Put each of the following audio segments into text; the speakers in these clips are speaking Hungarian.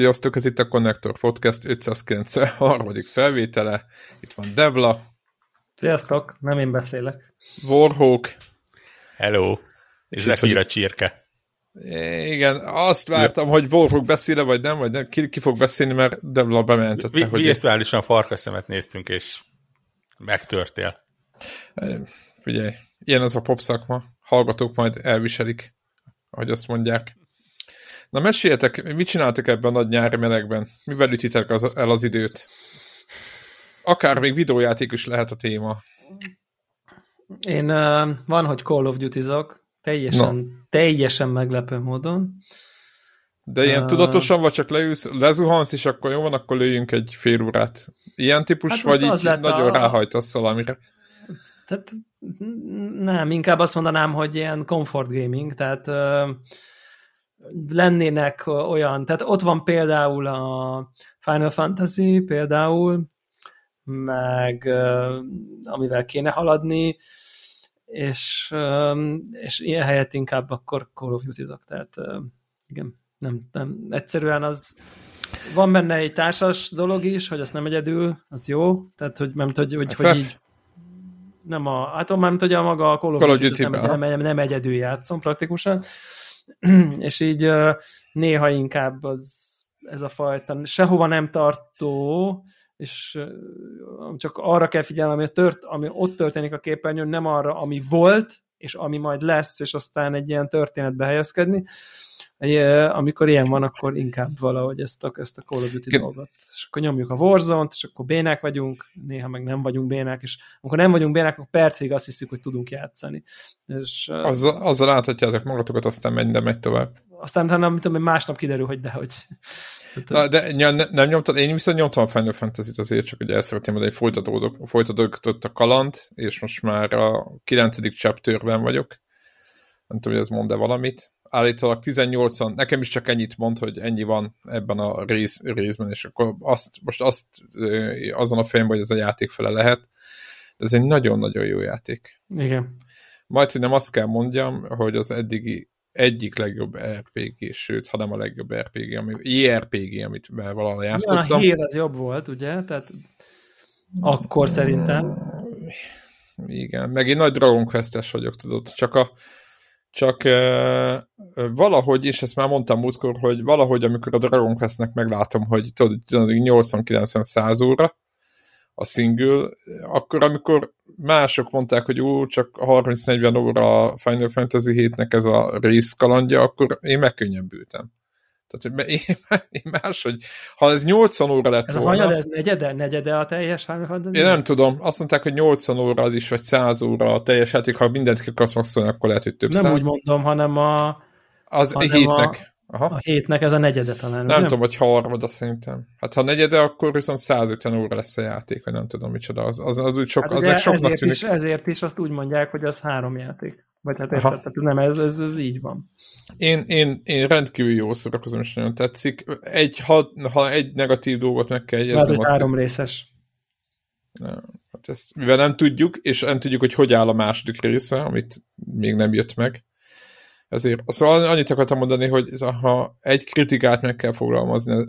Sziasztok, ez itt a Connector Podcast 593. felvétele. Itt van Devla. Sziasztok, nem én beszélek. Warhawk. Hello. És Zephyr a csirke. Igen, azt vártam, hogy Warhawk beszéle, vagy nem, vagy nem. Ki, ki fog beszélni, mert Devla bementette. Vi- hogy virtuálisan farkaszemet néztünk, és megtörtél. Figyelj, ilyen az a pop szakma. Hallgatók majd elviselik, ahogy azt mondják. Na meséljetek, mit csináltak ebben a nagy nyári melegben? Mivel ütitek az, el az időt? Akár még videójáték is lehet a téma. Én uh, van, hogy Call of Duty-zok, teljesen, teljesen meglepő módon. De ilyen uh, tudatosan, vagy csak leülsz, lezuhansz, és akkor jó van, akkor lőjünk egy fél órát. Ilyen típus, hát vagy így nagyon a... ráhajtasz valamire? Tehát nem, inkább azt mondanám, hogy ilyen comfort gaming, tehát uh, lennének olyan, tehát ott van például a Final Fantasy például, meg amivel kéne haladni, és, és ilyen helyett inkább akkor Call of duty -zok. tehát igen, nem, nem, egyszerűen az van benne egy társas dolog is, hogy azt nem egyedül, az jó, tehát hogy nem hogy, hogy, hogy így nem a, hát nem hogy a maga a Call of Duty, nem, nem, nem egyedül játszom praktikusan, és így néha inkább az, ez a fajta sehova nem tartó, és csak arra kell figyelni, ami, tört, ami ott történik a képernyőn, nem arra, ami volt, és ami majd lesz, és aztán egy ilyen történetbe helyezkedni. Amikor ilyen van, akkor inkább valahogy ezt a, ezt a Call of Duty dolgot. És akkor nyomjuk a Warzone-t, és akkor bénák vagyunk, néha meg nem vagyunk bénák, és amikor nem vagyunk bénák, akkor percig azt hiszük, hogy tudunk játszani. És, azzal, azzal láthatjátok magatokat, aztán megy, de megy tovább. Aztán nem tudom, másnap kiderül, hogy dehogy. Na, de ne, nem nyomtad, én viszont nyomtam a Final Fantasy-t azért, csak hogy el szeretném hogy folytatódott, folytatódott a kaland, és most már a 9. chapterben vagyok. Nem tudom, hogy ez mond-e valamit. Állítólag 18-an, nekem is csak ennyit mond, hogy ennyi van ebben a rész, részben, és akkor azt, most azt azon a fejemben, hogy ez a játék fele lehet. De ez egy nagyon-nagyon jó játék. Igen. Majd, hogy nem azt kell mondjam, hogy az eddigi egyik legjobb RPG, sőt, ha nem a legjobb RPG, ami, JRPG, amit valahol játszottam. Ja, a hír az jobb volt, ugye? Tehát akkor szerintem. Igen, meg én nagy Dragon Quest-es vagyok, tudod, csak a csak e, valahogy, és ezt már mondtam múltkor, hogy valahogy, amikor a Dragon Quest-nek meglátom, hogy tudod, 80-90-100 óra, a single, akkor amikor mások mondták, hogy ú, csak 30-40 óra a Final Fantasy 7-nek ez a részkalandja, akkor én megkönnyebbültem. Tehát, hogy én, én más, hogy ha ez 80 óra lett ez volna... Ez a hanyad, ez negyede? Negyede a teljes Final Fantasy? Én nem tudom. Azt mondták, hogy 80 óra az is, vagy 100 óra a teljes játék. Ha mindent ki akarsz maxolni, akkor lehet, hogy több Nem száz. úgy mondom, hanem a... Az hanem hétnek. Aha. A hétnek ez a negyede talán. Nem, nem tudom, hogy harmada szerintem. Hát ha negyede, akkor viszont 150 óra lesz a játék, vagy nem tudom micsoda. Az, az, az úgy sok, hát az meg soknak ezért tűnik. Is, ezért is azt úgy mondják, hogy az három játék. Vagy hát érted, tehát ez nem, ez, ez, ez így van. Én, én, én rendkívül jó szórakozom, és nagyon tetszik. Egy, ha, ha egy negatív dolgot meg kell jegyeznem, azt... három részes. Hát ezt, mivel nem tudjuk, és nem tudjuk, hogy hogy áll a második része, amit még nem jött meg, ezért szóval annyit akartam mondani, hogy ha egy kritikát meg kell fogalmazni,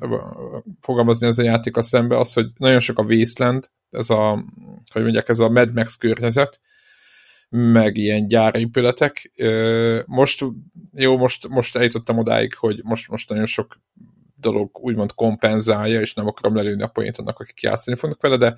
fogalmazni ez a játék a szembe, az, hogy nagyon sok a Wasteland, ez a, hogy mondják, ez a Mad Max környezet, meg ilyen gyárépületek. Most, jó, most, most eljutottam odáig, hogy most, most nagyon sok dolog úgymond kompenzálja, és nem akarom lelőni a poént annak, akik játszani fognak vele, de,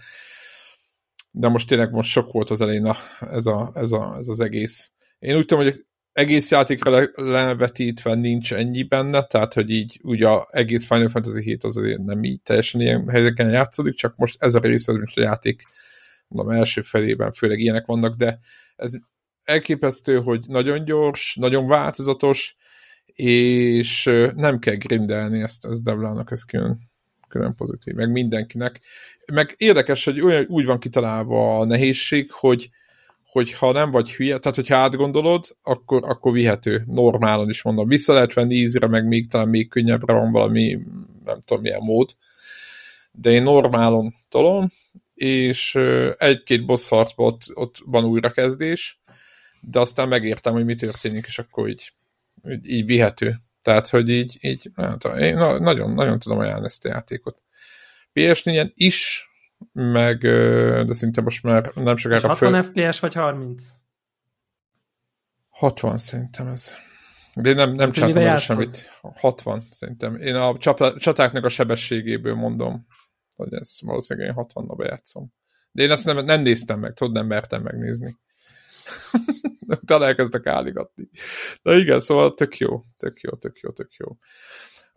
de most tényleg most sok volt az elején a, ez, a, ez, a, ez az egész. Én úgy tudom, hogy egész játékra levetítve nincs ennyi benne, tehát hogy így ugye egész Final Fantasy 7 az azért nem így teljesen ilyen helyeken játszódik, csak most ez a része, most a játék mondom, első felében főleg ilyenek vannak, de ez elképesztő, hogy nagyon gyors, nagyon változatos, és nem kell grindelni ezt, ez Devlának, ez külön, külön pozitív, meg mindenkinek. Meg érdekes, hogy olyan, úgy van kitalálva a nehézség, hogy hogyha nem vagy hülye, tehát hogyha átgondolod, akkor, akkor vihető, normálon is mondom. Vissza lehet venni ízre, meg még talán még könnyebbre van valami, nem tudom milyen mód, de én normálon tolom, és egy-két boss harcban ott, ott van újrakezdés, de aztán megértem, hogy mi történik, és akkor így, így, így vihető. Tehát, hogy így, így tudom, én nagyon, nagyon tudom ajánlani ezt a játékot. PS4-en is, meg, de szinte most már nem sokára 60 föl... FPS vagy 30? 60 szerintem ez. De én nem, nem csináltam el semmit. 60 szerintem. Én a csatáknak a sebességéből mondom, hogy ez valószínűleg én 60 ba játszom. De én ezt nem, nem néztem meg, tudod, nem mertem megnézni. Utána elkezdtek álligatni. De igen, szóval tök jó, tök jó, tök jó, tök jó.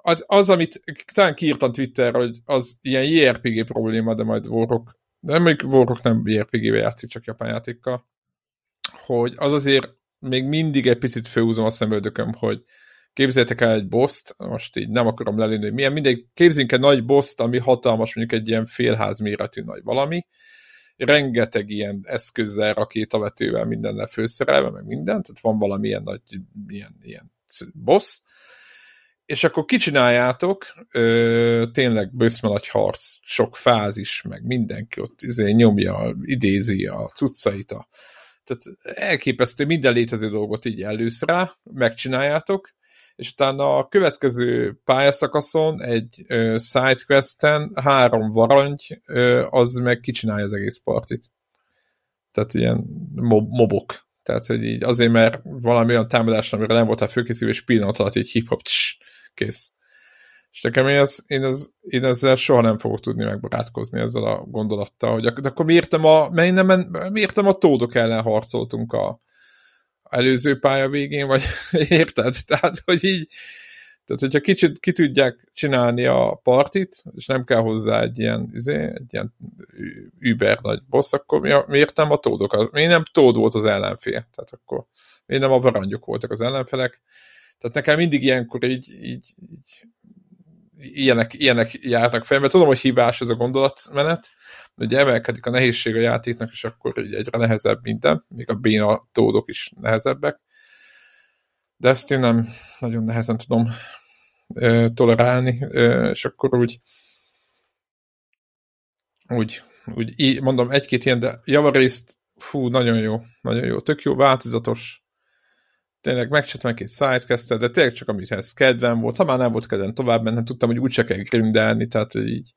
Az, az amit talán kiírtam Twitterre, hogy az ilyen JRPG probléma, de majd Warrock, de még Warrock nem JRPG-vel játszik, csak japán játékkal, hogy az azért még mindig egy picit főhúzom a szemöldököm, hogy képzeljétek el egy boszt, most így nem akarom lelőni, hogy milyen, mindegy, képzünk egy nagy boszt, ami hatalmas, mondjuk egy ilyen félház méretű nagy valami, rengeteg ilyen eszközzel, rakétavetővel, mindennel főszerelve, meg minden, tehát van valamilyen nagy, ilyen, ilyen boss, és akkor kicsináljátok, ö, tényleg bőszme nagy harc, sok fázis, meg mindenki ott izé nyomja, idézi a cuccait, a, tehát elképesztő minden létező dolgot így elősz rá, megcsináljátok, és utána a következő pályaszakaszon egy sidequesten három varangy, ö, az meg kicsinálja az egész partit. Tehát ilyen mob mobok. Tehát, hogy így azért, mert valami olyan támadás, amire nem voltál főkészülő, és pillanat alatt így hip-hop, kész. És nekem én, ez, én, ez, én ezzel soha nem fogok tudni megbarátkozni ezzel a gondolattal, hogy de akkor miért nem a, nem, miért nem a tódok ellen harcoltunk a, előző pálya végén, vagy érted? Tehát, hogy így, tehát, hogyha kicsit ki tudják csinálni a partit, és nem kell hozzá egy ilyen, izé, egy ilyen über nagy boss, akkor miért nem a tódok? Miért nem tód volt az ellenfél? Tehát akkor miért nem a varangyok voltak az ellenfelek? Tehát nekem mindig ilyenkor így, így, így ilyenek, ilyenek járnak fel, mert tudom, hogy hibás ez a gondolatmenet, ugye emelkedik a nehézség a játéknak, és akkor így egyre nehezebb minden, még a béna tódok is nehezebbek. De ezt én nem nagyon nehezen tudom ö, tolerálni, ö, és akkor úgy úgy, úgy mondom, egy-két ilyen, de javarészt, fú, nagyon jó, nagyon jó, tök jó, változatos, tényleg megcsináltam egy-két sidequestet, de tényleg csak amihez kedvem volt, ha már nem volt kedvem tovább menni, tudtam, hogy úgyse kell grindelni, tehát így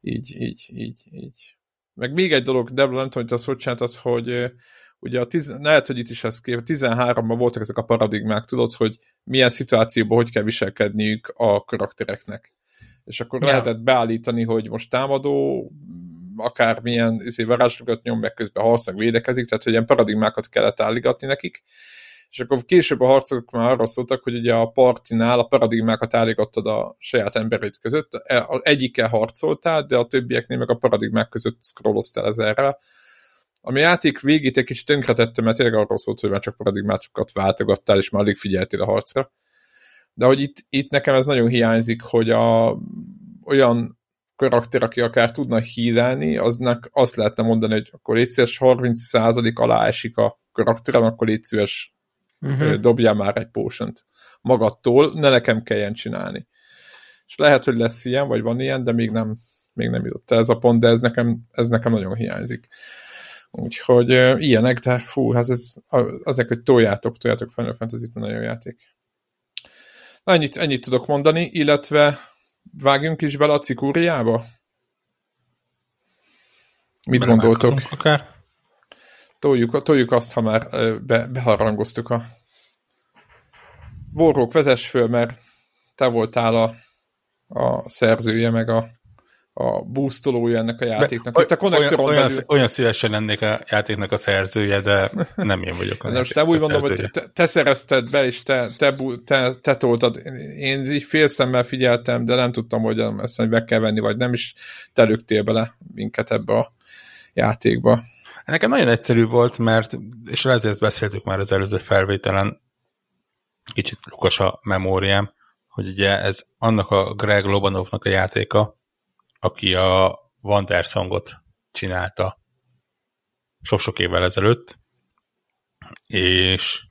így, így, így, így. Meg még egy dolog, Debla, nem tudom, hogy te azt hogy csináltad, hogy ugye a tiz, lehet, hogy itt is ez kép, 13-ban voltak ezek a paradigmák, tudod, hogy milyen szituációban hogy kell viselkedniük a karaktereknek. És akkor ja. lehetett beállítani, hogy most támadó, akármilyen izé, varázslókat nyom, meg közben harcnak védekezik, tehát hogy ilyen paradigmákat kellett állítani nekik, és akkor később a harcok már arra szóltak, hogy ugye a partinál a paradigmákat állítottad a saját emberét között, e, egyikkel harcoltál, de a többieknél meg a paradigmák között scrolloztál ezerrel. Ami játék végét egy kicsit tönkretette, mert tényleg arról szólt, hogy már csak paradigmákat váltogattál, és már alig figyeltél a harcra. De hogy itt, itt nekem ez nagyon hiányzik, hogy a, olyan karakter, aki akár tudna hílelni, aznak azt lehetne mondani, hogy akkor légy szíves 30% alá esik a karakterem, akkor légy szíves uh-huh. dobjál már egy potion magadtól, ne nekem kelljen csinálni. És lehet, hogy lesz ilyen, vagy van ilyen, de még nem, még nem jutott ez a pont, de ez nekem, ez nekem nagyon hiányzik. Úgyhogy uh, ilyenek, de fú, hát ez azért, hogy toljátok, toljátok Final fantasy nagyon jó játék. Na, ennyit, ennyit tudok mondani, illetve vágjunk is bele a cikúriába? Mit gondoltok? Akár toljuk, toljuk azt, ha már be, beharangoztuk a Vorrók, vezess föl, mert te voltál a, a szerzője, meg a, a boostolója ennek a játéknak. Be, Itt a olyan, olyan, olyan szívesen lennék a játéknak a szerzője, de nem én vagyok a Most nem úgy mondom, hogy te, te szerezted be, és te, te, te, te toltad. Én így félszemmel figyeltem, de nem tudtam, hogy ezt be kell venni, vagy nem is te lögtél bele minket ebbe a játékba. Nekem nagyon egyszerű volt, mert, és lehet, hogy ezt beszéltük már az előző felvételen, kicsit lukas a memóriám, hogy ugye ez annak a Greg Lobanovnak a játéka, aki a Wandersongot csinálta sok-sok évvel ezelőtt, és,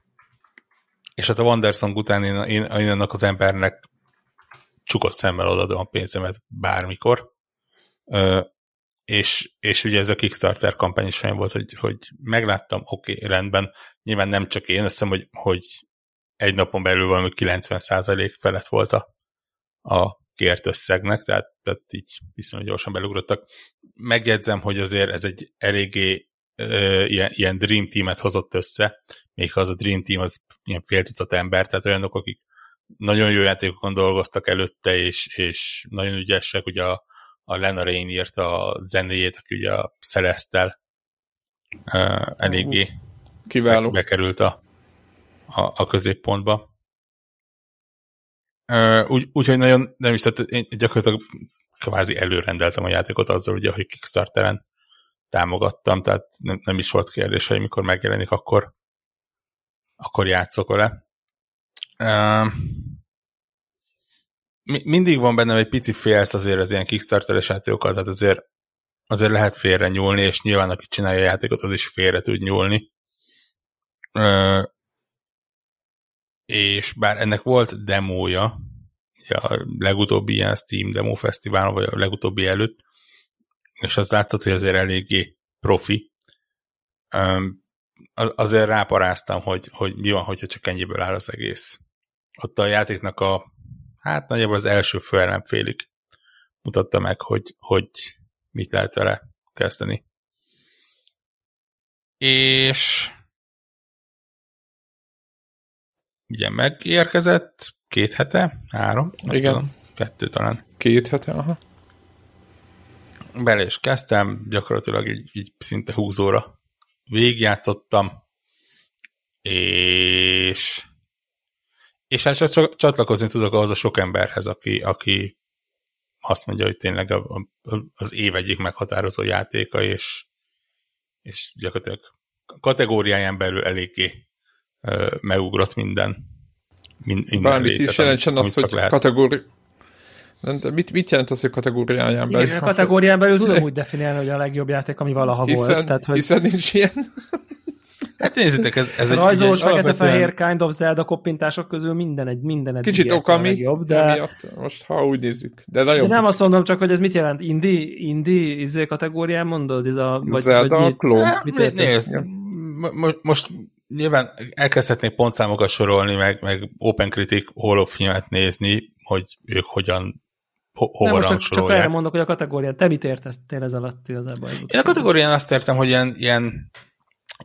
és hát a Wandersong után én, én, én annak az embernek csukott szemmel odaadom a pénzemet bármikor és, és ugye ez a Kickstarter kampány is olyan volt, hogy, hogy megláttam, oké, okay, rendben, nyilván nem csak én, azt hiszem, hogy, hogy egy napon belül valami 90% felett volt a, a kért összegnek, tehát, tehát így viszonylag gyorsan belugrottak. Megjegyzem, hogy azért ez egy eléggé ö, ilyen, ilyen Dream Team-et hozott össze, még ha az a Dream Team az ilyen fél tucat ember, tehát olyanok, akik nagyon jó játékokon dolgoztak előtte, és, és nagyon ügyesek, ugye a, a Lena Rain írta a zenéjét, aki ugye a Celestel uh, eléggé Kiváló. bekerült a, a, a középpontba. Uh, úgy, úgyhogy nagyon nem is, tehát én gyakorlatilag kvázi előrendeltem a játékot azzal, ugye, hogy Kickstarteren támogattam, tehát nem, nem is volt kérdés, hogy mikor megjelenik, akkor, akkor játszok vele. Uh, mindig van bennem egy pici félsz azért az ilyen Kickstarteres játékokkal, tehát azért, azért lehet félre nyúlni, és nyilván aki csinálja a játékot, az is félre tud nyúlni. Uh, és bár ennek volt demója, a legutóbbi ilyen Steam Demo Fesztiválon, vagy a legutóbbi előtt, és az látszott, hogy azért eléggé profi, um, azért ráparáztam, hogy, hogy mi van, hogyha csak ennyiből áll az egész. Ott a játéknak a, hát nagyjából az első fél félig mutatta meg, hogy, hogy mit lehet vele kezdeni. És ugye megérkezett két hete, három, Igen. Tudom, kettő talán. Két hete, aha. Bele is kezdtem, gyakorlatilag így, így szinte húzóra végigjátszottam, és és hát csak csatlakozni tudok ahhoz a sok emberhez, aki, aki azt mondja, hogy tényleg a, a, az év egyik meghatározó játéka, és, és gyakorlatilag kategóriáján belül eléggé ö, megugrott minden, minden Bármit részet, is jelentsen az, hogy lehet. kategóri... De mit, mit jelent az, hogy kategóriáján belül? Igen, a kategórián belül tudom úgy definiálni, hogy a legjobb játék, ami valaha hiszen, volt. Tehát, hogy hiszen nincs ilyen. Hát nézzétek, ez, ez egy rajzolós, ilyen fekete-fehér kind of Zelda koppintások közül minden egy minden egy Kicsit okami, legjobb, de, emiatt, most ha úgy nézzük. De nagyon de nem azt mondom csak, hogy ez mit jelent, indie, indie izé kategórián mondod? Ez a, vagy, Zelda, vagy mit, klón. mit Né- értesz? Nézd, most nyilván elkezdhetnék pontszámokat sorolni, meg, meg Open Critic Hall of Fame-et nézni, hogy ők hogyan ho- hova nem, most csak, erre mondok, hogy a kategórián. Te mit érteztél ez alatt igazából? Én a kategórián azt értem, hogy ilyen, ilyen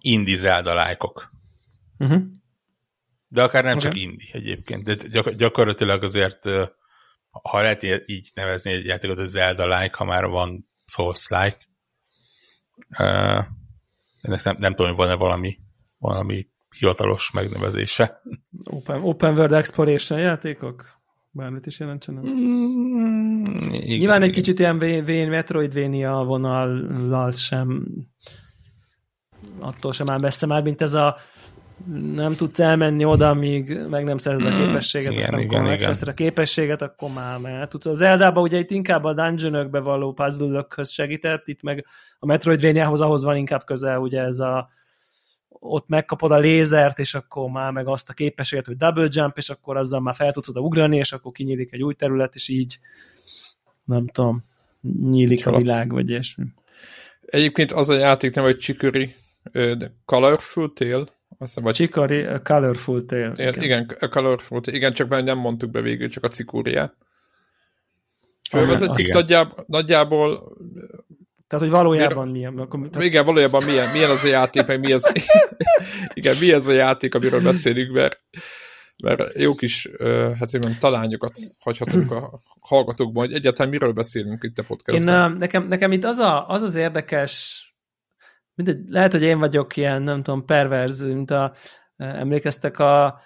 indie Zelda lájkok. Uh-huh. De akár nem Oké. csak indie egyébként. De gyak- gyakorlatilag azért, ha lehet így nevezni egy játékot, hogy Zelda-like, ha már van Souls-like. Ö, Ennek nem, nem tudom, hogy van-e valami, valami hivatalos megnevezése. Open, open World Exploration játékok? Bármit is jelentsen ez. Mm, igen, Nyilván egy igen. kicsit ilyen vén, vén Metroidvania vonallal sem attól sem áll messze már, mint ez a nem tudsz elmenni oda, míg meg nem szerzed a képességet, igen, aztán igen, amikor megszerzed a képességet, akkor már meg tudsz. Az Eldába ugye itt inkább a dungeonökbe való puzzle segített, itt meg a Metroidvaniahoz ahhoz van inkább közel, ugye ez a ott megkapod a lézert, és akkor már meg azt a képességet, hogy double jump, és akkor azzal már fel tudsz oda ugrani, és akkor kinyílik egy új terület, és így nem tudom, nyílik a Haladsz. világ, vagy ilyesmi. Egyébként az a játék nem, hogy de Colorful Tale, azt hiszem, vagy Chikari, a Colorful Tale. igen, igen, a Colorful Tale, igen, csak már nem mondtuk be végül, csak a cikúriát. Fölvezetjük nagyjából, nagyjából Tehát, hogy valójában milyen. Akkor, tehát, igen, valójában milyen, milyen az a játék, meg mi az, igen, mi az a játék, amiről beszélünk, mert, mert jó kis, hát hogy mondjam, talányokat hagyhatunk a hallgatókban, hogy egyáltalán miről beszélünk itt a én, podcastban. ö, nekem, nekem itt az, a, az az érdekes, mindegy, lehet, hogy én vagyok ilyen, nem tudom, perverz, mint a, emlékeztek a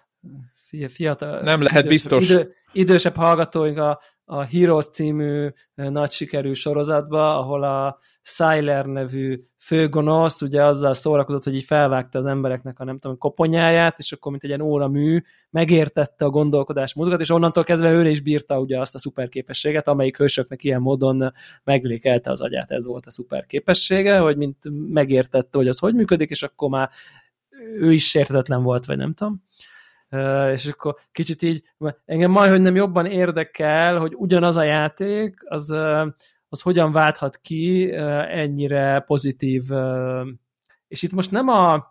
fi- fiatal... Nem lehet biztos. Idő, idősebb hallgatóink a, a Heroes című nagy sikerű sorozatba, ahol a Syler nevű főgonosz ugye azzal szórakozott, hogy így felvágta az embereknek a nem tudom, koponyáját, és akkor mint egy ilyen óra mű megértette a gondolkodásmódokat, és onnantól kezdve ő is bírta ugye azt a szuperképességet, amelyik hősöknek ilyen módon meglékelte az agyát, ez volt a szuperképessége, hogy mint megértette, hogy az hogy működik, és akkor már ő is sértetlen volt, vagy nem tudom. És akkor kicsit így, engem majd, hogy nem jobban érdekel, hogy ugyanaz a játék, az, az hogyan válthat ki ennyire pozitív, és itt most nem a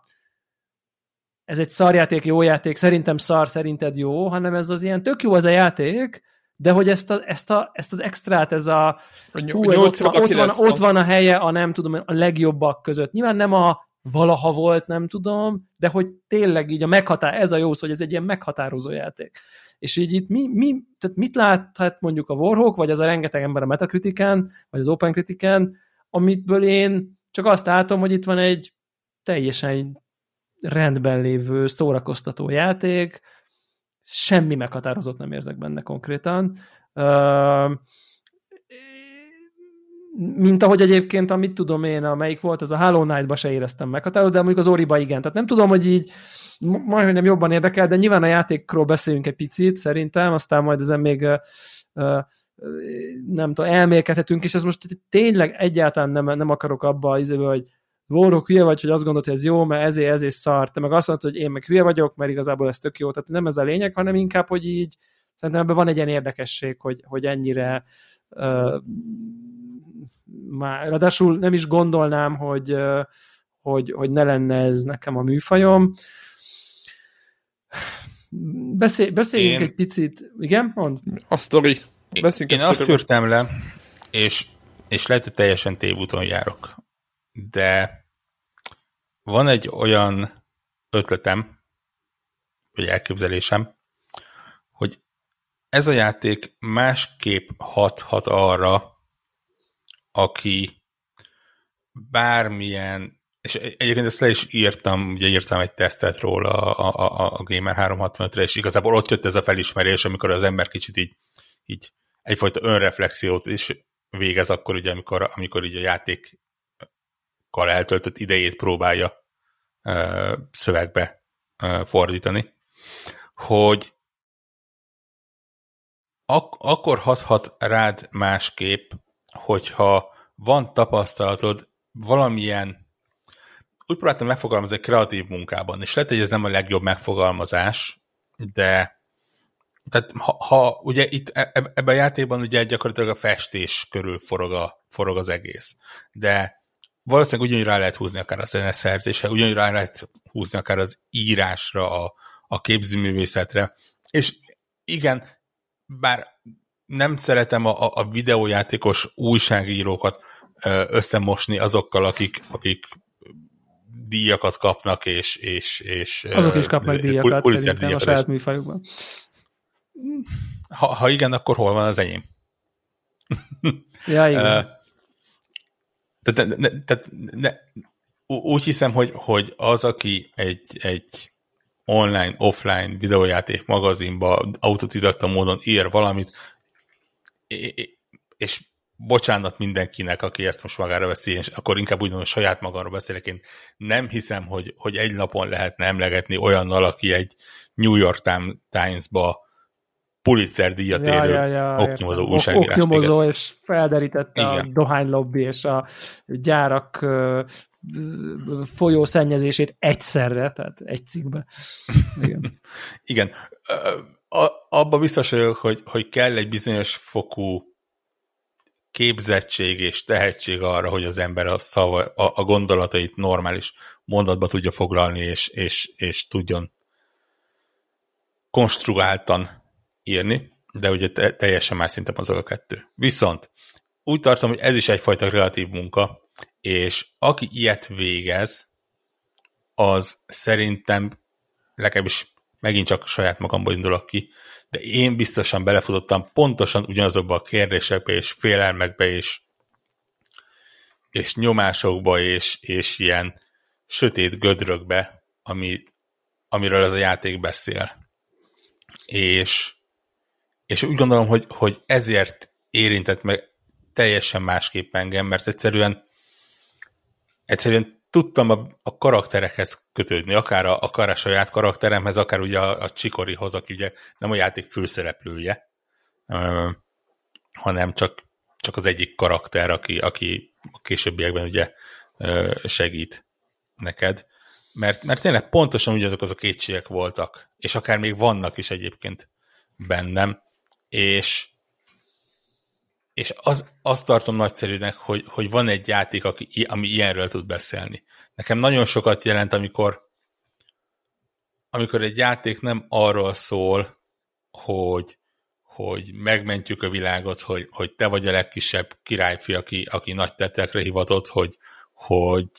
ez egy szarjáték, jó játék, szerintem szar, szerinted jó, hanem ez az ilyen tök jó az a játék, de hogy ezt, a, ezt, a, ezt az extrát, ez a, hú, ez ott, van, ott, van, ott van a helye a nem tudom, a legjobbak között. Nyilván nem a valaha volt, nem tudom, de hogy tényleg így a meghatár, ez a jó szó, hogy ez egy ilyen meghatározó játék. És így itt mi, mi tehát mit láthat mondjuk a Warhawk, vagy az a rengeteg ember a Metacritiken, vagy az Open Critiken, amitből én csak azt látom, hogy itt van egy teljesen rendben lévő, szórakoztató játék, semmi meghatározott nem érzek benne konkrétan. Mint ahogy egyébként, amit tudom én, amelyik volt, az a Hollow Knight-ba se éreztem meghatározott, de mondjuk az Oriba igen. Tehát nem tudom, hogy így majd, nem jobban érdekel, de nyilván a játékról beszéljünk egy picit, szerintem, aztán majd ezen még nem tudom, elmélkedhetünk, és ez most tényleg egyáltalán nem, nem akarok abba az hogy Warhawk hülye vagy, hogy azt gondolod, hogy ez jó, mert ezért, ezért szar. Te meg azt mondod, hogy én meg hülye vagyok, mert igazából ez tök jó. Tehát nem ez a lényeg, hanem inkább, hogy így szerintem ebben van egy ilyen érdekesség, hogy, hogy ennyire uh, már, ráadásul nem is gondolnám, hogy, hogy, hogy ne lenne ez nekem a műfajom. Beszél, beszéljünk én... egy picit. Igen, mond? A sztori. Beszéljünk én azt szűrtem le, és, és lehet, hogy teljesen tévúton járok de van egy olyan ötletem, vagy elképzelésem, hogy ez a játék másképp hathat arra, aki bármilyen, és egyébként ezt le is írtam, ugye írtam egy tesztet róla a, a, a Gamer 365-re, és igazából ott jött ez a felismerés, amikor az ember kicsit így, így egyfajta önreflexiót is végez akkor, ugye, amikor, amikor így a játék eltöltött idejét próbálja szövegbe fordítani, hogy ak- akkor hathat rád másképp, hogyha van tapasztalatod valamilyen, úgy próbáltam megfogalmazni kreatív munkában, és lehet, hogy ez nem a legjobb megfogalmazás, de tehát ha, ha ugye itt e, e, ebben a játékban ugye gyakorlatilag a festés körül forog, a, forog az egész, de valószínűleg ugyanúgy rá lehet húzni akár a zeneszerzésre, ugyanúgy rá lehet húzni akár az írásra, a, a képzőművészetre, és igen, bár nem szeretem a, a videójátékos újságírókat összemosni azokkal, akik, akik díjakat kapnak, és, és, és azok is kapnak díjakat szerintem a saját műfajukban. Ha, ha igen, akkor hol van az enyém? Ja, igen. Tehát, ne, tehát ne, úgy hiszem, hogy, hogy az, aki egy, egy online, offline videójáték magazinba autodidakta módon ír valamit, és bocsánat mindenkinek, aki ezt most magára veszi, és akkor inkább úgy mondom, saját magamról beszélek, én nem hiszem, hogy, hogy egy napon lehetne emlegetni olyannal, aki egy New York Times-ba Pulitzer díjat érő ja, ja, oknyomozó ja. újságírás. Oknyomozó, és felderítette Igen. a dohánylobbi és a gyárak folyószennyezését egyszerre, tehát egy cikkbe. Igen. Igen. Abba biztos vagyok, hogy, hogy kell egy bizonyos fokú képzettség és tehetség arra, hogy az ember a, szava, a, a gondolatait normális mondatba tudja foglalni, és, és, és tudjon konstruáltan írni, de ugye teljesen más szinten mozog a kettő. Viszont úgy tartom, hogy ez is egyfajta kreatív munka, és aki ilyet végez, az szerintem legalábbis megint csak saját magamból indulok ki, de én biztosan belefutottam pontosan ugyanazokba a kérdésekbe és félelmekbe és, és nyomásokba és, és ilyen sötét gödrökbe, ami, amiről ez a játék beszél. És és úgy gondolom, hogy, hogy ezért érintett meg teljesen másképp engem, mert egyszerűen egyszerűen tudtam a, a karakterekhez kötődni, akár a, akár a saját karakteremhez, akár ugye a, a Csikorihoz, aki ugye nem a játék főszereplője, ö, hanem csak, csak az egyik karakter, aki, aki a későbbiekben ugye ö, segít neked. Mert, mert tényleg pontosan ugyanazok az a kétségek voltak, és akár még vannak is egyébként bennem, és és az, azt tartom nagyszerűnek, hogy, hogy van egy játék, aki, ami ilyenről tud beszélni. Nekem nagyon sokat jelent, amikor amikor egy játék nem arról szól, hogy, hogy megmentjük a világot, hogy, hogy te vagy a legkisebb királyfi, aki, aki nagy tettekre hivatott, hogy, hogy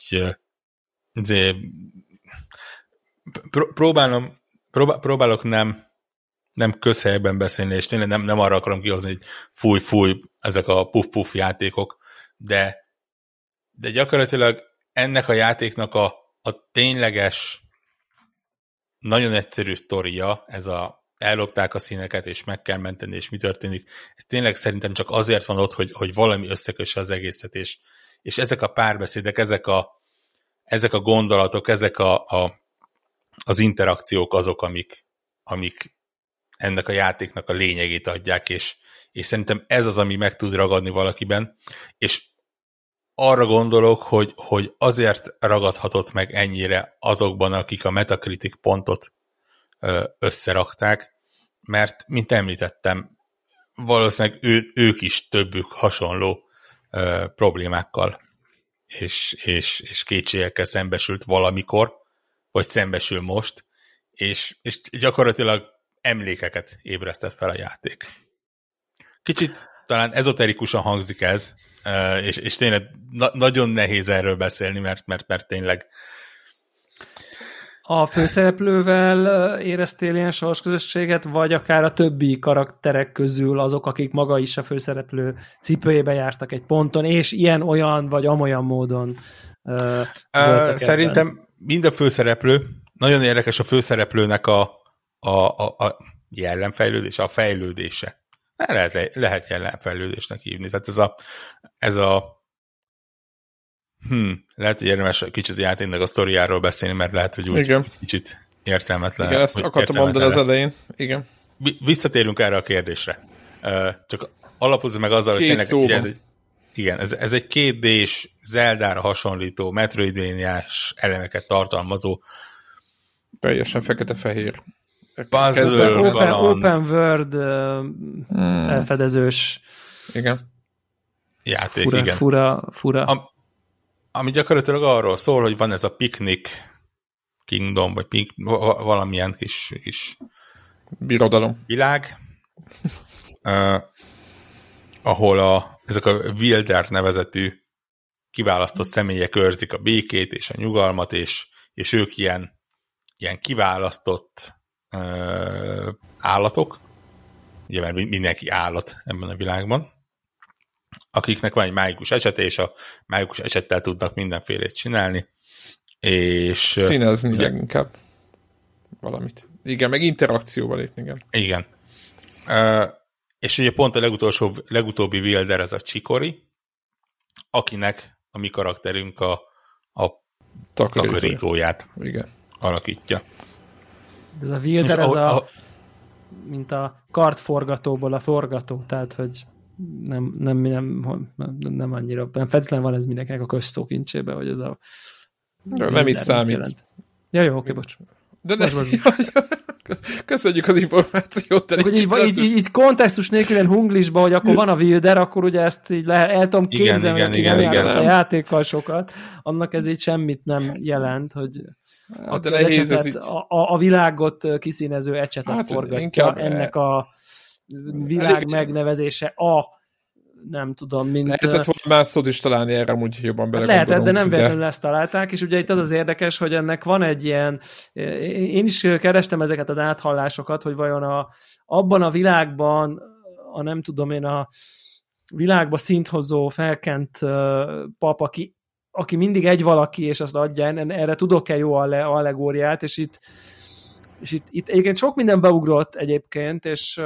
de, próbálom, próbál, próbálok nem, nem közhelyben beszélni, és tényleg nem, nem arra akarom kihozni, hogy fúj, fúj, ezek a puff-puff játékok, de, de gyakorlatilag ennek a játéknak a, a tényleges, nagyon egyszerű sztoria, ez a ellopták a színeket, és meg kell menteni, és mi történik. Ez tényleg szerintem csak azért van ott, hogy, hogy valami összekösse az egészet, és, és ezek a párbeszédek, ezek a, ezek a gondolatok, ezek a, a, az interakciók azok, amik, amik ennek a játéknak a lényegét adják, és, és szerintem ez az, ami meg tud ragadni valakiben, és arra gondolok, hogy, hogy azért ragadhatott meg ennyire azokban, akik a Metacritic pontot összerakták, mert, mint említettem, valószínűleg ő, ők is többük hasonló ö, problémákkal és, és, és kétségekkel szembesült valamikor, vagy szembesül most, és, és gyakorlatilag emlékeket ébresztett fel a játék. Kicsit talán ezoterikusan hangzik ez, és, és tényleg na, nagyon nehéz erről beszélni, mert, mert, mert tényleg a főszereplővel éreztél ilyen sorsközösséget, vagy akár a többi karakterek közül azok, akik maga is a főszereplő cipőjébe jártak egy ponton, és ilyen, olyan vagy amolyan módon uh, Szerintem ebben. mind a főszereplő, nagyon érdekes a főszereplőnek a, a, a, a jellemfejlődése, a fejlődése. Lehet, lehet jellemfejlődésnek hívni. Tehát ez a, ez a Hmm, lehet, hogy érdemes kicsit a játéknak a sztoriáról beszélni, mert lehet, hogy úgy Igen. kicsit értelmetlen. Igen, ezt akartam mondani az elején. Igen. Visszatérünk erre a kérdésre. Csak alapozza meg azzal, Két hogy tényleg ez egy, igen, ez, ez egy Zeldára hasonlító, Metroidvania-s elemeket tartalmazó teljesen fekete-fehér. Puzzle, open, open world hmm. elfedezős igen. játék, fura, igen. Fura, fura. Am, ami gyakorlatilag arról szól, hogy van ez a Picnic Kingdom, vagy pik, valamilyen kis, kis birodalom világ, uh, ahol a, ezek a Wilder nevezetű kiválasztott személyek őrzik a békét és a nyugalmat, és, és ők ilyen, ilyen kiválasztott állatok, ugye mert mindenki állat ebben a világban, akiknek van egy mágikus esete, és a mágikus esettel tudnak mindenfélét csinálni. És, Színezni ugye, leginkább valamit. Igen, meg interakcióba lépni, igen. Igen. Uh, és ugye pont a legutolsó, legutóbbi Wilder ez a Csikori, akinek a mi karakterünk a, a takarítóját igen. alakítja. Ez a Wilder, ez a, a, mint a kartforgatóból a forgató, tehát hogy nem, nem, nem, nem annyira, nem feltétlenül van ez mindenkinek a közszókincsébe, hogy ez a de nem is számít. Jelent. Ja, jó, oké, bocs. De ne, bocs, bocs. Köszönjük az információt. Csak, hogy így, így, így, így, kontextus nélkül hunglisba, hogy akkor van a Wilder, akkor ugye ezt így lehet, el tudom képzelni, igen, igen, igen, igen, a játékkal sokat, annak ez így semmit nem jelent, hogy hát, de nehéz ecsetet, így... a, a, világot kiszínező ecsetet hát, forgatja inkább, ennek a világ elég... megnevezése a nem tudom, mint... Lehetett volna más szót is találni erre, amúgy jobban bele Lehetett, de nem véletlenül de... ezt találták, és ugye itt az az érdekes, hogy ennek van egy ilyen... Én is kerestem ezeket az áthallásokat, hogy vajon a, abban a világban, a nem tudom én, a világba szinthozó, felkent pap, aki, aki mindig egy valaki, és azt adja, erre tudok-e jó allegóriát, és itt és itt, itt egyébként sok minden beugrott egyébként, és,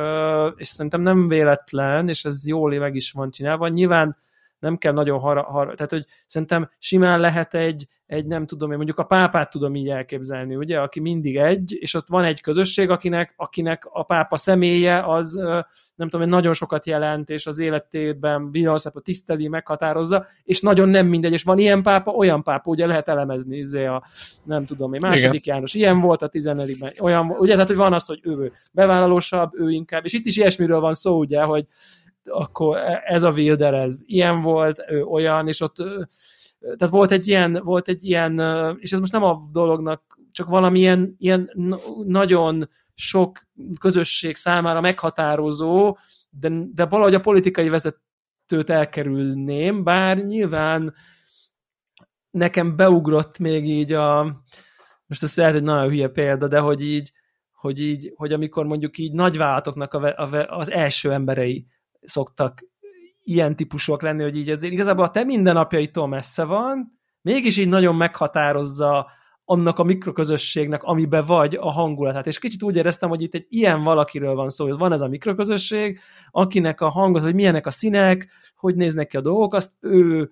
és szerintem nem véletlen, és ez jól meg is van csinálva. Nyilván nem kell nagyon har, har tehát hogy szerintem simán lehet egy, egy nem tudom én, mondjuk a pápát tudom így elképzelni, ugye, aki mindig egy, és ott van egy közösség, akinek, akinek a pápa személye az nem tudom, nagyon sokat jelent, és az életében világszáp tiszteli, meghatározza, és nagyon nem mindegy, és van ilyen pápa, olyan pápa, ugye lehet elemezni, izé a, nem tudom én, második Igen. János, ilyen volt a 14-ben, olyan, ugye, tehát, hogy van az, hogy ő bevállalósabb, ő inkább, és itt is ilyesmiről van szó, ugye, hogy akkor ez a Wilder, ez ilyen volt, ő olyan, és ott tehát volt egy ilyen, volt egy ilyen, és ez most nem a dolognak csak valamilyen ilyen nagyon sok közösség számára meghatározó, de, de valahogy a politikai vezetőt elkerülném, bár nyilván nekem beugrott még így a, most ez lehet, hogy nagyon hülye példa, de hogy így, hogy így, hogy amikor mondjuk így nagyvállalatoknak a, a, az első emberei szoktak ilyen típusúak lenni, hogy így azért igazából a te mindennapjaitól messze van, mégis így nagyon meghatározza annak a mikroközösségnek, amibe vagy a hangulatát. És kicsit úgy éreztem, hogy itt egy ilyen valakiről van szó, hogy van ez a mikroközösség, akinek a hangot, hogy milyenek a színek, hogy néznek ki a dolgok, azt ő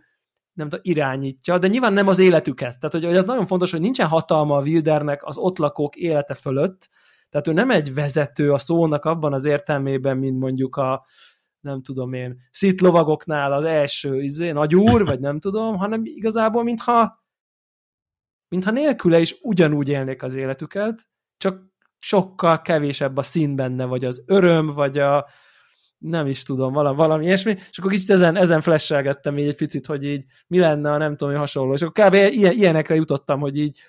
nem tudom, irányítja, de nyilván nem az életüket. Tehát, hogy, hogy az nagyon fontos, hogy nincsen hatalma a Wildernek az ott lakók élete fölött, tehát ő nem egy vezető a szónak abban az értelmében, mint mondjuk a, nem tudom én, szitlovagoknál az első izé, nagy úr, vagy nem tudom, hanem igazából mintha mintha nélküle is ugyanúgy élnék az életüket, csak sokkal kevésebb a szín benne, vagy az öröm, vagy a nem is tudom, valami, valami ilyesmi, és akkor kicsit ezen, ezen flashelgettem így egy picit, hogy így mi lenne, a nem tudom, hogy hasonló, és akkor kb. Ilyen, ilyenekre jutottam, hogy így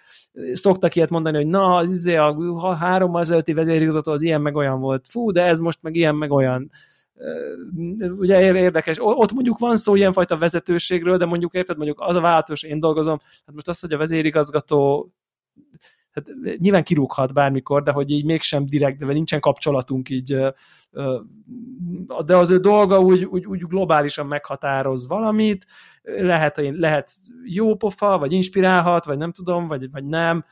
szoktak ilyet mondani, hogy na, az izé a három ezelőtti vezérigazgató az ilyen meg olyan volt, fú, de ez most meg ilyen meg olyan ugye érdekes, ott mondjuk van szó ilyenfajta vezetőségről, de mondjuk érted, mondjuk az a változás, én dolgozom, hát most az, hogy a vezérigazgató hát nyilván kirúghat bármikor, de hogy így mégsem direkt, de nincsen kapcsolatunk így, de az ő dolga úgy, úgy, úgy globálisan meghatároz valamit, lehet, hogy lehet jó pofa, vagy inspirálhat, vagy nem tudom, vagy, vagy nem,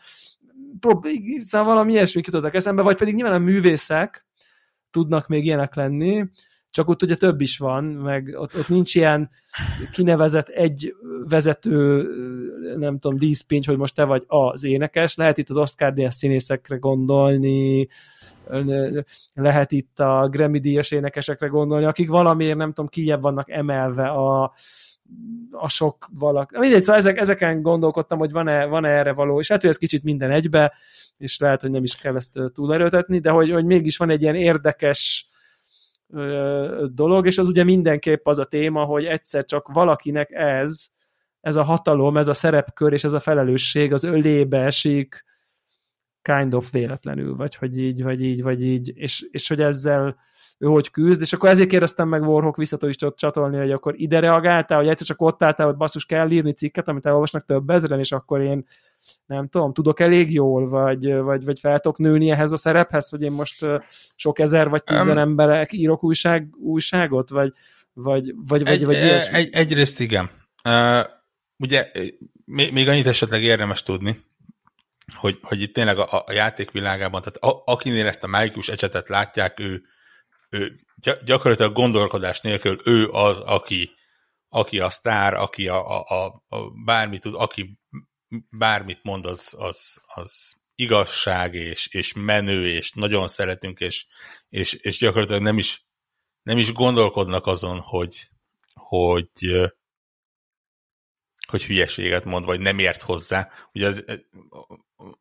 szóval valami ilyesmi jutottak eszembe, vagy pedig nyilván a művészek tudnak még ilyenek lenni, csak ott ugye több is van, meg ott, ott nincs ilyen kinevezett egy vezető, nem tudom, díszpincs, hogy most te vagy az énekes, lehet itt az Oscar díjas színészekre gondolni, lehet itt a Grammy díjas énekesekre gondolni, akik valamiért nem tudom, kijebb vannak emelve a, a sok valak. Mindegy, szóval ezek, ezeken gondolkodtam, hogy van-e, van-e erre való, és hát, hogy ez kicsit minden egybe, és lehet, hogy nem is kell ezt túlerőtetni, de hogy, hogy mégis van egy ilyen érdekes dolog, és az ugye mindenképp az a téma, hogy egyszer csak valakinek ez, ez a hatalom, ez a szerepkör és ez a felelősség az ölébe esik kind of véletlenül, vagy hogy így, vagy így, vagy így, és, és hogy ezzel ő hogy küzd, és akkor ezért kérdeztem meg Warhawk visszatól is tudott csatolni, hogy akkor ide reagáltál, hogy egyszer csak ott álltál, hogy basszus kell írni cikket, amit elolvasnak több ezeren, és akkor én nem tudom, tudok elég jól, vagy, vagy, vagy fel tudok nőni ehhez a szerephez, hogy én most sok ezer vagy tízen um, emberek írok újság, újságot, vagy, vagy, vagy, egy, vagy, vagy egy, Egyrészt igen. Uh, ugye még, még annyit esetleg érdemes tudni, hogy, hogy itt tényleg a, a játékvilágában, tehát a, akinél ezt a mágikus ecsetet látják, ő, ő gyakorlatilag gondolkodás nélkül ő az, aki, aki a sztár, aki a, a, a, a bármit tud, aki bármit mond, az, az, az igazság, és, és menő, és nagyon szeretünk, és, és, és gyakorlatilag nem is, nem is gondolkodnak azon, hogy, hogy, hogy hülyeséget mond, vagy nem ért hozzá. Ugye az,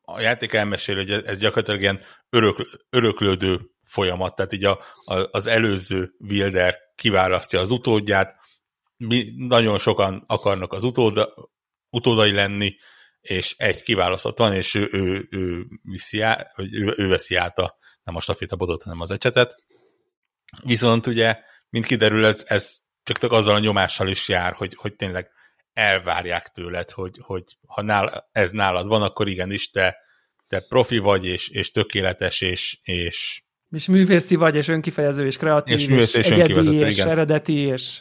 a játék elmesél, hogy ez gyakorlatilag ilyen örök, öröklődő folyamat, tehát így a, a, az előző Wilder kiválasztja az utódját, mi, nagyon sokan akarnak az utóda, utódai lenni, és egy kiválasztott van, és ő, ő, ő, viszi át, vagy ő, ő veszi át a, nem a stafétabodot, hanem az ecsetet. Viszont ugye, mint kiderül, ez, ez csak azzal a nyomással is jár, hogy, hogy tényleg elvárják tőled, hogy, hogy ha nál, ez nálad van, akkor igenis te, te profi vagy, és, és tökéletes, és, és és művészi vagy, és önkifejező, és kreatív, és, és, és egyedi, és igen. eredeti, és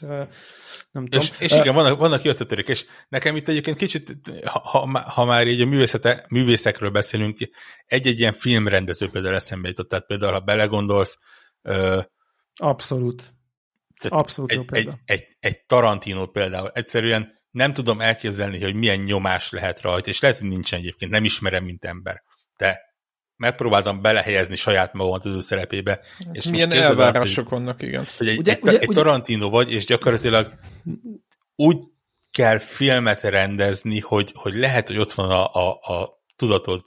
nem tudom. És, és igen, vannak, vannak összetörők, és nekem itt egyébként kicsit, ha, ha már így a művészete, művészekről beszélünk, egy-egy ilyen filmrendező például eszembe jutott, tehát például, ha belegondolsz, Abszolút. Abszolút egy, egy, egy, egy Tarantino például, egyszerűen nem tudom elképzelni, hogy milyen nyomás lehet rajta, és lehet, hogy nincsen egyébként, nem ismerem, mint ember. De megpróbáltam belehelyezni saját magamat az ő szerepébe. És Milyen elvárások vannak, igen. Hogy egy, ugye, egy, ugye, egy Tarantino vagy, és gyakorlatilag úgy kell filmet rendezni, hogy, hogy lehet, hogy ott van a, a, a tudatod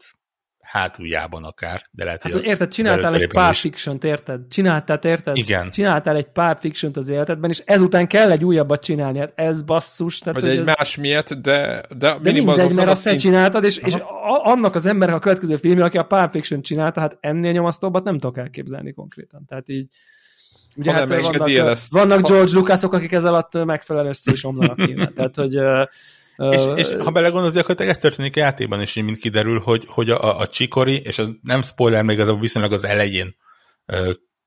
hátuljában akár, de lehet, Hát, hogy érted, csináltál egy Pulp fiction érted? Csináltál, érted? Igen. Csináltál egy Pulp fiction az életedben, és ezután kell egy újabbat csinálni. Hát ez basszus. Tehát, Vagy egy ez... más miatt, de, de, De mindegy, az mert a azt szint- csináltad, és, és a, annak az embernek a következő filmje, aki a Pulp Fiction csinálta, hát ennél nyomasztóbbat nem tudok elképzelni konkrétan. Tehát így Ugye Ha hát nem vannak, vannak Ha- George Lucasok, akik ez alatt megfelelően össze is omlanak innen. Tehát, hogy És, és ha belegondolsz, akkor ez történik a játékban is, mint kiderül, hogy, hogy a, a Csikori, és az nem spoiler, még az a viszonylag az elején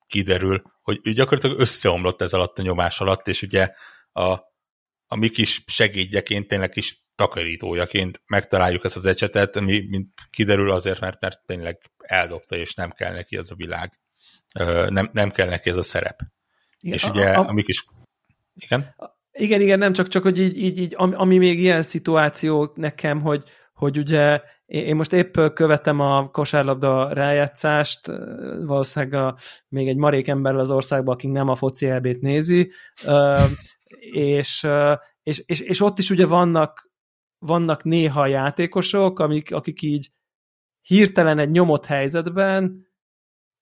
kiderül, hogy gyakorlatilag összeomlott ez alatt a nyomás alatt, és ugye a, a mi kis segédjeként, tényleg kis takarítójaként megtaláljuk ezt az ecsetet, ami mint kiderül azért, mert, mert tényleg eldobta, és nem kell neki ez a világ. Nem, nem kell neki ez a szerep. igen, és ugye a- a, a mi kis... Igen? Igen, igen, nem csak, csak hogy így, így, így ami, ami még ilyen szituáció nekem, hogy, hogy ugye én most épp követem a kosárlabda rájátszást, valószínűleg a, még egy marék ember az országban, aki nem a foci elbét nézi, és, és, és, és ott is ugye vannak, vannak néha játékosok, amik, akik így hirtelen egy nyomott helyzetben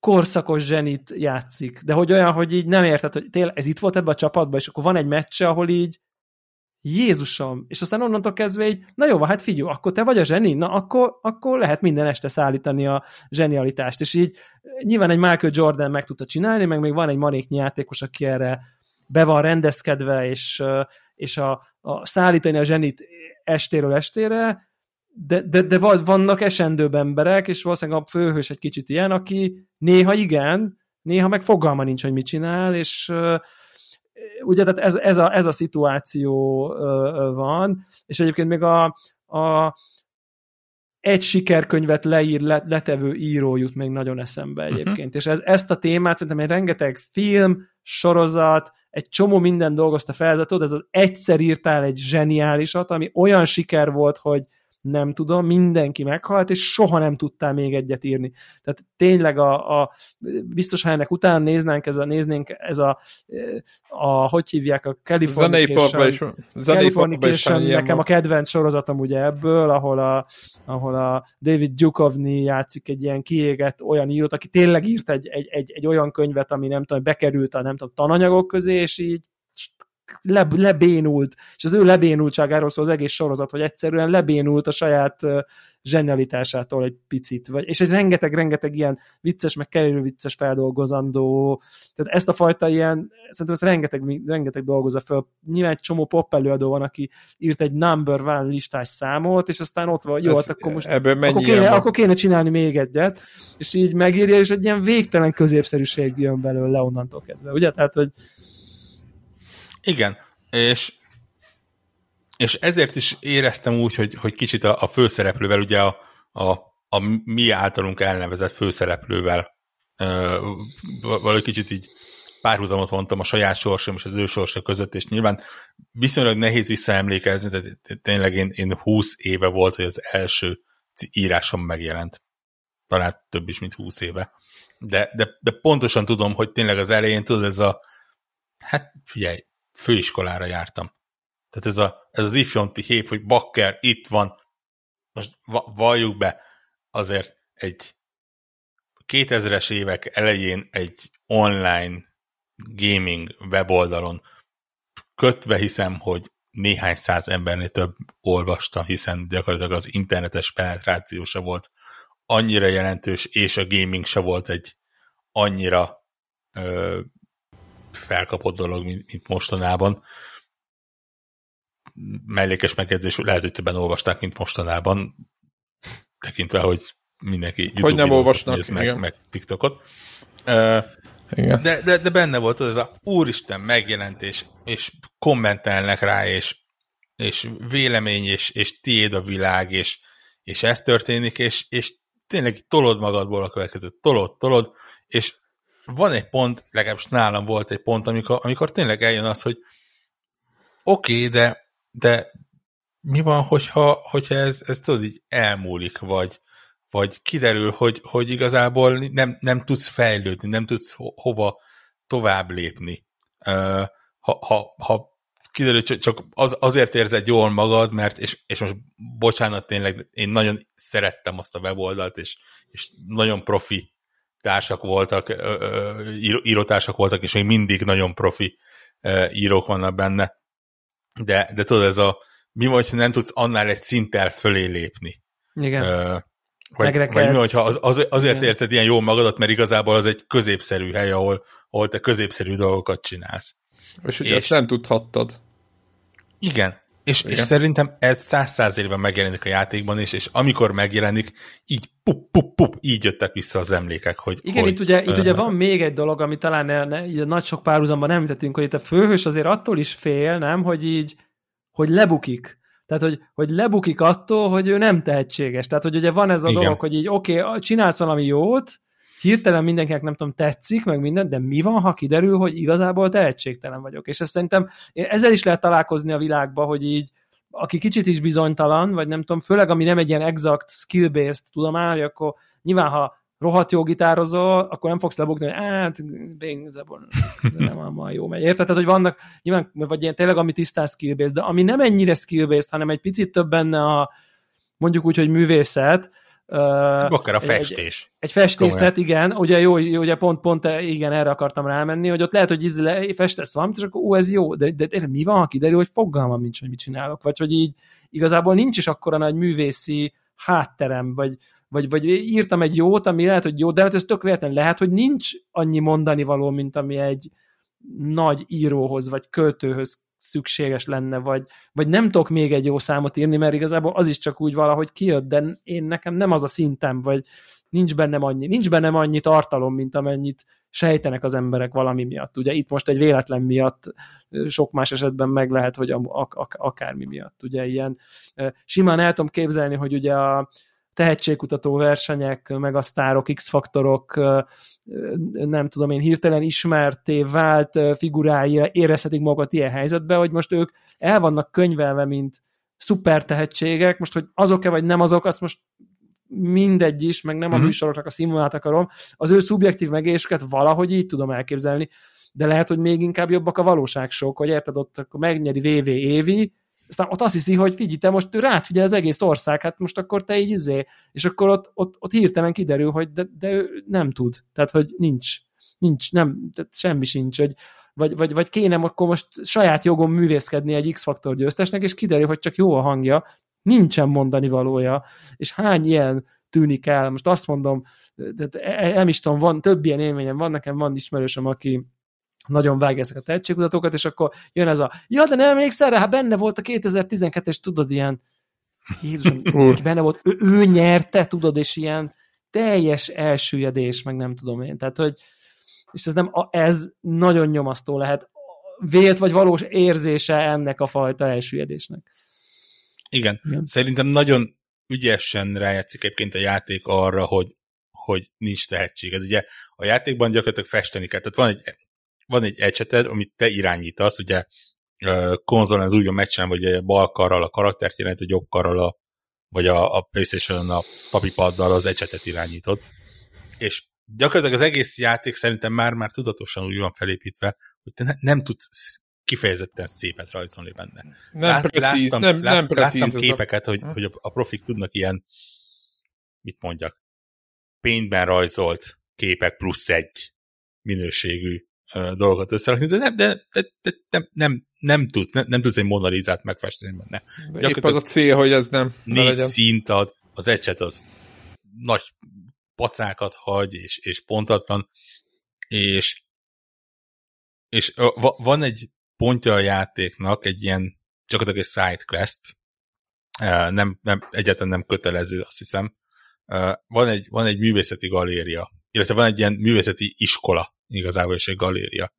korszakos zsenit játszik, de hogy olyan, hogy így nem érted, hogy tényleg ez itt volt ebbe a csapatban, és akkor van egy meccse, ahol így Jézusom, és aztán onnantól kezdve így, na jó, hát figyelj, akkor te vagy a zseni, na akkor, akkor lehet minden este szállítani a zsenialitást, és így nyilván egy Michael Jordan meg tudta csinálni, meg még van egy maréknyi játékos, aki erre be van rendezkedve, és, és a, a szállítani a zsenit estéről estére, de, de, de van- vannak esendőbb emberek, és valószínűleg a főhős egy kicsit ilyen, aki néha igen, néha meg fogalma nincs, hogy mit csinál, és ugye tehát ez, ez, a, ez a szituáció van, és egyébként még a, a egy sikerkönyvet leír, le, letevő író jut még nagyon eszembe egyébként, uh-huh. és ez, ezt a témát szerintem egy rengeteg film, sorozat, egy csomó minden dolgozta fel, ez az egyszer írtál egy zseniálisat, ami olyan siker volt, hogy nem tudom, mindenki meghalt, és soha nem tudtál még egyet írni. Tehát tényleg a, a biztos, ha ennek utána néznánk, ez a, néznénk ez a, a hogy hívják, a Californication, is Californication nekem a kedvenc sorozatom ugye ebből, ahol a, ahol a David Duchovny játszik egy ilyen kiégett olyan írót, aki tényleg írt egy, egy, egy, egy olyan könyvet, ami nem tudom, bekerült a nem tudom, tananyagok közé, és így le, lebénult, és az ő lebénultságáról szól az egész sorozat, hogy egyszerűen lebénult a saját ö, zsenialitásától egy picit, vagy, és egy rengeteg-rengeteg ilyen vicces, meg kerülő vicces feldolgozandó, tehát ezt a fajta ilyen, szerintem ezt rengeteg, rengeteg dolgozza föl. Nyilván egy csomó pop előadó van, aki írt egy number one listás számot, és aztán ott van, jó, Ez- hát akkor most Ebből mennyi akkor kéne, van? akkor kéne csinálni még egyet, és így megírja, és egy ilyen végtelen középszerűség jön belőle onnantól kezdve, ugye? Tehát, hogy Igen, és, és ezért is éreztem úgy, hogy, hogy kicsit a, a főszereplővel, ugye a, a, a mi általunk elnevezett főszereplővel ö, valahogy kicsit így párhuzamot vontam a saját sorsom és az ő sorsa között, és nyilván viszonylag nehéz visszaemlékezni, tehát tényleg én, én 20 éve volt, hogy az első írásom megjelent. Talán több is, mint 20 éve. De, de, de pontosan tudom, hogy tényleg az elején, tudod, ez a hát figyelj, főiskolára jártam. Tehát ez, a, ez az ifjonti hív, hogy bakker, itt van, most va- valljuk be, azért egy 2000-es évek elején egy online gaming weboldalon kötve hiszem, hogy néhány száz embernél több olvastam, hiszen gyakorlatilag az internetes penetráció se volt annyira jelentős, és a gaming se volt egy annyira ö, felkapott dolog, mint, mint mostanában. Mellékes megjegyzés, lehet, hogy többen olvasták, mint mostanában, tekintve, hogy mindenki YouTube Hogy nem olvasnak, néz meg, igen. meg TikTokot. Igen. de, de, de benne volt az a úristen megjelent, és, és kommentelnek rá, és, és vélemény, és, és tiéd a világ, és, és ez történik, és, és tényleg tolod magadból a következőt, tolod, tolod, és van egy pont, legalábbis nálam volt egy pont, amikor, amikor tényleg eljön az, hogy oké, okay, de, de mi van, hogyha, hogyha ez, ez tudod, így elmúlik, vagy, vagy kiderül, hogy, hogy igazából nem, nem tudsz fejlődni, nem tudsz ho- hova tovább lépni. Ha, ha, ha kiderül, csak az, azért érzed jól magad, mert, és, és most bocsánat, tényleg én nagyon szerettem azt a weboldalt, és, és nagyon profi társak voltak, írótársak voltak, és még mindig nagyon profi írók vannak benne. De, de tudod, ez a mi van, ha nem tudsz annál egy szinttel fölé lépni. Igen. Uh, vagy, vagy mi, hogyha az, az, azért Igen. érzed ilyen jól magadat, mert igazából az egy középszerű hely, ahol, ahol te középszerű dolgokat csinálsz. És ugye és, ezt nem tudhattad. Igen. És, és szerintem ez száz száz évben megjelenik a játékban is, és amikor megjelenik, így pup, pup, pup, így jöttek vissza az emlékek, hogy... Igen, hogy, itt, ugye, itt ugye van még egy dolog, ami talán ne, ne, nagy sok párhuzamban nem tettünk, hogy itt a főhős azért attól is fél, nem, hogy így, hogy lebukik. Tehát, hogy, hogy lebukik attól, hogy ő nem tehetséges. Tehát, hogy ugye van ez a Igen. dolog, hogy így oké, okay, csinálsz valami jót, hirtelen mindenkinek nem tudom, tetszik, meg minden, de mi van, ha kiderül, hogy igazából tehetségtelen vagyok? És ezt szerintem ezzel is lehet találkozni a világban, hogy így aki kicsit is bizonytalan, vagy nem tudom, főleg ami nem egy ilyen exact skill-based tudomány, akkor nyilván, ha rohadt jó gitározol, akkor nem fogsz lebukni, hogy hát, igazából nem a jó megy. Érted? Tehát, hogy vannak, nyilván, vagy ilyen tényleg, ami tisztán skill de ami nem ennyire skill hanem egy picit több benne a, mondjuk úgy, hogy művészet, Akár a festés. Egy, egy festészet, igen, ugye jó, ugye pont, pont igen, erre akartam rámenni, hogy ott lehet, hogy íz, le, festesz valamit, és akkor ó, ez jó, de, de, de mi van, ha kiderül, hogy fogalmam nincs, hogy mit csinálok, vagy hogy így igazából nincs is akkora nagy művészi hátterem, vagy, vagy, vagy írtam egy jót, ami lehet, hogy jó, de hát ez tök véletlen. Lehet, hogy nincs annyi mondani való, mint ami egy nagy íróhoz, vagy költőhöz szükséges lenne, vagy, vagy nem tudok még egy jó számot írni, mert igazából az is csak úgy valahogy kijött, de én nekem nem az a szintem, vagy nincs bennem annyi, nincs bennem annyi tartalom, mint amennyit sejtenek az emberek valami miatt. Ugye itt most egy véletlen miatt, sok más esetben meg lehet, hogy akármi miatt. Ugye ilyen simán el tudom képzelni, hogy ugye a, tehetségkutató versenyek, meg a sztárok, X-faktorok, nem tudom én, hirtelen ismerté vált figurái érezhetik magukat ilyen helyzetbe, hogy most ők el vannak könyvelve, mint szuper tehetségek, most, hogy azok-e vagy nem azok, azt most mindegy is, meg nem a mhm. műsoroknak a színvonalát akarom, az ő szubjektív megélésüket valahogy így tudom elképzelni, de lehet, hogy még inkább jobbak a valóság sok, hogy érted, ott akkor megnyeri VV Évi, aztán ott azt hiszi, hogy figyelj, te most rád figyel az egész ország, hát most akkor te így izé, és akkor ott, ott, ott hirtelen kiderül, hogy de, de ő nem tud, tehát hogy nincs, nincs, nem, tehát semmi sincs, hogy vagy, vagy, vagy kéne akkor most saját jogon művészkedni egy X-faktor győztesnek, és kiderül, hogy csak jó a hangja, nincsen mondani valója, és hány ilyen tűnik el, most azt mondom, tehát e, nem is tudom, van, több ilyen élményem van, nekem van ismerősöm, aki nagyon vágja ezeket a tehetségkutatókat, és akkor jön ez a, ja, de nem emlékszel rá, hát benne volt a 2012-es, tudod, ilyen, Jézusom, benne volt, ő, ő nyerte, tudod, és ilyen teljes elsüllyedés, meg nem tudom én, tehát, hogy és ez, nem, ez nagyon nyomasztó lehet, vélt vagy valós érzése ennek a fajta elsüllyedésnek. Igen. Igen. Szerintem nagyon ügyesen rájátszik egyébként a játék arra, hogy, hogy nincs tehetség. Ez ugye a játékban gyakorlatilag festeni kell. Tehát van egy van egy ecseted, amit te irányítasz, ugye konzolon az úgy van megcsinálva, hogy bal karral a karaktert jelent, a jobb karral a, vagy a, a playstation a papipaddal az ecsetet irányítod. És gyakorlatilag az egész játék szerintem már-már tudatosan úgy van felépítve, hogy te ne, nem tudsz kifejezetten szépet rajzolni benne. Nem Lát, precíz, láttam, nem, lát, nem precíz. Láttam képeket, a... hogy, hogy a, a profik tudnak ilyen, mit mondjak, paintben rajzolt képek plusz egy minőségű dolgokat összerakni, de nem, de, de, de nem, nem, nem, tudsz, nem, nem tudsz egy monalizát megfesteni benne. Épp az a cél, hogy ez nem Négy legyen. szint ad, az ecset az nagy pacákat hagy, és, és pontatlan, és, és van egy pontja a játéknak, egy ilyen gyakorlatilag egy side quest, nem, nem, egyáltalán nem kötelező, azt hiszem. Van egy, van egy művészeti galéria, illetve van egy ilyen művészeti iskola, igazából is egy galéria.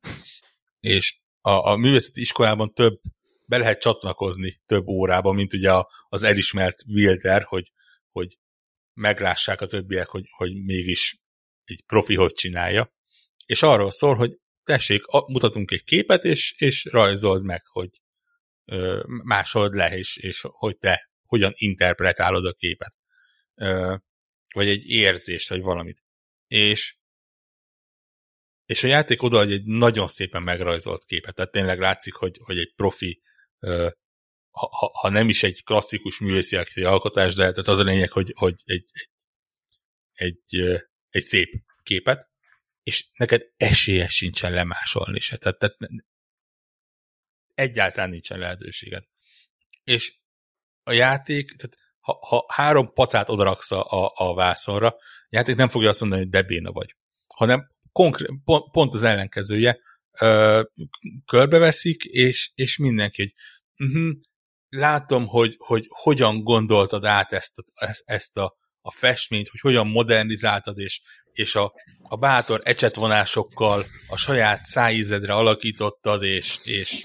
És a, a művészeti iskolában több, be lehet csatlakozni több órában, mint ugye az elismert Wilder, hogy, hogy meglássák a többiek, hogy, hogy mégis egy profi hogy csinálja. És arról szól, hogy tessék, mutatunk egy képet, és, és rajzold meg, hogy ö, másold le, és, és hogy te hogyan interpretálod a képet. Ö, vagy egy érzést, vagy valamit. És és a játék odaadja egy nagyon szépen megrajzolt képet, tehát tényleg látszik, hogy, hogy egy profi, ha, ha nem is egy klasszikus művészi alkotás, de tehát az a lényeg, hogy, hogy egy, egy, egy, egy szép képet, és neked esélye sincsen lemásolni se. Tehát, tehát egyáltalán nincsen lehetőséged. És a játék, tehát ha, ha három pacát odaraksz a, a vászonra, a játék nem fogja azt mondani, hogy debéna vagy, hanem konkrét, pont, pont az ellenkezője, ö, körbeveszik, és, és mindenki, hogy uh-huh, látom, hogy, hogy hogyan gondoltad át ezt, ezt a, a festményt, hogy hogyan modernizáltad, és, és a, a bátor ecsetvonásokkal a saját szájízedre alakítottad, és, és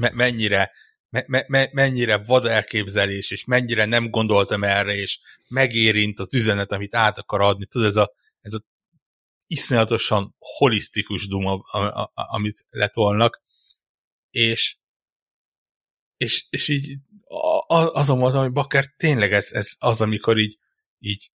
me, mennyire me, me, mennyire vad elképzelés, és mennyire nem gondoltam erre, és megérint az üzenet, amit át akar adni. Tudod, ez a, ez a iszonyatosan holisztikus duma, amit letolnak, és, és, és így azon voltam, hogy bakker, tényleg ez, ez az, amikor így, így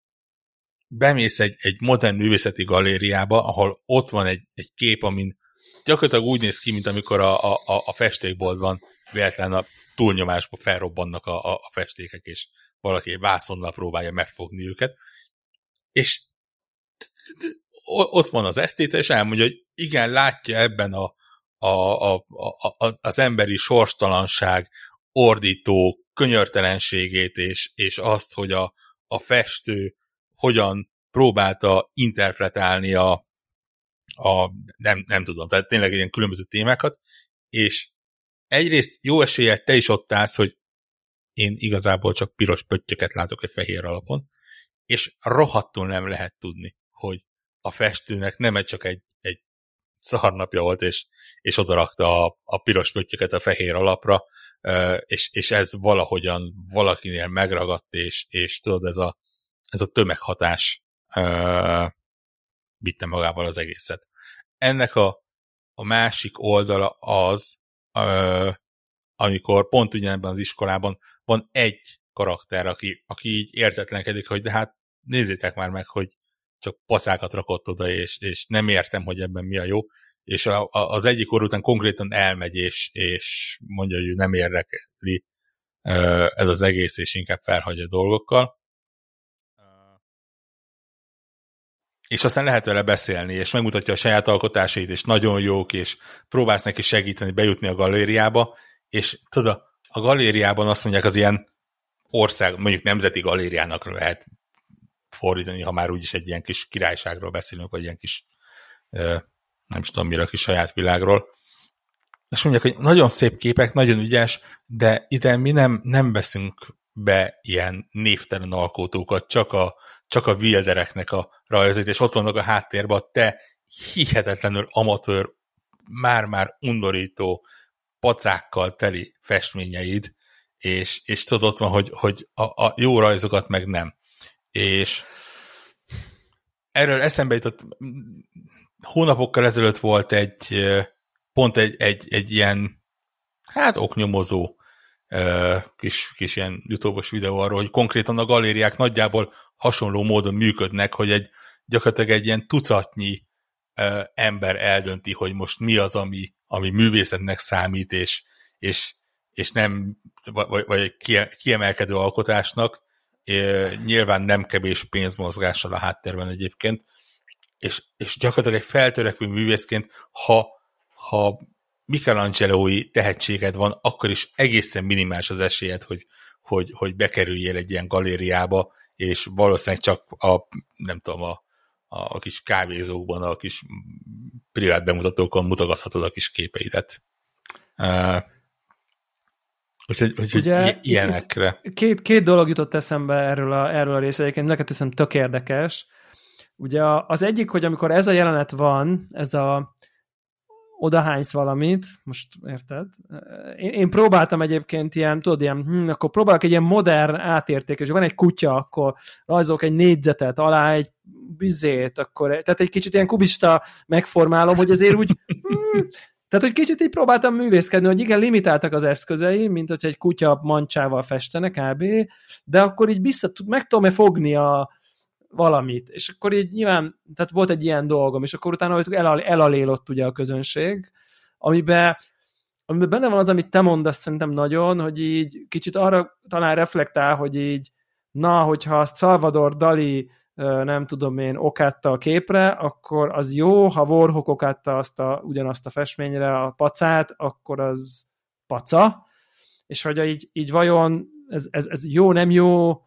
bemész egy, egy modern művészeti galériába, ahol ott van egy, egy kép, amin gyakorlatilag úgy néz ki, mint amikor a, a, a festékboltban véletlen a túlnyomásba felrobbannak a, a, a festékek, és valaki vászonnal próbálja megfogni őket. És ott van az esztéte, és elmondja, hogy igen, látja ebben a, a, a, a, az emberi sorstalanság, ordító könyörtelenségét, és, és azt, hogy a, a festő hogyan próbálta interpretálni a, a nem, nem tudom, tehát tényleg ilyen különböző témákat, és egyrészt jó eséllyel te is ott állsz, hogy én igazából csak piros pöttyöket látok egy fehér alapon, és rohadtul nem lehet tudni, hogy a festőnek nem csak egy, egy szarnapja volt, és, és odarakta a, a piros pöttyöket a fehér alapra, és, és ez valahogyan valakinél megragadt, és, és tudod, ez a, ez a tömeghatás vitte magával az egészet. Ennek a, a másik oldala az, amikor pont ugyanebben az iskolában van egy karakter, aki, aki így értetlenkedik, hogy de hát nézzétek már meg, hogy csak pacákat rakott oda, és, és nem értem, hogy ebben mi a jó, és a, a, az egyik orr után konkrétan elmegy, és, és mondja, hogy ő nem érdekli ez az egész, és inkább felhagyja dolgokkal. és aztán lehet vele beszélni, és megmutatja a saját alkotásait, és nagyon jók, és próbálsz neki segíteni bejutni a galériába, és tudod, a galériában azt mondják, az ilyen ország, mondjuk nemzeti galériának lehet fordítani, ha már úgyis egy ilyen kis királyságról beszélünk, vagy ilyen kis, nem is tudom mire, a kis saját világról. És mondják, hogy nagyon szép képek, nagyon ügyes, de ide mi nem, nem veszünk be ilyen névtelen alkotókat, csak a, csak a wildereknek a rajzait, és ott vannak a háttérben a te hihetetlenül amatőr, már-már undorító pacákkal teli festményeid, és, és tudod, ott van, hogy, hogy a, a jó rajzokat meg nem. És erről eszembe jutott, hónapokkal ezelőtt volt egy, pont egy, egy, egy ilyen, hát oknyomozó kis, kis ilyen youtube videó arról, hogy konkrétan a galériák nagyjából hasonló módon működnek, hogy egy gyakorlatilag egy ilyen tucatnyi ember eldönti, hogy most mi az, ami, ami művészetnek számít, és, és, és nem, vagy, vagy kiemelkedő alkotásnak, nyilván nem kevés pénzmozgással a háttérben egyébként, és, és gyakorlatilag egy feltörekvő művészként, ha, ha Michelangelo-i tehetséged van, akkor is egészen minimális az esélyed, hogy, hogy, hogy bekerüljél egy ilyen galériába, és valószínűleg csak a, nem tudom, a, a kis kávézókban, a kis privát bemutatókon mutogathatod a kis képeidet. Úgyhogy, úgyhogy Ugye, ilyenekre. Két, két dolog jutott eszembe erről a, erről a részről, egyébként neked hiszem tök érdekes. Ugye az egyik, hogy amikor ez a jelenet van, ez a odahánysz valamit, most érted? Én, én próbáltam egyébként ilyen, tudod, ilyen, hm, akkor próbálok egy ilyen modern átértékes, van egy kutya, akkor rajzolok egy négyzetet, alá egy bizét, akkor, tehát egy kicsit ilyen kubista megformálom, hogy azért úgy, hm, tehát, hogy kicsit így próbáltam művészkedni, hogy igen, limitáltak az eszközei, mint hogyha egy kutya mancsával festene kb., de akkor így vissza, meg tudom-e fogni a, valamit. És akkor így nyilván, tehát volt egy ilyen dolgom, és akkor utána elal, elalélott ugye a közönség, amiben amiben benne van az, amit te mondasz szerintem nagyon, hogy így kicsit arra talán reflektál, hogy így na, hogyha Salvador Dali nem tudom én, okátta a képre, akkor az jó, ha Warhawk okátta azt a, ugyanazt a festményre a pacát, akkor az paca, és hogy így, így vajon ez, ez, ez jó, nem jó,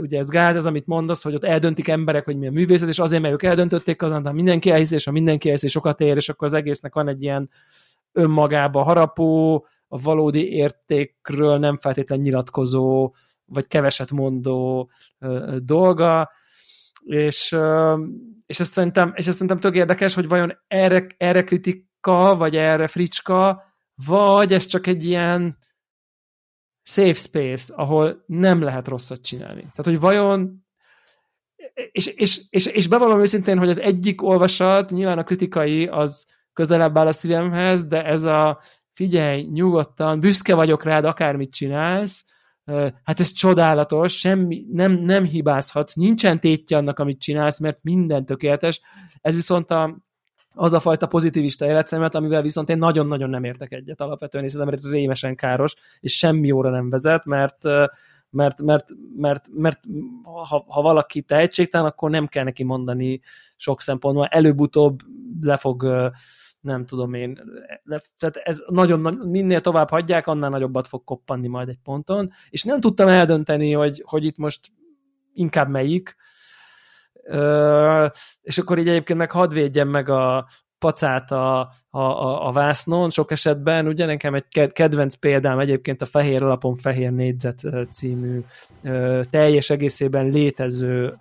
ugye ez gáz, ez amit mondasz, hogy ott eldöntik emberek, hogy mi a művészet, és azért, mert ők eldöntötték, azon mindenki elhisz, és ha mindenki elhisz, és sokat ér, és akkor az egésznek van egy ilyen önmagába harapó, a valódi értékről nem feltétlen nyilatkozó, vagy keveset mondó dolga, és, és ezt szerintem, és ezt szerintem tök érdekes, hogy vajon erre, erre kritika, vagy erre fricska, vagy ez csak egy ilyen safe space, ahol nem lehet rosszat csinálni. Tehát, hogy vajon és, és, és, és bevallom őszintén, hogy az egyik olvasat, nyilván a kritikai az közelebb áll a szívemhez, de ez a figyelj, nyugodtan, büszke vagyok rád, akármit csinálsz, hát ez csodálatos, semmi, nem, nem hibázhatsz, nincsen tétje annak, amit csinálsz, mert minden tökéletes. Ez viszont a, az a fajta pozitivista életszemet, amivel viszont én nagyon-nagyon nem értek egyet alapvetően, és szerintem rémesen káros, és semmi óra nem vezet, mert mert, mert, mert, mert ha, ha valaki tehetségtelen, akkor nem kell neki mondani sok szempontból, előbb-utóbb le fog nem tudom én, le, tehát ez nagyon, minél tovább hagyják, annál nagyobbat fog koppanni majd egy ponton, és nem tudtam eldönteni, hogy, hogy itt most inkább melyik, Ö, és akkor így egyébként meg hadd védjem meg a, pacát a, a, a, a vásznon, sok esetben, ugye nekem egy kedvenc példám egyébként a Fehér alapon Fehér négyzet című teljes egészében létező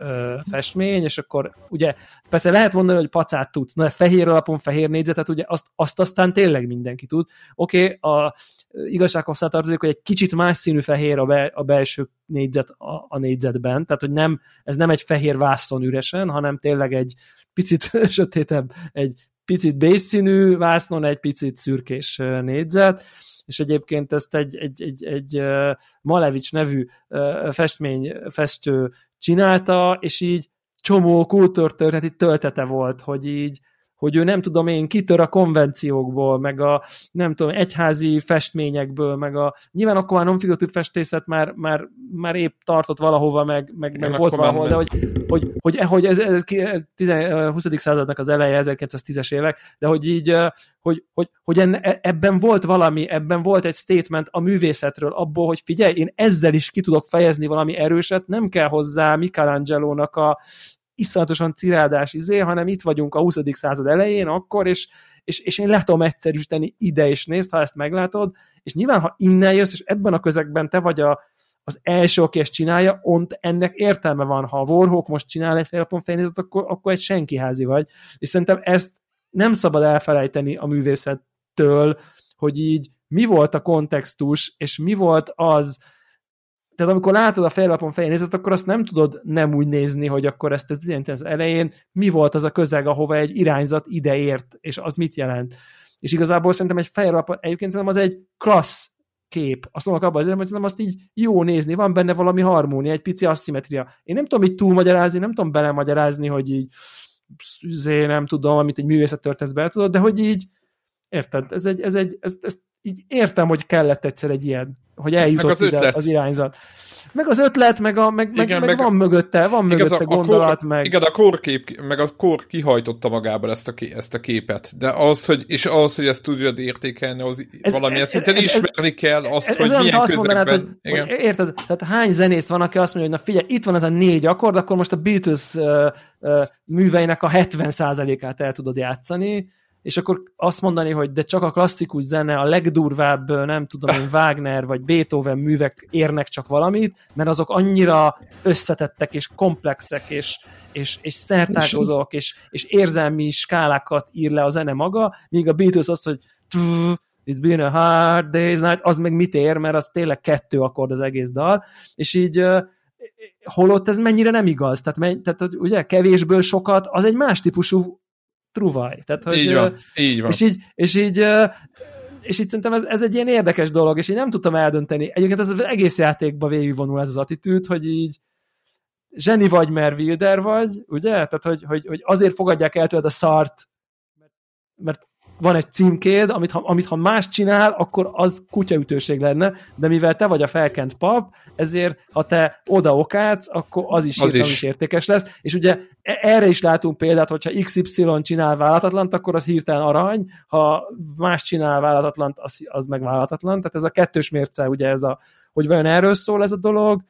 festmény, és akkor ugye persze lehet mondani, hogy pacát tudsz, na fehér alapon fehér négyzetet, ugye azt, azt aztán tényleg mindenki tud. Oké, okay, a igazsághoz tartozik, hogy egy kicsit más színű fehér a, be, a belső négyzet a, a négyzetben, tehát hogy nem, ez nem egy fehér vászon üresen, hanem tényleg egy picit sötétebb, egy picit bészszínű vásznon, egy picit szürkés négyzet, és egyébként ezt egy, egy, egy, egy Malevics nevű festményfestő csinálta, és így csomó kultúrtörténeti töltete volt, hogy így hogy ő nem tudom én, kitör a konvenciókból, meg a nem tudom, egyházi festményekből, meg a nyilván akkor már non-figuratív festészet már, már, már épp tartott valahova, meg, meg, meg volt valahol, de hogy, hogy, hogy, hogy ez, ez 20. századnak az eleje, 1910-es évek, de hogy így, hogy, hogy, hogy enne, ebben volt valami, ebben volt egy statement a művészetről, abból, hogy figyelj, én ezzel is ki tudok fejezni valami erőset, nem kell hozzá Michelangelo-nak a iszonyatosan cirádás izé, hanem itt vagyunk a 20. század elején akkor, és, és, és én le tudom egyszerűsíteni ide, és nézd, ha ezt meglátod, és nyilván, ha innen jössz, és ebben a közegben te vagy a, az első, aki ezt csinálja, ont ennek értelme van. Ha a Warhawk most csinál egy félapon fejnézet, akkor, akkor egy senkiházi vagy. És szerintem ezt nem szabad elfelejteni a művészettől, hogy így mi volt a kontextus, és mi volt az, tehát amikor látod a fejlapon fejnézet, akkor azt nem tudod nem úgy nézni, hogy akkor ezt ez az elején mi volt az a közeg, ahova egy irányzat ideért, és az mit jelent. És igazából szerintem egy fejlap, egyébként szerintem az egy klassz kép. Azt mondok abban, hogy szerintem azt így jó nézni, van benne valami harmónia, egy pici asszimetria. Én nem tudom így túlmagyarázni, nem tudom belemagyarázni, hogy így zé, nem tudom, amit egy művészet történsz be, tudod, de hogy így érted, ez egy, ez egy, ez, ez így értem, hogy kellett egyszer egy ilyen, hogy eljutott az ide ötlet. az irányzat. Meg az ötlet, meg, a, meg, igen, meg, meg van mögötte, van mögötte a, gondolat, a meg... Igen, a kórkép, meg a kor kihajtotta magából ezt a, ezt a képet, de az, hogy, és az, hogy ezt tudjad értékelni, az ez, valamilyen szinten ismerni kell azt, ez, hogy ez milyen azt mondanád, hogy, igen. hogy, érted, tehát hány zenész van, aki azt mondja, hogy na figyelj, itt van ez a négy akkord, akkor most a Beatles uh, uh, műveinek a 70%-át el tudod játszani, és akkor azt mondani, hogy de csak a klasszikus zene, a legdurvább, nem tudom én, Wagner vagy Beethoven művek érnek csak valamit, mert azok annyira összetettek és komplexek és, és, és szertágozók és, és érzelmi skálákat ír le a zene maga, míg a Beatles az, hogy It's been a hard day's night, az meg mit ér, mert az tényleg kettő akkord az egész dal, és így holott ez mennyire nem igaz. Tehát, tehát ugye kevésből sokat, az egy más típusú truvaj. Tehát, hogy, így van, így van. És így, és így, és így szerintem ez, ez egy ilyen érdekes dolog, és én nem tudtam eldönteni. Egyébként ez az egész játékban végigvonul ez az attitűd, hogy így zseni vagy, mert Wilder vagy, ugye? Tehát, hogy, hogy, hogy azért fogadják el tőled a szart, mert, mert van egy címkéd, amit ha, amit ha más csinál, akkor az kutyaütőség lenne, de mivel te vagy a felkent pap, ezért ha te oda okádsz, akkor az is, az is. is értékes lesz. És ugye e, erre is látunk példát, hogyha XY csinál vállalatlant, akkor az hirtelen arany, ha más csinál vállalatlant, az, az meg vállalatlan. Tehát ez a kettős mérce, ugye ez a, hogy vajon erről szól ez a dolog,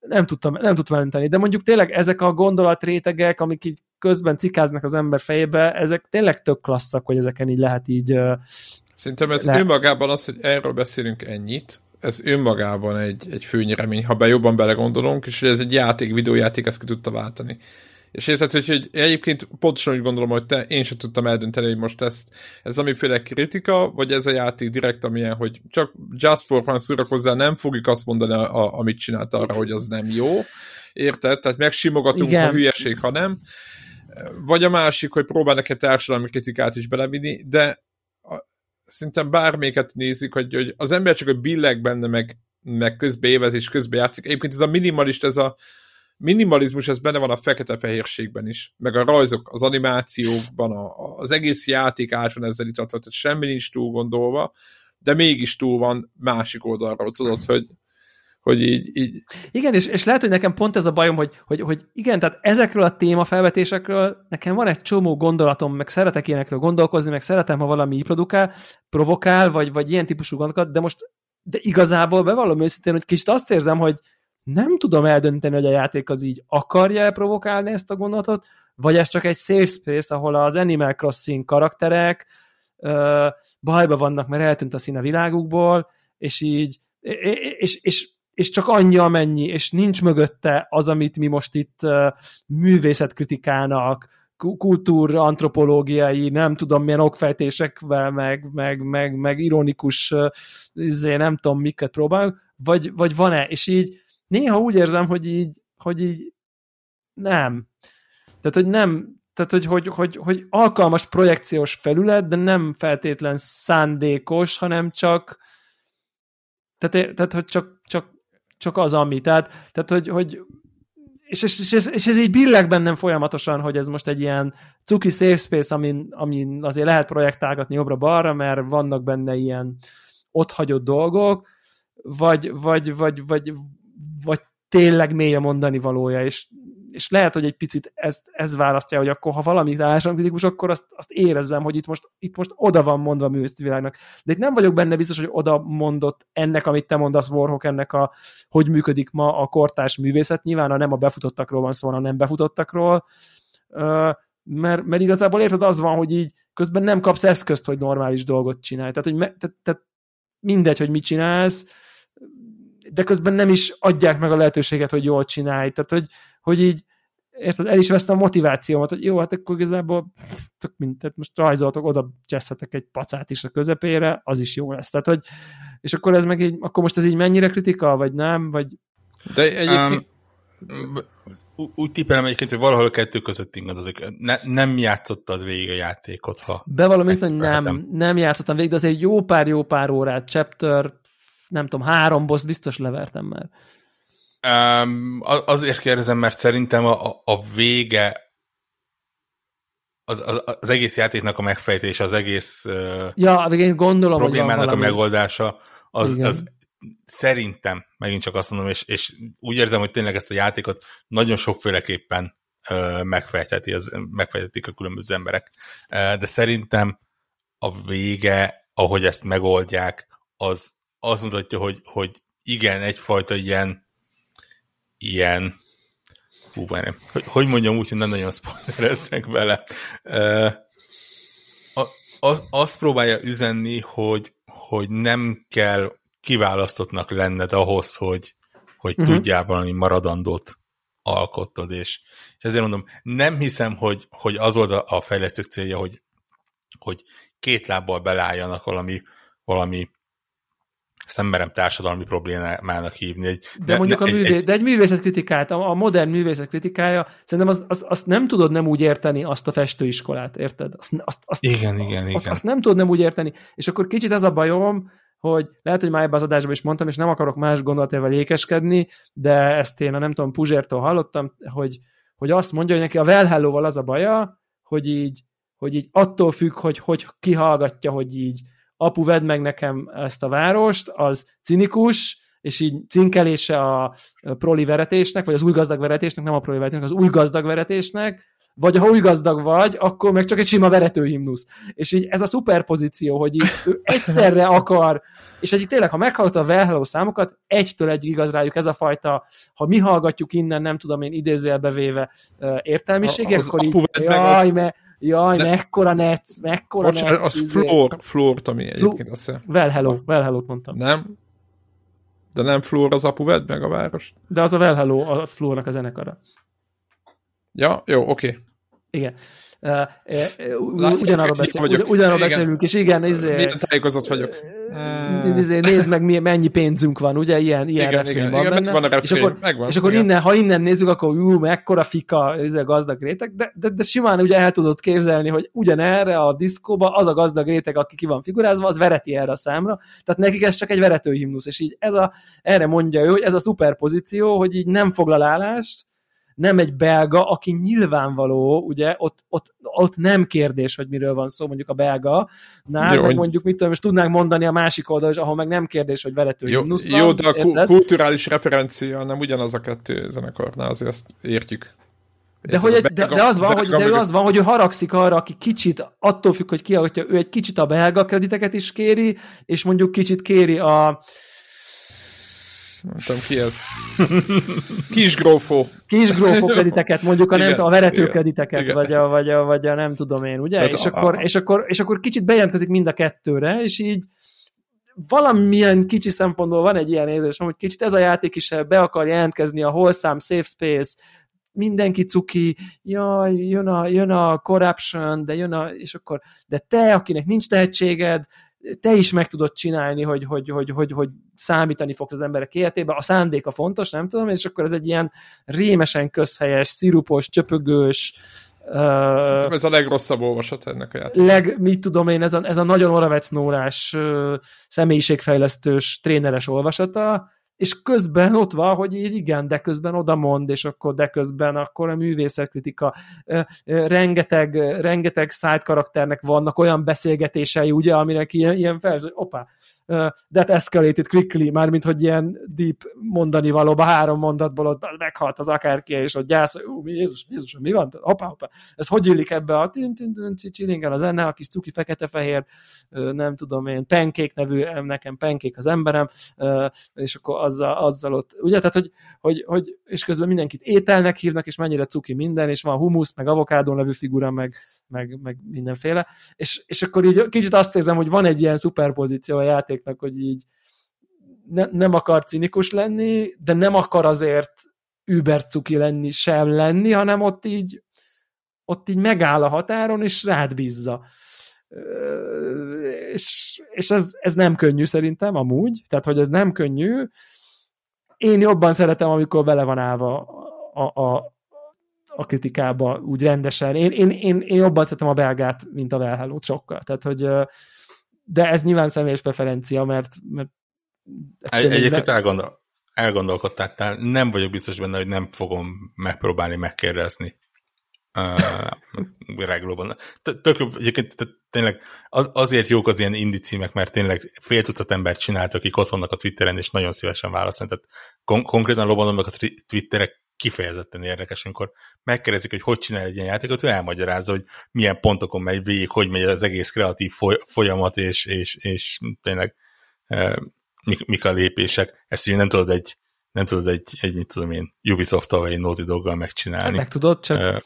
nem tudtam, nem tudtam menteni, de mondjuk tényleg ezek a gondolatrétegek, amik így közben cikáznak az ember fejébe, ezek tényleg tök klasszak, hogy ezeken így lehet így... Szerintem ez le... önmagában az, hogy erről beszélünk ennyit, ez önmagában egy, egy főnyeremény, ha be jobban belegondolunk, és ez egy játék, videójáték ezt ki tudta váltani. És érted, hogy, hogy egyébként pontosan úgy gondolom, hogy te, én sem tudtam eldönteni, hogy most ezt, ez amiféle kritika, vagy ez a játék direkt, amilyen, hogy csak just for fun szórakozzá, nem fogjuk azt mondani, a, a, amit csinált arra, hogy az nem jó. Érted? Tehát megsimogatunk, Igen. a hülyeség, ha nem. Vagy a másik, hogy próbálnak egy társadalmi kritikát is belevinni, de szinte bármelyiket nézik, hogy, hogy az ember csak a billeg benne, meg, meg közbe évez és közbe játszik. Egyébként ez a minimalist, ez a, minimalizmus, ez benne van a fekete-fehérségben is, meg a rajzok, az animációkban, a, az egész játék át van ezzel itatva, tehát semmi nincs túl gondolva, de mégis túl van másik oldalról, tudod, hogy, hogy így, így... Igen, és, és lehet, hogy nekem pont ez a bajom, hogy, hogy, hogy igen, tehát ezekről a témafelvetésekről nekem van egy csomó gondolatom, meg szeretek ilyenekről gondolkozni, meg szeretem, ha valami produkál, provokál, vagy, vagy ilyen típusú gondokat, de most de igazából bevallom őszintén, hogy kicsit azt érzem, hogy, nem tudom eldönteni, hogy a játék az így akarja elprovokálni ezt a gondolatot, vagy ez csak egy safe space, ahol az Animal Crossing karakterek uh, bajba vannak, mert eltűnt a szín a világukból, és így, és, és, és csak annyi amennyi, és nincs mögötte az, amit mi most itt uh, művészetkritikának, kultúrantropológiai, nem tudom milyen okfejtésekvel, meg, meg, meg, meg ironikus, izé, nem tudom miket próbálunk, vagy, vagy van-e, és így néha úgy érzem, hogy így, hogy így nem. Tehát, hogy nem, tehát, hogy, hogy, hogy, hogy alkalmas projekciós felület, de nem feltétlen szándékos, hanem csak tehát, tehát hogy csak, csak, az, ami. Tehát, tehát hogy, hogy és, és, és, ez, és ez így billeg bennem folyamatosan, hogy ez most egy ilyen cuki safe space, amin, amin azért lehet projektálgatni jobbra-balra, mert vannak benne ilyen otthagyott dolgok, vagy, vagy, vagy, vagy, vagy tényleg mély a mondani valója, és, és lehet, hogy egy picit ez, ez választja, hogy akkor ha valami kritikus, akkor azt, azt érezzem, hogy itt most, itt most oda van mondva a művészeti világnak. De itt nem vagyok benne biztos, hogy oda mondott ennek, amit te mondasz, Warhawk, ennek a, hogy működik ma a kortárs művészet. Nyilván a nem a befutottakról van szó, hanem nem befutottakról. Mert, mert igazából érted, az van, hogy így közben nem kapsz eszközt, hogy normális dolgot csinálj. Tehát, hogy me, tehát, tehát mindegy, hogy mit csinálsz, de közben nem is adják meg a lehetőséget, hogy jól csinálj. Tehát, hogy, hogy így, érted, el is vesztem a motivációmat, hogy jó, hát akkor igazából tök mint, tehát most rajzoltok, oda cseszhetek egy pacát is a közepére, az is jó lesz. Tehát, hogy, és akkor ez meg így, akkor most ez így mennyire kritika, vagy nem, vagy... De egyébként... Um, úgy tippelem egyébként, hogy valahol a kettő között ingadozik. Ne, nem játszottad végig a játékot, ha... Bevallom hogy nem, nem játszottam végig, de azért jó pár, jó pár órát, chapter nem tudom, három boss biztos levertem már. Um, azért kérdezem, mert szerintem a, a vége az, az, az egész játéknak a megfejtése, az egész uh, ja, én gondolom, problémának a megoldása, az, az szerintem, megint csak azt mondom, és, és úgy érzem, hogy tényleg ezt a játékot nagyon sokféleképpen uh, megfejteti, az, megfejtetik a különböző emberek. Uh, de szerintem a vége, ahogy ezt megoldják, az, az mutatja, hogy, hogy igen, egyfajta ilyen ilyen hú, már hogy, hogy mondjam úgy, hogy nem nagyon spoilerezzek vele. Uh, az, azt próbálja üzenni, hogy, hogy nem kell kiválasztottnak lenned ahhoz, hogy, hogy uh-huh. tudjál valami maradandót alkottad, és, és ezért mondom, nem hiszem, hogy, hogy az volt a fejlesztők célja, hogy, hogy két lábbal belálljanak valami, valami szemmerem társadalmi problémának hívni. Egy, de ne, mondjuk ne, a művész, egy, de egy művészetkritikát, a, a modern művészetkritikája, szerintem az, az, azt nem tudod nem úgy érteni azt a festőiskolát, érted? Azt, azt, azt, igen, igen, azt, igen. Azt nem tudod nem úgy érteni. És akkor kicsit ez a bajom, hogy lehet, hogy már ebben az adásban is mondtam, és nem akarok más gondolatával ékeskedni, de ezt én a nem tudom, Puzsértól hallottam, hogy, hogy azt mondja, hogy neki a Well Hello-val az a baja, hogy így, hogy így attól függ, hogy, hogy kihallgatja, hogy így apu, vedd meg nekem ezt a várost, az cinikus, és így cinkelése a proli veretésnek, vagy az új gazdag veretésnek, nem a proli veretésnek, az új gazdag veretésnek, vagy ha új gazdag vagy, akkor meg csak egy sima veretőhimnusz. És így ez a szuperpozíció, hogy így ő egyszerre akar, és egyik tényleg, ha meghallgatta a Well számokat, egytől egy igaz rájuk ez a fajta, ha mi hallgatjuk innen, nem tudom én idézőjelbe véve uh, értelmiségért, akkor így, jaj, az... me, jaj, de... mekkora netsz, mekkora Bocsánat, netsz. az izé. Floor, Floor, ami egyébként azt. Well hello, well hello mondtam. Nem? De nem Floor az apu vedd meg a város. De az a Well Hello a Floornak a zenekara. Ja, jó, oké. Okay. Igen. Uh, ugyanarra, beszél, ugyanarra beszélünk, és igen, izé, milyen tájékozott vagyok. Izé, nézd meg, mennyi pénzünk van, ugye, ilyen, ilyen igen, igen, van igen, benne. Van a és akkor, megvan, és akkor innen, ha innen nézzük, akkor ú, mekkora fika, izé, gazdag réteg, de, de, de simán ugye el tudod képzelni, hogy ugyanerre a diszkóba az a gazdag réteg, aki ki van figurázva, az vereti erre a számra, tehát nekik ez csak egy veretőhimnusz, és így ez a, erre mondja ő, hogy ez a szuperpozíció, hogy így nem foglal állást, nem egy belga, aki nyilvánvaló, ugye, ott, ott, ott nem kérdés, hogy miről van szó, mondjuk a belga, nál, jó, meg mondjuk mit tudom, és tudnánk mondani a másik oldal, és ahol meg nem kérdés, hogy velető jó, van, jó, de a érted? kulturális referencia nem ugyanaz a kettő zenekarnál, azért ezt értjük. De, hogy egy, de, de, az van, hogy, de az van, hogy ő haragszik arra, aki kicsit, attól függ, hogy ki, hogyha ő egy kicsit a belga krediteket is kéri, és mondjuk kicsit kéri a, nem tudom ki ez. Kisgrófó. Kisgrófó krediteket, mondjuk a, nem igen, a verető igen, krediteket, igen. Vagy, a, vagy, a, vagy a nem tudom én, ugye? és, a, akkor, a... és, akkor, és akkor kicsit bejelentkezik mind a kettőre, és így valamilyen kicsi szempontból van egy ilyen érzés, hogy kicsit ez a játék is be akar jelentkezni a wholesome safe space, mindenki cuki, jaj, jön a, jön a corruption, de jön a, és akkor, de te, akinek nincs tehetséged, te is meg tudod csinálni, hogy, hogy, hogy, hogy, hogy számítani fogsz az emberek életébe, a szándéka fontos, nem tudom, és akkor ez egy ilyen rémesen közhelyes, szirupos, csöpögős, Uh, ez a legrosszabb olvasat ennek a játéknak. Leg, mit tudom én, ez a, ez a nagyon oravecnórás, uh, személyiségfejlesztős, tréneres olvasata, és közben ott van, hogy így igen, de közben oda mond, és akkor de közben akkor a művészetkritika. Rengeteg, rengeteg side karakternek vannak olyan beszélgetései, ugye, aminek ilyen, ilyen fel, hogy opa, that escalated quickly, mármint, hogy ilyen deep mondani valóba, három mondatból ott meghalt az akárki, és ott gyász, ú, mi, Jézus, Jézus, mi van? Hoppá, hoppá. Ez hogy illik ebbe a tűn, tűn, tűn, csilingen a zene, a kis cuki fekete-fehér, nem tudom én, penkék nevű, nekem penkék az emberem, és akkor azzal, azzal ott, ugye, tehát, hogy, hogy, hogy, és közben mindenkit ételnek hívnak, és mennyire cuki minden, és van humusz, meg avokádó nevű figura, meg, meg, meg mindenféle, és, és akkor így kicsit azt érzem, hogy van egy ilyen szuperpozíció a játéknak, hogy így ne, nem akar cinikus lenni, de nem akar azért über cuki lenni sem lenni, hanem ott így ott így megáll a határon, és rád bízza. És, és ez, ez nem könnyű szerintem, amúgy, tehát hogy ez nem könnyű. Én jobban szeretem, amikor bele van állva a, a, a kritikába úgy rendesen. Én, én, én, én jobban szeretem a belgát, mint a Velhálót sokkal. Tehát, hogy de ez nyilván személyes preferencia, mert, mert egy, egyébként le... elgondol, elgondolkodtál, nem vagyok biztos benne, hogy nem fogom megpróbálni megkérdezni uh, reglóban. Tök, egyébként tényleg az, azért jók az ilyen indi címek, mert tényleg fél tucat embert csinált, akik ott vannak a Twitteren, és nagyon szívesen válaszolnak. Tehát kon- konkrétan lobanomnak a Twitterek kifejezetten érdekes, amikor megkérdezik, hogy hogy csinál egy ilyen játékot, ő elmagyarázza, hogy milyen pontokon megy végig, hogy megy az egész kreatív folyamat, és, és, és tényleg e, mik, mik a lépések. Ezt ugye nem tudod egy, nem tudod egy, egy mit tudom én, Ubisoft-tal vagy egy Naughty Doggal megcsinálni. Meg tudod, csak, e,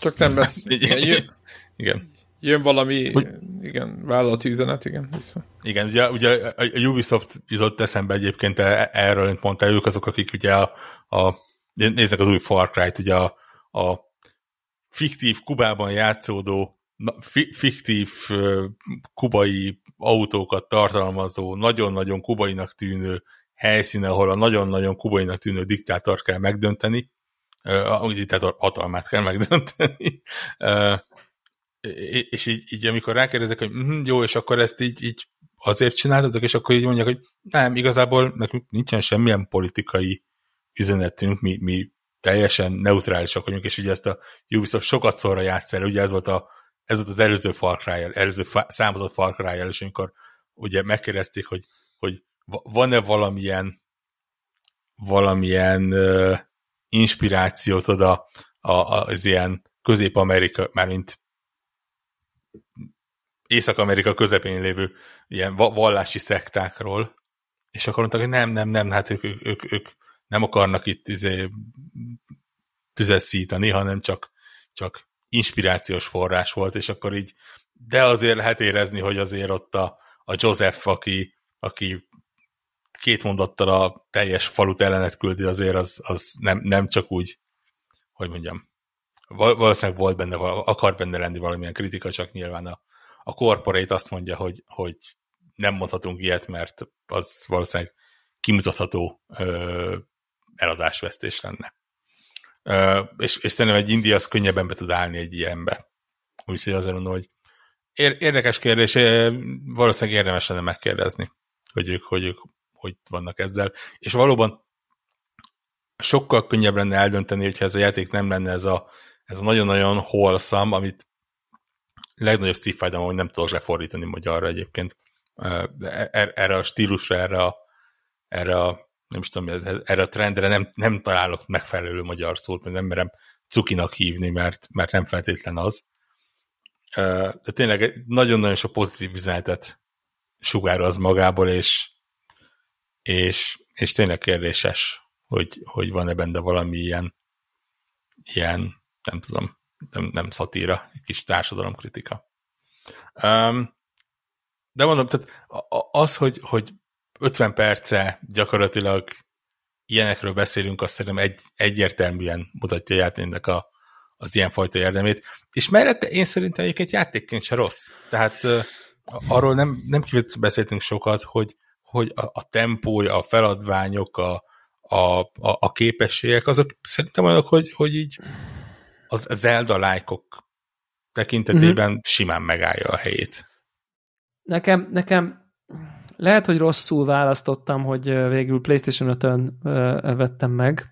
csak nem lesz. igen, jön, igen. Jön valami, hogy, igen, vállalati üzenet, igen, vissza. Igen, ugye, ugye a Ubisoft jutott eszembe egyébként erről, mint mondta, ők azok, akik ugye a, a nézzek az új Far Cry-t, ugye a, a fiktív Kubában játszódó, fiktív kubai autókat tartalmazó, nagyon-nagyon kubainak tűnő helyszíne, ahol a nagyon-nagyon kubainak tűnő diktátor kell megdönteni, a diktátor hatalmát kell megdönteni, és így, így amikor rákérdezek, hogy mm, jó, és akkor ezt így, így azért csináltatok, és akkor így mondják, hogy nem, igazából nekünk nincsen semmilyen politikai üzenetünk, mi, mi teljesen neutrálisak vagyunk, és ugye ezt a Ubisoft sokat szorra játsz el, ugye ez volt, a, ez volt az előző Far Cry, előző számozott Far Cry és amikor ugye megkérdezték, hogy, hogy van-e valamilyen valamilyen uh, inspirációt oda a, az ilyen Közép-Amerika, mármint Észak-Amerika közepén lévő ilyen vallási szektákról, és akkor mondták, hogy nem, nem, nem, hát ők, ők, ők, ők nem akarnak itt izé, tüzet szítani, hanem csak, csak inspirációs forrás volt, és akkor így, de azért lehet érezni, hogy azért ott a, a Joseph, aki, aki két mondattal a teljes falut ellenet küldi, azért az, az nem, nem csak úgy, hogy mondjam, valószínűleg volt benne, akar benne lenni valamilyen kritika, csak nyilván a, a corporate azt mondja, hogy, hogy nem mondhatunk ilyet, mert az valószínűleg kimutatható ö, eladásvesztés lenne. És, és szerintem egy India az könnyebben be tud állni egy ilyenbe. Úgyhogy azért mondom, hogy érdekes kérdés, valószínűleg érdemes lenne megkérdezni, hogy ők, hogy ők hogy vannak ezzel. És valóban sokkal könnyebb lenne eldönteni, hogyha ez a játék nem lenne ez a, ez a nagyon-nagyon holszam, amit legnagyobb szívfájdalom, hogy nem tudok lefordítani magyarra egyébként. Er, erre a stílusra, erre a, erre a nem is tudom, erre a trendre nem, nem találok megfelelő magyar szót, mert nem merem cukinak hívni, mert, mert nem feltétlen az. De tényleg nagyon-nagyon sok pozitív üzenetet sugároz magából, és, és, és tényleg kérdéses, hogy, hogy van-e benne valami ilyen, ilyen nem tudom, nem, nem szatíra, egy kis társadalomkritika. Um, de mondom, tehát az, hogy, hogy 50 perce gyakorlatilag ilyenekről beszélünk, azt szerintem egy, egyértelműen mutatja a játéknak a, az ilyenfajta érdemét. És mellette én szerintem egyébként játékként se rossz. Tehát uh, arról nem, nem beszéltünk sokat, hogy, hogy a, a tempója, a feladványok, a, a, a, a képességek, azok szerintem olyanok, hogy, hogy így az Zelda lájkok tekintetében mm-hmm. simán megállja a helyét. Nekem, nekem lehet, hogy rosszul választottam, hogy végül PlayStation 5-ön vettem meg,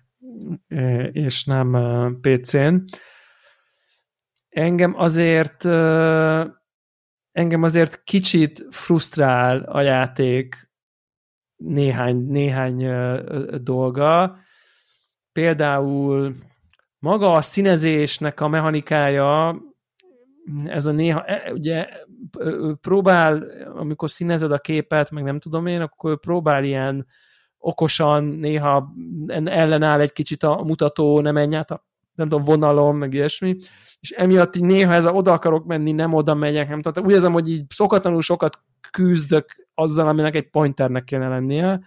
és nem PC-n. Engem azért engem azért kicsit frusztrál a játék néhány, néhány dolga. Például maga a színezésnek a mechanikája, ez a néha, e, ugye próbál, amikor színezed a képet, meg nem tudom én, akkor próbál ilyen okosan, néha ellenáll egy kicsit a mutató, nem menj át a nem tudom, vonalom, meg ilyesmi, és emiatt így néha ez a oda akarok menni, nem oda megyek, nem tudom, úgy érzem, hogy így szokatlanul sokat küzdök azzal, aminek egy pointernek kéne lennie,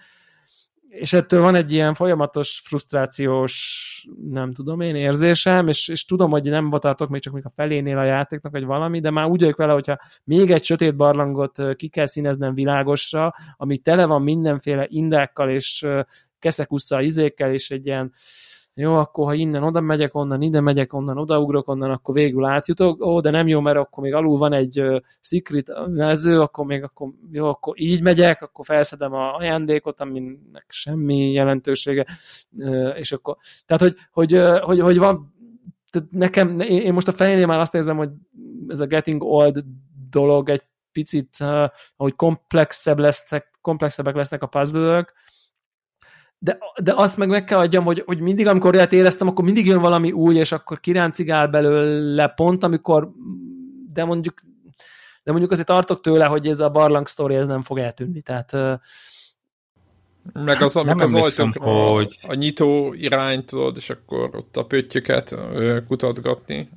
és ettől van egy ilyen folyamatos frusztrációs, nem tudom én, érzésem, és, és tudom, hogy nem tartok még csak még a felénél a játéknak, vagy valami, de már úgy vagyok vele, hogyha még egy sötét barlangot ki kell színeznem világosra, ami tele van mindenféle indákkal és keszekussza izékkel, és egy ilyen jó, akkor ha innen oda megyek, onnan ide megyek, onnan odaugrok, onnan akkor végül átjutok, ó, de nem jó, mert akkor még alul van egy uh, secret mező, akkor még akkor, jó, akkor így megyek, akkor felszedem a ajándékot, aminek semmi jelentősége, uh, és akkor, tehát, hogy, hogy, uh, hogy, hogy van, tehát nekem, én most a fejénél már azt érzem, hogy ez a getting old dolog egy picit, uh, hogy komplexebb lesznek, komplexebbek lesznek a puzzle de, de azt meg meg kell adjam, hogy, hogy mindig, amikor olyat éreztem, akkor mindig jön valami új, és akkor kiráncigál belőle pont, amikor, de mondjuk de mondjuk azért tartok tőle, hogy ez a barlang sztori, ez nem fog eltűnni, tehát meg az, amikor az ajtók, hogy... a, a nyitó irányt, tudod, és akkor ott a pöttyöket kutatgatni,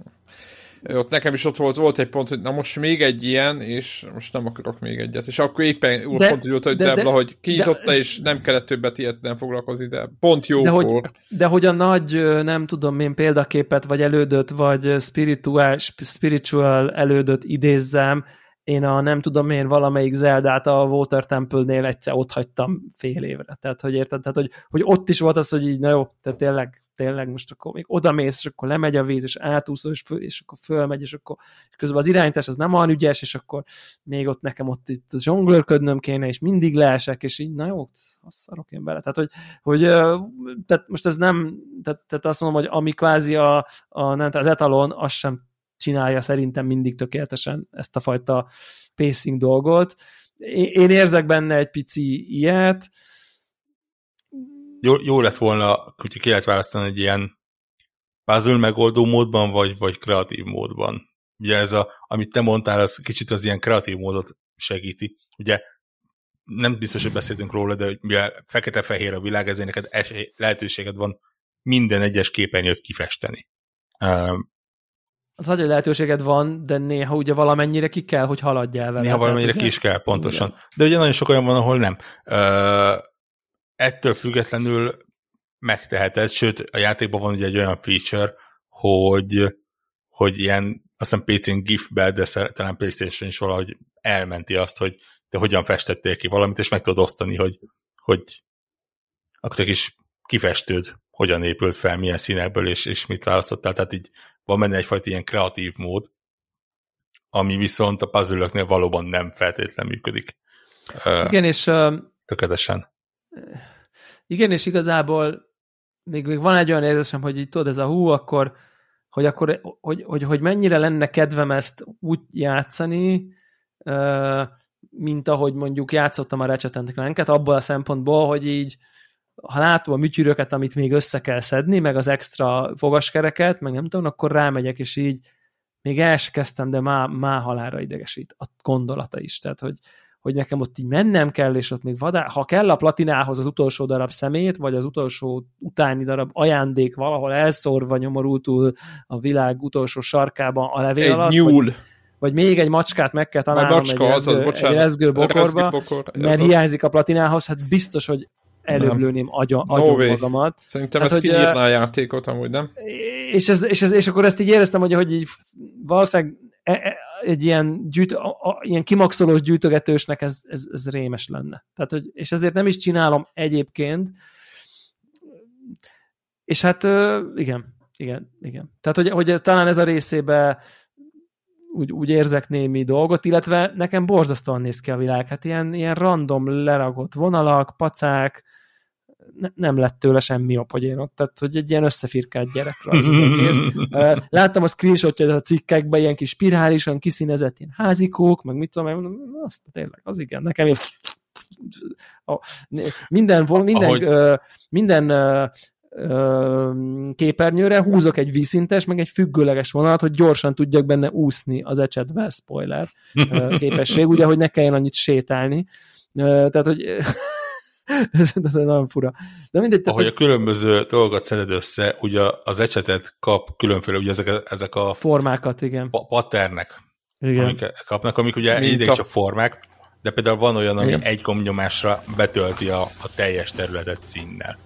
ott nekem is ott volt, volt egy pont, hogy na most még egy ilyen, és most nem akarok még egyet. És akkor éppen úgy de, pont úgy hogy de, Debla, de, hogy kinyitotta, de, és nem kellett többet ilyet nem foglalkozni, de pont jó de hogy, de hogy a nagy, nem tudom én, példaképet, vagy elődött, vagy spiritual, spiritual elődött idézzem, én a nem tudom én valamelyik Zeldát a Water Temple-nél egyszer ott hagytam fél évre. Tehát, hogy érted? Tehát, hogy, hogy ott is volt az, hogy így, na jó, tehát tényleg, tényleg most akkor még oda mész, és akkor lemegy a víz, és átúszol, és, föl, és akkor fölmegy, és akkor és közben az irányítás az nem olyan ügyes, és akkor még ott nekem ott itt zsonglőrködnöm kéne, és mindig leesek, és így, na jó, azt szarok én bele. Tehát, hogy, hogy tehát most ez nem, tehát, tehát azt mondom, hogy ami kvázi a, a nem, az etalon, az sem csinálja szerintem mindig tökéletesen ezt a fajta pacing dolgot. Én érzek benne egy pici ilyet. Jó, jó lett volna, hogy ki lehet választani egy ilyen puzzle megoldó módban, vagy, vagy kreatív módban. Ugye ez a, amit te mondtál, az kicsit az ilyen kreatív módot segíti. Ugye nem biztos, hogy beszéltünk róla, de hogy mivel fekete-fehér a világ, ezért neked esély, lehetőséged van minden egyes képernyőt kifesteni az nagy lehetőséged van, de néha ugye valamennyire ki kell, hogy haladjál vele. Néha valamennyire ki is kell, pontosan. Igen. De ugye nagyon sok olyan van, ahol nem. Uh, ettől függetlenül megteheted, sőt a játékban van ugye egy olyan feature, hogy, hogy ilyen, azt hiszem PC-n GIF-be, de talán PlayStation is valahogy elmenti azt, hogy te hogyan festettél ki valamit, és meg tudod osztani, hogy, hogy akkor is kifestőd hogyan épült fel, milyen színekből, és, és mit választottál. Tehát így van benne egyfajta ilyen kreatív mód, ami viszont a puzzle valóban nem feltétlenül működik. Igen, és... Uh, tökéletesen. Igen, és igazából még, még van egy olyan érzésem, hogy így tudod, ez a hú, akkor hogy akkor, hogy, hogy, hogy mennyire lenne kedvem ezt úgy játszani, mint ahogy mondjuk játszottam a Ratchet Clank-et, abból a szempontból, hogy így ha látom a műtyűröket, amit még össze kell szedni, meg az extra fogaskereket, meg nem tudom, akkor rámegyek, és így még el se kezdtem, de már, má halára idegesít a gondolata is. Tehát, hogy, hogy nekem ott így mennem kell, és ott még vadá, ha kell a platinához az utolsó darab szemét, vagy az utolsó utáni darab ajándék valahol elszórva nyomorultul a világ utolsó sarkában a levél egy alatt, nyúl. Vagy, vagy még egy macskát meg kell találnom macska, egy, azaz, rezgő, egy rezgő bokorba, bokor, mert hiányzik a platinához, hát biztos, hogy előbb lőném agyon, agyon no magamat. Szerintem hát, ez kinyírná a játékot amúgy, nem? És, ez, és, ez, és akkor ezt így éreztem, hogy, hogy így valószínűleg e, e, egy ilyen, gyűjt, a, a, ilyen kimaxolós gyűjtögetősnek ez, ez, ez rémes lenne. Tehát, hogy, és ezért nem is csinálom egyébként. És hát igen, igen, igen. Tehát, hogy, hogy talán ez a részébe úgy, úgy érzek némi dolgot, illetve nekem borzasztóan néz ki a világ. Hát ilyen, ilyen random leragott vonalak, pacák, ne, nem lett tőle semmi jobb, hogy én ott, tehát hogy egy ilyen összefirkált gyerekrajz az egész. Láttam a screenshotja a cikkekben, ilyen kis spirálisan kiszínezett ilyen házikók, meg mit tudom, mondom, azt tényleg, az igen, nekem minden, minden, Ahogy... minden képernyőre húzok egy vízszintes, meg egy függőleges vonalat, hogy gyorsan tudjak benne úszni az ecsetbe, spoiler képesség, ugye, hogy ne kelljen annyit sétálni. Tehát, hogy ez, ez nagyon fura. De mindegy, tehát, Ahogy a különböző dolgokat szeded össze, ugye az ecsetet kap különféle, ugye ezek a, ezek a formákat, igen. Pa patternek, igen. amik kapnak, amik ugye idég csak formák, de például van olyan, ami igen. egy gombnyomásra betölti a, a teljes területet színnel.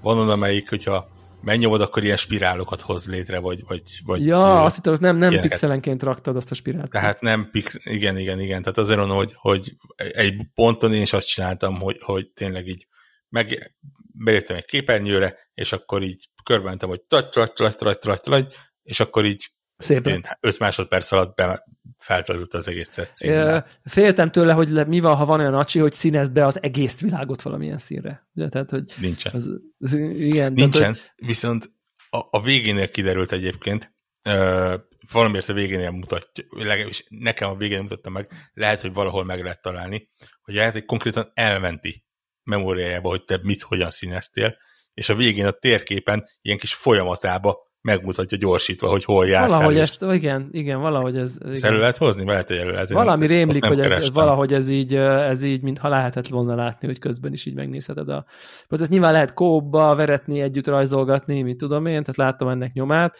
Van olyan, amelyik, hogyha megnyomod, akkor ilyen spirálokat hoz létre, vagy... vagy, vagy ja, azt hittem, hogy nem, nem pixelenként raktad azt a spirált. Tehát nem pix, igen, igen, igen. Tehát azért mondom, hogy, hogy egy ponton én is azt csináltam, hogy, hogy tényleg így meg, beléptem egy képernyőre, és akkor így körbementem, hogy tagy, tagy, tagy, tagy, tagy, tagy, és akkor így Szépen. 5 másodperc alatt be, feltöltött az egész szett Féltem tőle, hogy mi van, ha van olyan acsi, hogy színezd be az egész világot valamilyen színre. Ugye? Tehát, hogy Nincsen. Az, az, igen, Nincsen, tehát, hogy... viszont a, a végénél kiderült egyébként, uh, valamiért a végénél mutatja, legalábbis nekem a végénél mutatta meg, lehet, hogy valahol meg lehet találni, hogy a játék konkrétan elmenti memóriájába, hogy te mit, hogyan színeztél, és a végén a térképen ilyen kis folyamatába megmutatja gyorsítva, hogy hol jár. Valahogy ezt, igen, igen, valahogy ez... Igen. Ezt elő lehet hozni? Lehet, hogy elő lehet. Valami rémlik, hogy ez, ez, valahogy ez így, ez így, mintha lehetett volna látni, hogy közben is így megnézheted a... Ez nyilván lehet kóba veretni, együtt rajzolgatni, mit tudom én, tehát láttam ennek nyomát.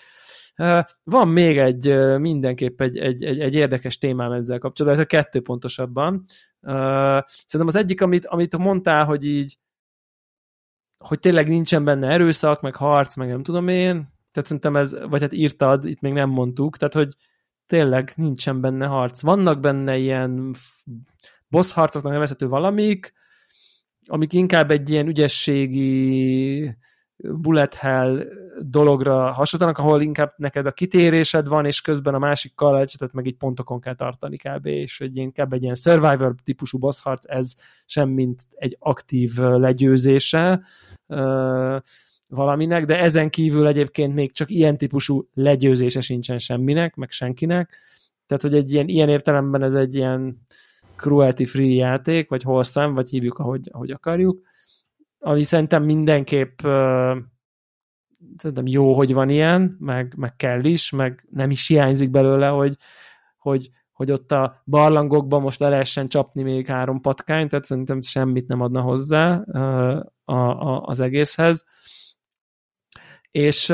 Van még egy, mindenképp egy, egy, egy, egy érdekes témám ezzel kapcsolatban, ez a kettő pontosabban. Szerintem az egyik, amit, amit mondtál, hogy így hogy tényleg nincsen benne erőszak, meg harc, meg nem tudom én, tehát szerintem ez, vagy hát írtad, itt még nem mondtuk, tehát hogy tényleg nincsen benne harc. Vannak benne ilyen boss harcoknak nevezhető valamik, amik inkább egy ilyen ügyességi bullet hell dologra hasonlítanak, ahol inkább neked a kitérésed van, és közben a másik kalacsetet meg így pontokon kell tartani kb. És egy, inkább egy ilyen survivor típusú boss harc, ez sem mint egy aktív legyőzése valaminek, de ezen kívül egyébként még csak ilyen típusú legyőzése sincsen semminek, meg senkinek. Tehát, hogy egy ilyen, ilyen értelemben ez egy ilyen cruelty-free játék, vagy wholesome, vagy hívjuk, ahogy, ahogy akarjuk, ami szerintem mindenképp uh, szerintem jó, hogy van ilyen, meg, meg kell is, meg nem is hiányzik belőle, hogy, hogy, hogy ott a barlangokban most le lehessen csapni még három patkányt, tehát szerintem semmit nem adna hozzá uh, a, a, az egészhez. És, uh, és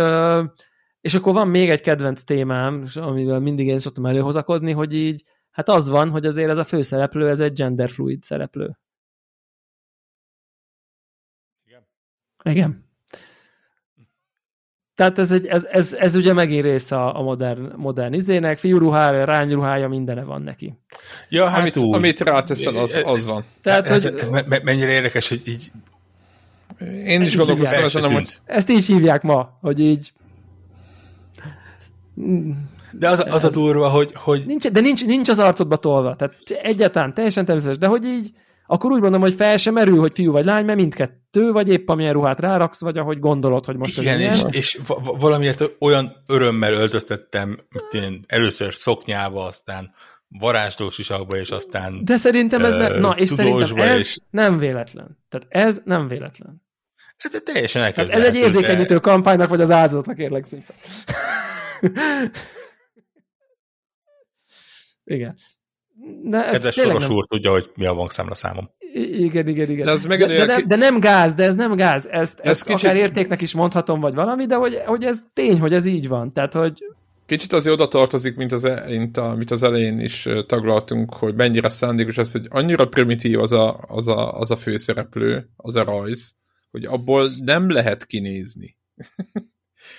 akkor van még egy kedvenc témám, amivel mindig én szoktam előhozakodni, hogy így Hát az van, hogy azért ez a főszereplő, ez egy genderfluid szereplő. Igen. Igen. Tehát ez, egy, ez, ez, ez ugye megint része a, modern, modern izének, fiúruhája, rányruhája, mindene van neki. Ja, hát amit, úgy. amit ráteszel, az, az van. Tehát, ez, hogy, ez mennyire érdekes, hogy így én is gondolkoztam ezen, hogy... Ezt így hívják ma, hogy így de az, az a durva, hogy... hogy... Nincs, de nincs, nincs az arcodba tolva. Tehát egyáltalán teljesen természetes, de hogy így akkor úgy mondom, hogy fel sem merül, hogy fiú vagy lány, mert mindkettő, vagy épp amilyen ruhát ráraksz, vagy ahogy gondolod, hogy most Igen, és, és valamiért olyan örömmel öltöztettem én először szoknyába, aztán varázslós isakba, és aztán De szerintem ez nem, na, és szerintem ez és... nem véletlen. Tehát ez nem véletlen. Ez teljesen Ez egy érzékenyítő de... kampánynak, vagy az áldozatnak, kérlek szépen. Igen. De ez Kedves Soros úr tudja, hogy mi a bankszámla számom. Igen, igen, igen. De, az de, de, nem, de nem gáz, de ez nem gáz. Ezt, ez ezt kicsit... akár értéknek is mondhatom, vagy valami, de hogy, hogy ez tény, hogy ez így van. Tehát, hogy Kicsit azért oda tartozik, mint az, e- mint a, amit az elején is taglaltunk, hogy mennyire szándékos ez, hogy annyira primitív az a, az a, az a főszereplő, az a rajz, hogy abból nem lehet kinézni.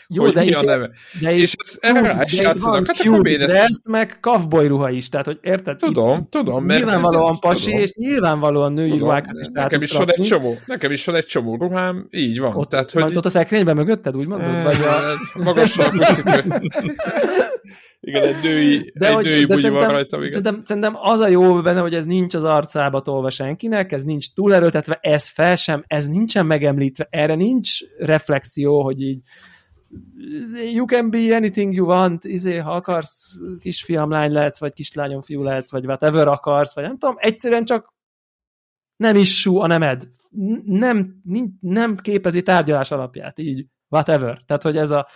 Jó, hogy de mi itt, a neve. De és ez erre rá is játszanak. Hát akkor miért? ezt meg kavboly ruha is, tehát hogy érted? Tudom, itt, tudom. Mert nyilvánvalóan pasi, tudom. és nyilvánvalóan női tudom, ruhákat is nekem is van egy csomó, nekem is van egy csomó ruhám, így van. Ott, tehát, hogy... ott a szekrényben mögötted, úgy mondod? Vagy a... Magasra Igen, egy női, de egy hogy, női de van rajta. Igen. Szerintem, szerintem az a jó benne, hogy ez nincs az arcába tolva senkinek, ez nincs túlerőltetve, ez fel sem, ez nincsen megemlítve, erre nincs reflexió, hogy így you can be anything you want, izé, ha akarsz kisfiam lány lehetsz, vagy kislányom fiú lehetsz, vagy whatever akarsz, vagy nem tudom, egyszerűen csak nem is sú a nemed. Nem, nem képezi tárgyalás alapját, így, whatever. Tehát, hogy ez a,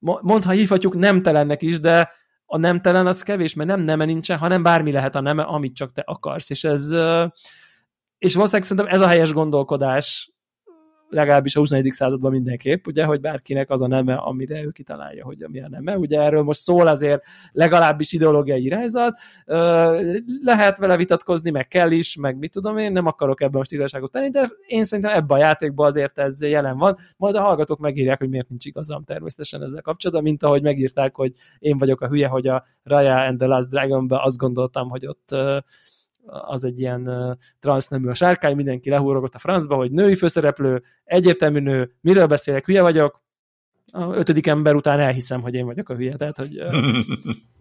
mondha hívhatjuk nemtelennek is, de a nemtelen az kevés, mert nem neme nincsen, hanem bármi lehet a neme, amit csak te akarsz. És ez, és valószínűleg szerintem ez a helyes gondolkodás legalábbis a 21. században mindenképp, ugye, hogy bárkinek az a neme, amire ő kitalálja, hogy mi a neme. Ugye erről most szól azért legalábbis ideológiai irányzat, lehet vele vitatkozni, meg kell is, meg mit tudom én, nem akarok ebben most igazságot tenni, de én szerintem ebben a játékban azért ez jelen van. Majd a hallgatók megírják, hogy miért nincs igazam természetesen ezzel kapcsolatban, mint ahogy megírták, hogy én vagyok a hülye, hogy a Raya and the Last Dragon-ben azt gondoltam, hogy ott az egy ilyen uh, transznemű a sárkány, mindenki lehúrogott a francba, hogy női főszereplő, egyértelmű nő, miről beszélek, hülye vagyok, a ötödik ember után elhiszem, hogy én vagyok a hülye, tehát hogy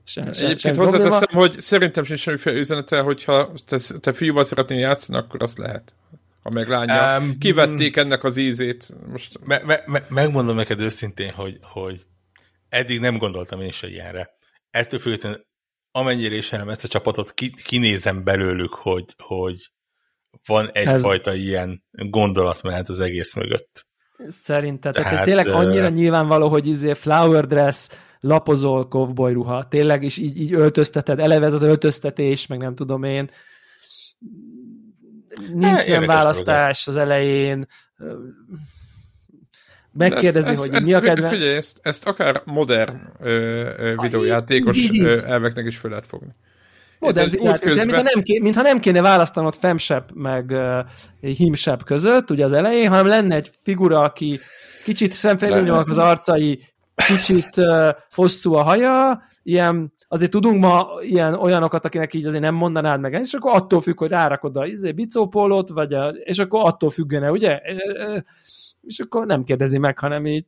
sem, sem, Egyébként hozzáteszem, hogy szerintem sem semmiféle üzenete, hogyha te, te fiúval szeretnél játszani, akkor azt lehet. Ha meg lánya. Um, Kivették ennek az ízét. Most... Me, me, me, megmondom neked őszintén, hogy, hogy eddig nem gondoltam én se ilyenre. Ettől függetlenül amennyire ismerem ezt a csapatot, ki, kinézem belőlük, hogy, hogy van egyfajta Ez... ilyen gondolatmenet az egész mögött. Szerinted, tehát, tehát tényleg annyira nyilvánvaló, hogy izé flower dress, lapozol, cowboy ruha, tényleg is így, így öltözteted, eleve ez az öltöztetés, meg nem tudom én, nincs nem választás az elején, megkérdezi, ezt, hogy ezt, mi a kedve. Figyelj, ezt, ezt akár modern ö, ö, videójátékos ö, elveknek is fel lehet fogni. Modern videójátékos, közben... mintha, nem kéne, mintha nem kéne választanod femsep meg uh, himsep között, ugye az elején, hanem lenne egy figura, aki kicsit szemfelülnyolak az arcai, kicsit uh, hosszú a haja, ilyen azért tudunk ma ilyen olyanokat, akinek így azért nem mondanád meg, és akkor attól függ, hogy rárakod a izé, bicópólót, vagy a, és akkor attól függene, ugye? És akkor nem kérdezi meg, hanem így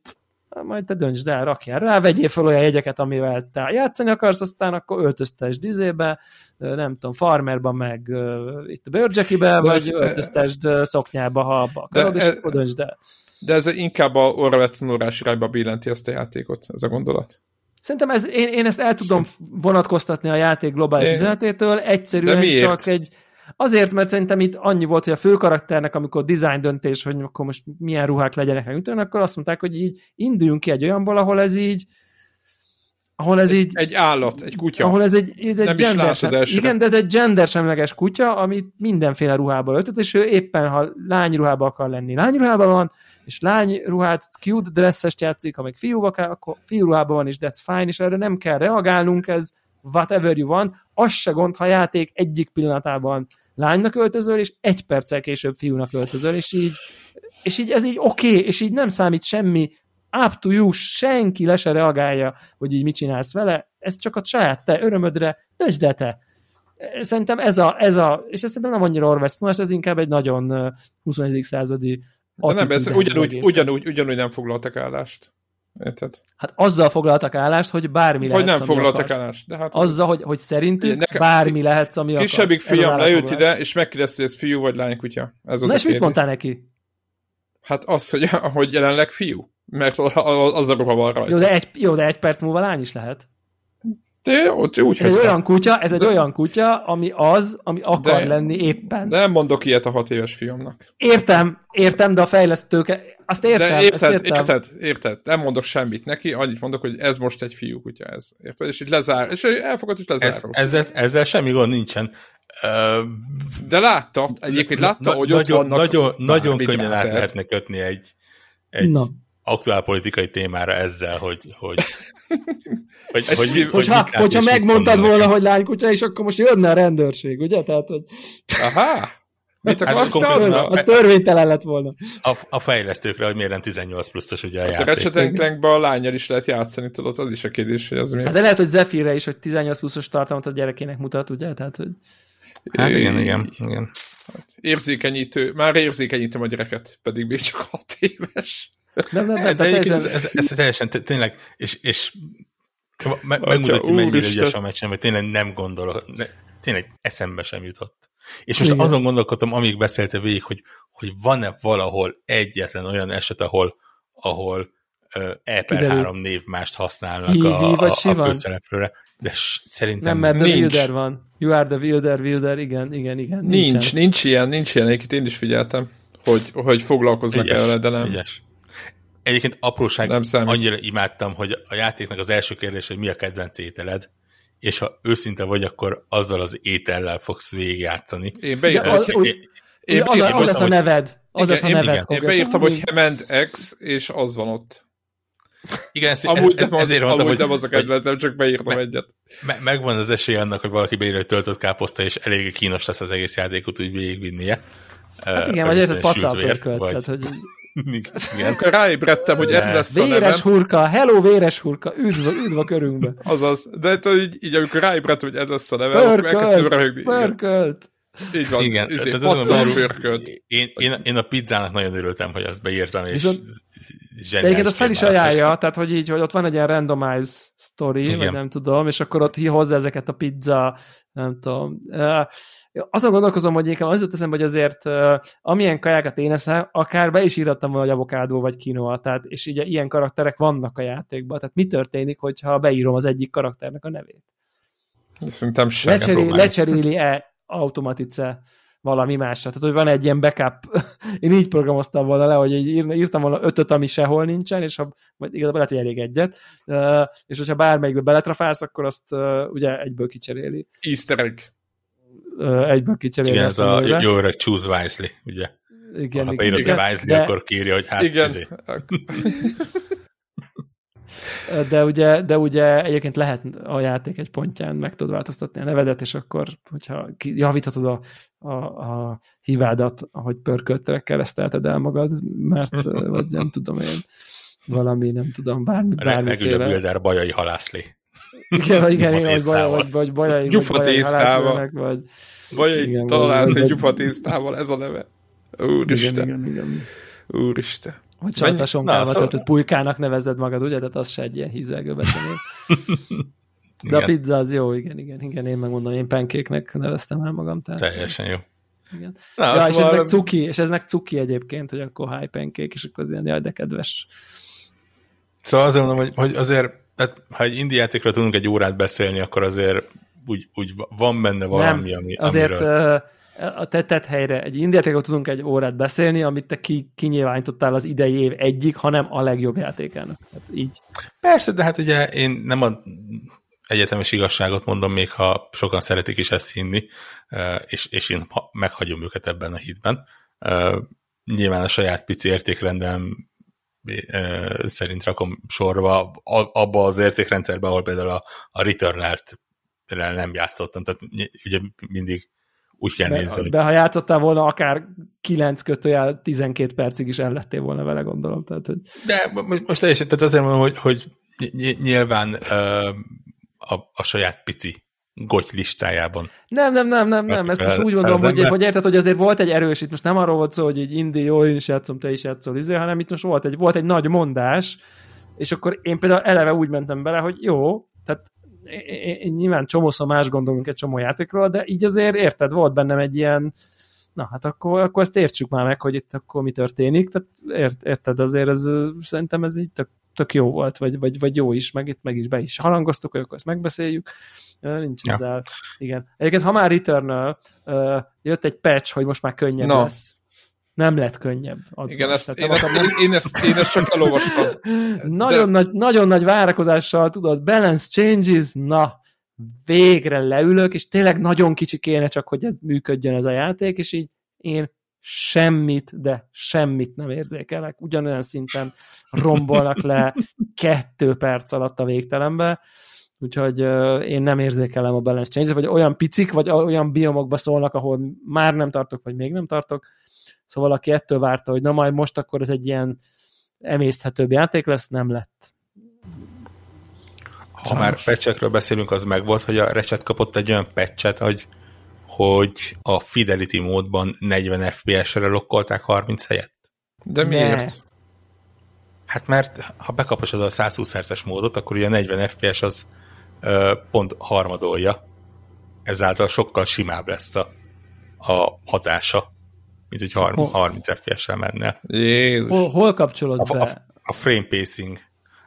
majd te döntsd el, rakjál rá, vegyél fel olyan jegyeket, amivel te játszani akarsz, aztán akkor öltöztesd dizébe, nem tudom, farmerba, meg uh, itt a bőrcsekibe, vagy ez, öltöztesd szoknyába, ha abba akarod, és akkor döntsd el. De ez inkább a orrvetszonórás irányba billenti ezt a játékot, ez a gondolat. Szerintem ez, én, én ezt el tudom vonatkoztatni a játék globális üzenetétől, egyszerűen csak egy, Azért, mert szerintem itt annyi volt, hogy a főkarakternek, amikor design döntés, hogy akkor most milyen ruhák legyenek, meg akkor azt mondták, hogy így induljunk ki egy olyanból, ahol ez így ahol ez így... Egy állat, egy kutya. Ahol ez egy, ez egy gender sem, Igen, de ez egy gendersemleges kutya, amit mindenféle ruhába öltött, és ő éppen, ha lányruhába akar lenni, lányruhában van, és lányruhát, cute dresszest játszik, ha meg fiúba kell, akkor fiúruhában van is, that's fine, és erre nem kell reagálnunk, ez whatever you want, az se gond, ha játék egyik pillanatában lánynak öltözöl, és egy perccel később fiúnak öltözöl, és így, és így ez így oké, okay, és így nem számít semmi, up to you, senki le se reagálja, hogy így mit csinálsz vele, ez csak a saját te örömödre, döntsd el te. Szerintem ez a, ez a és ez szerintem nem annyira orvesztás, ez inkább egy nagyon 21. századi de nem, ez ugyanúgy, ugyanúgy, ugyanúgy nem foglaltak állást. Érted? Hát azzal foglaltak állást, hogy bármi lehet. Hogy nem foglaltak akarsz. állást. De hát azzal, hogy, hogy szerintük nekem, bármi lehet, ami akarsz. Kisebbik fiam leült ide, és megkérdezte, hogy ez fiú vagy lánykutya. Ez Na és mit mondtál neki? Hát az, hogy, hogy jelenleg fiú. Mert az a ruha van rajta. Jó de, egy, jó, de egy perc múlva lány is lehet. De ott úgy ez egy olyan kutya, ez egy de... olyan kutya, ami az, ami akar de, lenni éppen. De nem mondok ilyet a hat éves fiamnak. Értem, értem, de a fejlesztők, azt értem. De érted, értem. érted, érted, nem mondok semmit neki, annyit mondok, hogy ez most egy fiú kutya, ez. Érted? És itt lezár, és elfogad, és lezár. Ez, ezzel, ezzel semmi gond nincsen. De látta, egyébként látta, na, hogy nagyon, ott vannak... Nagyon, nagyon könnyen át lehetne kötni egy, egy Na. aktuálpolitikai témára ezzel, hogy, hogy hogy, hogy, hogy, hogyha, hogy hogyha megmondtad volna, nekem. hogy lánykutya, és akkor most jönne a rendőrség, ugye? Tehát, hogy... Aha! Mit akarsz? Az, az törvénytelen lett volna. A, a fejlesztőkre, hogy miért nem 18 pluszos ugye a hát játék. A Ratchet Clankban a lányjal is lehet játszani, tudod, az is a kérdés, hogy az miért. Hát de lehet, hogy Zephyrre is, hogy 18 pluszos tartalmat a gyerekének mutat, ugye? Tehát, hogy... Hát igen, igen, igen. Hát érzékenyítő, már érzékenyítem a gyereket, pedig még csak 6 éves. Nem, nem, nem, de, teljesen... ez, ez, ez, teljesen tényleg, és, és meg, megmutatja, mennyire ügyes a meccsen, hogy tényleg nem gondolok, ne, tényleg eszembe sem jutott. És most Igen. azon gondolkodtam, amíg beszélte végig, hogy, hogy van-e valahol egyetlen olyan eset, ahol, ahol uh, E per 3 névmást használnak hi, a, a, a főszereplőre, de szerintem Nem, mert nincs. the Wilder van. You are the Wilder, Wilder, igen, igen, igen. Nincs, nincs, nincs ilyen, nincs ilyen, egyébként én is figyeltem, hogy, hogy foglalkoznak el, de nem. Ügyes. Egyébként apróság, nem annyira imádtam, hogy a játéknak az első kérdés, hogy mi a kedvenc ételed, és ha őszinte vagy, akkor azzal az étellel fogsz végigjátszani. Én beírtam, hogy... Én, én, az, az lesz a neved. Az igen, lesz a neved. Igen, én beírtam, hogy Hemand X, és az van ott. Igen, ez, amúgy, ez, ezért mondtam, amúgy hogy, nem az a kedvencem, csak beírtam me, egyet. Me, megvan az esély annak, hogy valaki beírja, hogy töltött káposzta, és eléggé kínos lesz az egész játékot úgy végigvinnie. Hát igen, vagy érted, pacal pörkölt. Vagy... Tehát, hogy igen. Akkor ráébredtem, hogy ez lesz véres a Véres hurka, hello véres hurka, üdv, üdv a körünkbe. Azaz, de így, így amikor ráébredtem, hogy ez lesz a neve, akkor elkezdtem röhögni. Pörkölt. Így van, igen, izé, tehát én, én, én, a pizzának nagyon örültem, hogy azt beírtam, és Viszont, de egyébként azt fel is ajánlja, tehát hogy így, hogy ott van egy ilyen randomize story, igen. vagy nem tudom, és akkor ott hozza ezeket a pizza, nem tudom. Azon gondolkozom, hogy én az jut eszembe, hogy azért amilyen kajákat én eszem, akár be is írhattam volna, hogy avokádó vagy kinoa, tehát, és így ilyen karakterek vannak a játékban. Tehát mi történik, hogyha beírom az egyik karakternek a nevét? Szerintem sem. Lecseréli, lecseréli-e automatice valami másra. Tehát, hogy van egy ilyen backup. Én így programoztam volna le, hogy így írtam volna ötöt, ami sehol nincsen, és ha, vagy igazából lehet, hogy elég egyet, és hogyha bármelyikbe beletrafálsz, akkor azt ugye egyből kicseréli. Easter egg egyből kicserélni. Igen, ez a jó öreg choose wisely, ugye? Igen, ha igen, igen. Wisely, de... akkor kírja, hogy hát igen. De ugye, de ugye egyébként lehet a játék egy pontján meg tudod változtatni a nevedet, és akkor, hogyha javíthatod a, a, a hívádat, ahogy pörköltre keresztelted el magad, mert, vagy nem tudom én, valami, nem tudom, bármi, bármiféle. Megülő Bilder bajai halászlé. Igen, igen, igen, vagy vagy, vagy bajai, vagy Gyufatésztával. bajai halászlőnek, vagy... Vagy Igen, találsz vagy- egy gyufatésztával, ez a neve. Úristen, Igen, igen, igen. úristen. Vagy Mennyi- sajtasonkával Na, szóval- töltött pulykának nevezed magad, ugye? Tehát az se egy ilyen hízelgő beszélés. De a Igen, pizza az jó, igen, igen, igen, én megmondom, én penkéknek neveztem el magam. Tehát, teljesen jó. igen. Na, Ja, és ez szóval, meg cuki, és ez meg cuki egyébként, hogy akkor high pancake, és akkor az ilyen, jaj, de kedves. szóval azért mondom, hogy, hogy azért, tehát, ha egy indie játékról tudunk egy órát beszélni, akkor azért úgy, úgy van benne valami, ami, Azért amiről... a tettet helyre egy indiátékról tudunk egy órát beszélni, amit te ki, kinyilvánítottál az idei év egyik, hanem a legjobb játékának. Hát így. Persze, de hát ugye én nem a egyetemes igazságot mondom, még ha sokan szeretik is ezt hinni, eh, és, és én ha- meghagyom őket ebben a hitben. Eh, Nyilván a saját pici értékrendem eh, szerint rakom sorba abba az értékrendszerbe, ahol például a, a Returnal-t nem játszottam, tehát ugye mindig úgy kell nézni, hogy be, ha játszottál volna akár 9 kötőjel 12 percig is ellettél volna vele, gondolom. Tehát, hogy De mo- most teljesen, tehát azért mondom, hogy, hogy ny- nyilván ö, a, a saját pici goty listájában. Nem, nem, nem, nem, nem, ezt most úgy az hogy, hogy érted, hogy azért volt egy erős, itt most nem arról volt szó, hogy egy indi, jó, én is játszom, te is játszol, izé, hanem itt most volt egy, volt egy nagy mondás, és akkor én például eleve úgy mentem bele, hogy jó, tehát én, nyilván csomószor más gondolunk egy csomó játékról, de így azért érted, volt bennem egy ilyen, na hát akkor, akkor ezt értsük már meg, hogy itt akkor mi történik, tehát ért, érted, azért ez, szerintem ez így tök, tök jó volt, vagy, vagy, vagy jó is, meg itt meg is be is harangoztuk, hogy akkor ezt megbeszéljük, nincs Ja. ezzel, igen. Egyébként, ha már Returnal uh, jött egy patch, hogy most már könnyebb Na. lesz. Nem lett könnyebb. Az Igen, most. ezt, én, ezt, én, én, ezt, én ezt csak elolvastam. nagyon, nagy, nagyon nagy várakozással, tudod, balance changes, na, végre leülök, és tényleg nagyon kicsi kéne csak, hogy ez működjön ez a játék, és így én semmit, de semmit nem érzékelek. Ugyanolyan szinten rombolnak le kettő perc alatt a végtelenbe, úgyhogy uh, én nem érzékelem a balance change vagy olyan picik, vagy olyan biomokba szólnak, ahol már nem tartok, vagy még nem tartok. Szóval aki ettől várta, hogy na majd most akkor ez egy ilyen emészthetőbb játék lesz, nem lett. Ha már patchekről beszélünk, az meg volt, hogy a Recset kapott egy olyan patchet, hogy, hogy a Fidelity módban 40 FPS-re lokkolták 30 helyet. De miért? Hát mert ha bekapcsolod a 120 Hz-es módot, akkor ugye a 40 FPS az ö, pont harmadolja. Ezáltal sokkal simább lesz a, a hatása, mint hogy 30, 30 FPS-sel menne. Jézus. Hol, hol kapcsolod A, be? a, a frame pacing.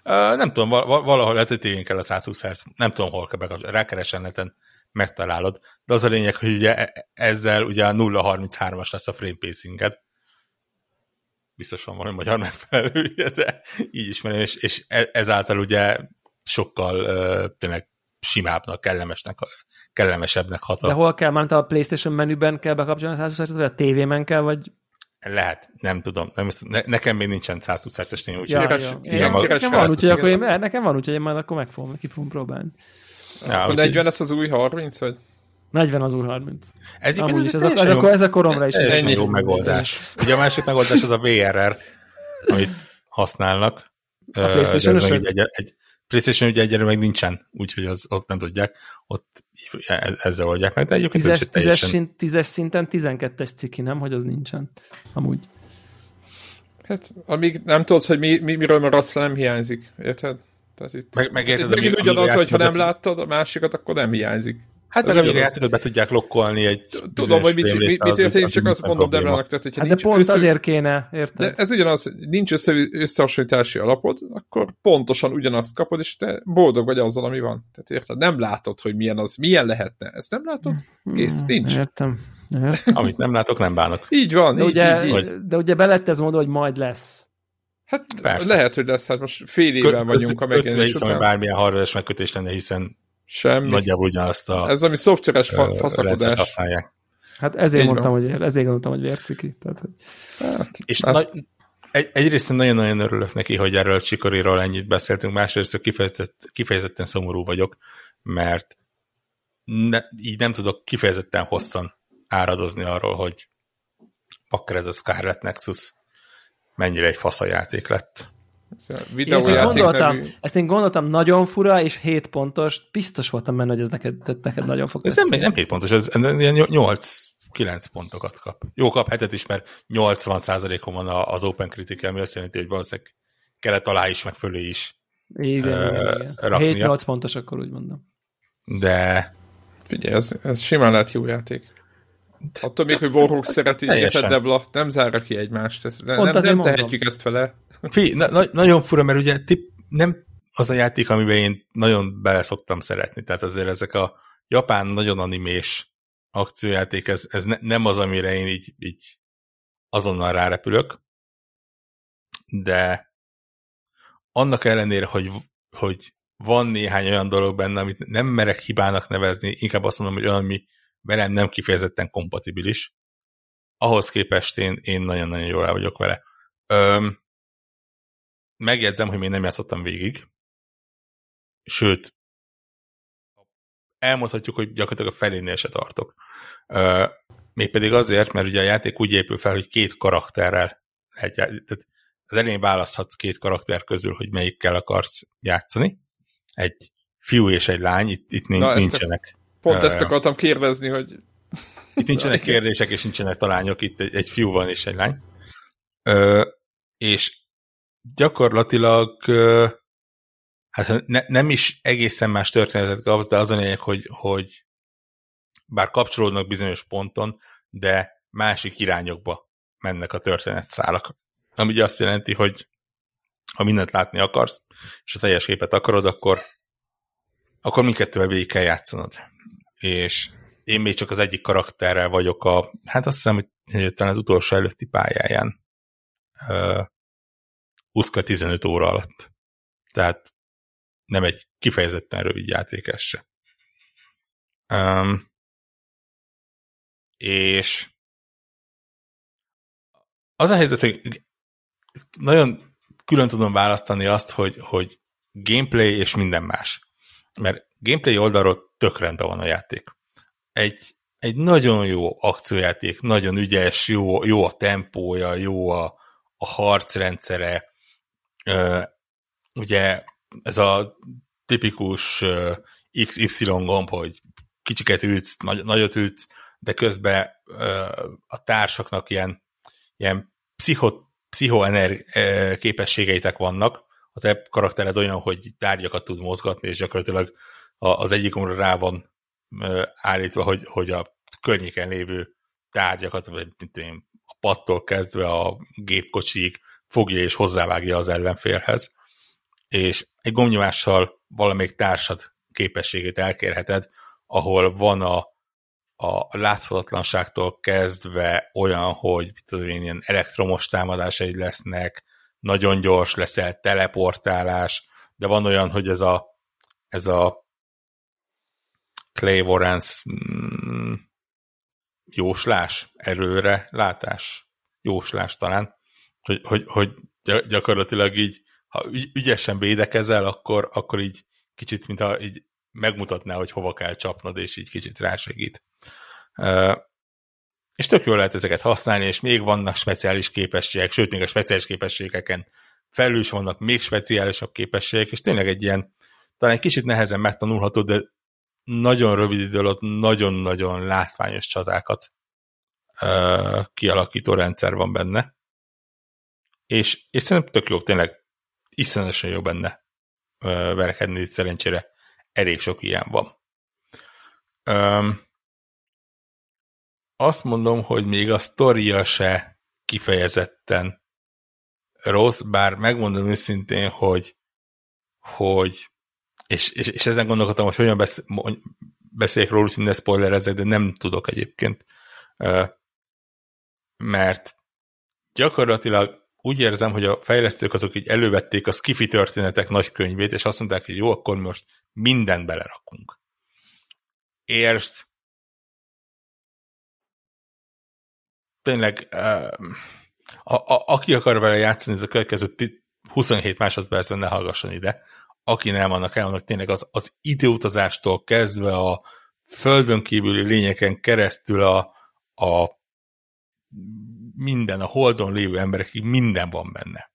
Uh, nem tudom, val- val- valahol lehet, hogy tévén kell a 120 Hz. Nem tudom, hol kell bekapcsolni. Rákeresen neten megtalálod. De az a lényeg, hogy ugye e- ezzel ugye a 0.33-as lesz a frame pacinged. Biztos van valami magyar megfelelője, de így ismerem, és, és e- ezáltal ugye sokkal uh, tényleg simábbnak, kellemesnek, kellemesebbnek hat De hol kell, már a PlayStation menüben kell bekapcsolni a 120 vagy a tévében kell, vagy... Lehet, nem tudom. Nem, ne, nekem még nincsen 120 Hz-es tévé, úgyhogy Ja, keres- ja. igen, Én, keres nekem fel, van, úgyhogy akkor én, igen. nekem van, úgyhogy én majd akkor meg fogom, ki fogom próbálni. ja, A úgyhogy 40 lesz az új 30, vagy? 40 az új 30. ez, Amúgy ez is, egy ez, a, ez, jó- akkor, ez a koromra is. Teljesen Ennyi. jó megoldás. Ugye a másik megoldás az a VRR, amit használnak. A PlayStation ez egy, egy, PlayStation ugye egyelőre meg nincsen, úgyhogy az, ott nem tudják, ott e- ezzel oldják meg, de egyébként ez Tízes, is tízes, teljesen... tízes szinten 12-es ciki, nem? Hogy az nincsen. Amúgy. Hát, amíg nem tudod, hogy mi, mi, miről maradsz, nem hiányzik. Érted? Tehát itt, Meg, megérted, itt megint ugyanaz, hogy ha nem láttad a másikat, akkor nem hiányzik. Hát meg amíg átadod, be tudják lokkolni egy Tudom, hogy mit, mit, mit az csak azt mondom. Debrának, tehát hogyha Hát de nincs pont össze, azért kéne, érted? De ez ugyanaz, nincs össze, összehasonlítási alapod, akkor pontosan ugyanazt kapod, és te boldog vagy azzal, ami van. Tehát érted? Nem látod, hogy milyen az, milyen lehetne. Ezt nem látod? Kész, Hmm, nincs. Értem. Értem. Amit nem látok, nem bánok. Így van, De így, ugye, így, így. de ugye be lett ez mondva, hogy majd lesz. Hát Persze. lehet, hogy lesz, hát most fél éve vagyunk a megjelenés hiszem, hogy után. bármilyen hardware megkötés lenne, hiszen Semmi. nagyjából ugyanazt a Ez ami szoftveres fa- faszakodás. használják. Hát ezért Így mondtam, van. hogy ér, ezért gondoltam, hogy vérciki. Tehát, hogy Hát, És hát, nagy, egy, egyrészt nagyon-nagyon örülök neki, hogy erről Csikoriról ennyit beszéltünk, másrészt kifejezett, kifejezetten szomorú vagyok, mert ne, így nem tudok kifejezetten hosszan áradozni arról, hogy pakker ez a Scarlet Nexus mennyire egy faszajáték lett. A ezt, én videójáték gondoltam, nevű... ezt én gondoltam nagyon fura, és 7 pontos, biztos voltam benne, hogy ez neked, neked nagyon fog Ez nem, nem 7 pontos, ez ilyen 8-9 pontokat kap. Jó, kap hetet is, mert 80%-on van a- az Open Critical, ami azt jelenti, hogy valószínűleg kellett alá is, meg fölé is. Igen, Ö, igen, igen. raknia. 7-8 pontos, akkor úgy mondom. De Figyelj, ez, ez simán lehet jó játék. Attól még, hogy Warhawk szereti, Teljesen. Debla, nem zárja ki egymást. Ez, nem, Pont nem, mondom. tehetjük ezt vele. fi, na, na, nagyon fura, mert ugye tip, nem az a játék, amiben én nagyon bele szoktam szeretni. Tehát azért ezek a japán nagyon animés akciójáték, ez, ez ne, nem az, amire én így, így azonnal rárepülök, de annak ellenére, hogy, hogy van néhány olyan dolog benne, amit nem merek hibának nevezni, inkább azt mondom, hogy olyan, ami velem nem kifejezetten kompatibilis, ahhoz képest én, én nagyon-nagyon jól el vagyok vele. Öm, megjegyzem, hogy még nem játszottam végig, sőt, elmondhatjuk, hogy gyakorlatilag a felénél se tartok. Ö, mégpedig azért, mert ugye a játék úgy épül fel, hogy két karakterrel lehet játszani. Tehát az elején választhatsz két karakter közül, hogy melyikkel akarsz játszani. Egy fiú és egy lány, itt, itt Na, nincsenek. Pont Ö, ezt akartam kérdezni, hogy Itt nincsenek kérdések, és nincsenek talányok, itt egy, egy fiú van és egy lány. Ö, és gyakorlatilag ö, hát ne, nem is egészen más történetet kapsz, de az a lényeg, hogy, hogy bár kapcsolódnak bizonyos ponton, de másik irányokba mennek a történetszálak. Ami ugye azt jelenti, hogy ha mindent látni akarsz, és a teljes képet akarod, akkor, akkor mindkettővel végig kell játszanod. És én még csak az egyik karakterrel vagyok a, hát azt hiszem, hogy talán az utolsó előtti pályáján. Uszka 15 óra alatt. Tehát nem egy kifejezetten rövid játék ez se. Um, és az a helyzet, hogy nagyon külön tudom választani azt, hogy, hogy gameplay és minden más. Mert gameplay oldalról tök rendben van a játék. Egy, egy nagyon jó akciójáték, nagyon ügyes, jó, jó a tempója, jó a, a harcrendszere. Ö, ugye ez a tipikus XY gomb, hogy kicsiket ütsz, nagy, nagyot ütsz, de közben a társaknak ilyen, ilyen pszicho, pszichoener képességeitek vannak. A te karaktered olyan, hogy tárgyakat tud mozgatni, és gyakorlatilag az egyik rá van állítva, hogy, hogy a környéken lévő tárgyakat, vagy mint én, a pattól kezdve a gépkocsig fogja és hozzávágja az ellenfélhez. És egy gomnyomással valamelyik társad képességét elkérheted, ahol van a, a láthatatlanságtól kezdve olyan, hogy mit tudom én, ilyen elektromos támadásai lesznek, nagyon gyors leszel, teleportálás, de van olyan, hogy ez a, ez a Claymorance mm, jóslás, erőre látás, jóslás talán, hogy, hogy, hogy gyakorlatilag így, ha ügy, ügyesen védekezel, akkor, akkor így kicsit, mintha így megmutatná, hogy hova kell csapnod, és így kicsit rásegít. És tök jól lehet ezeket használni, és még vannak speciális képességek, sőt, még a speciális képességeken felül is vannak még speciálisabb képességek, és tényleg egy ilyen, talán egy kicsit nehezen megtanulható, de nagyon rövid idő alatt nagyon-nagyon látványos csatákat uh, kialakító rendszer van benne. És, és szerintem tök jó, tényleg iszonyatosan jó benne uh, verekedni, szerencsére elég sok ilyen van. Um, azt mondom, hogy még a sztoria se kifejezetten rossz, bár megmondom őszintén, hogy, hogy és, és, és ezen gondolkodtam, hogy hogyan besz, beszéljek róla, hogy ne spoilerezzek, de nem tudok egyébként. Mert gyakorlatilag úgy érzem, hogy a fejlesztők azok így elővették a skifi történetek nagy könyvét, és azt mondták, hogy jó, akkor most mindent belerakunk. Értsd, tényleg a, a, aki akar vele játszani, ez a következő 27 másodpercben ne hallgasson ide. Aki nem, annak elmondok tényleg az, az időutazástól kezdve a földön kívüli lényeken keresztül a, a minden, a holdon lévő emberekig minden van benne.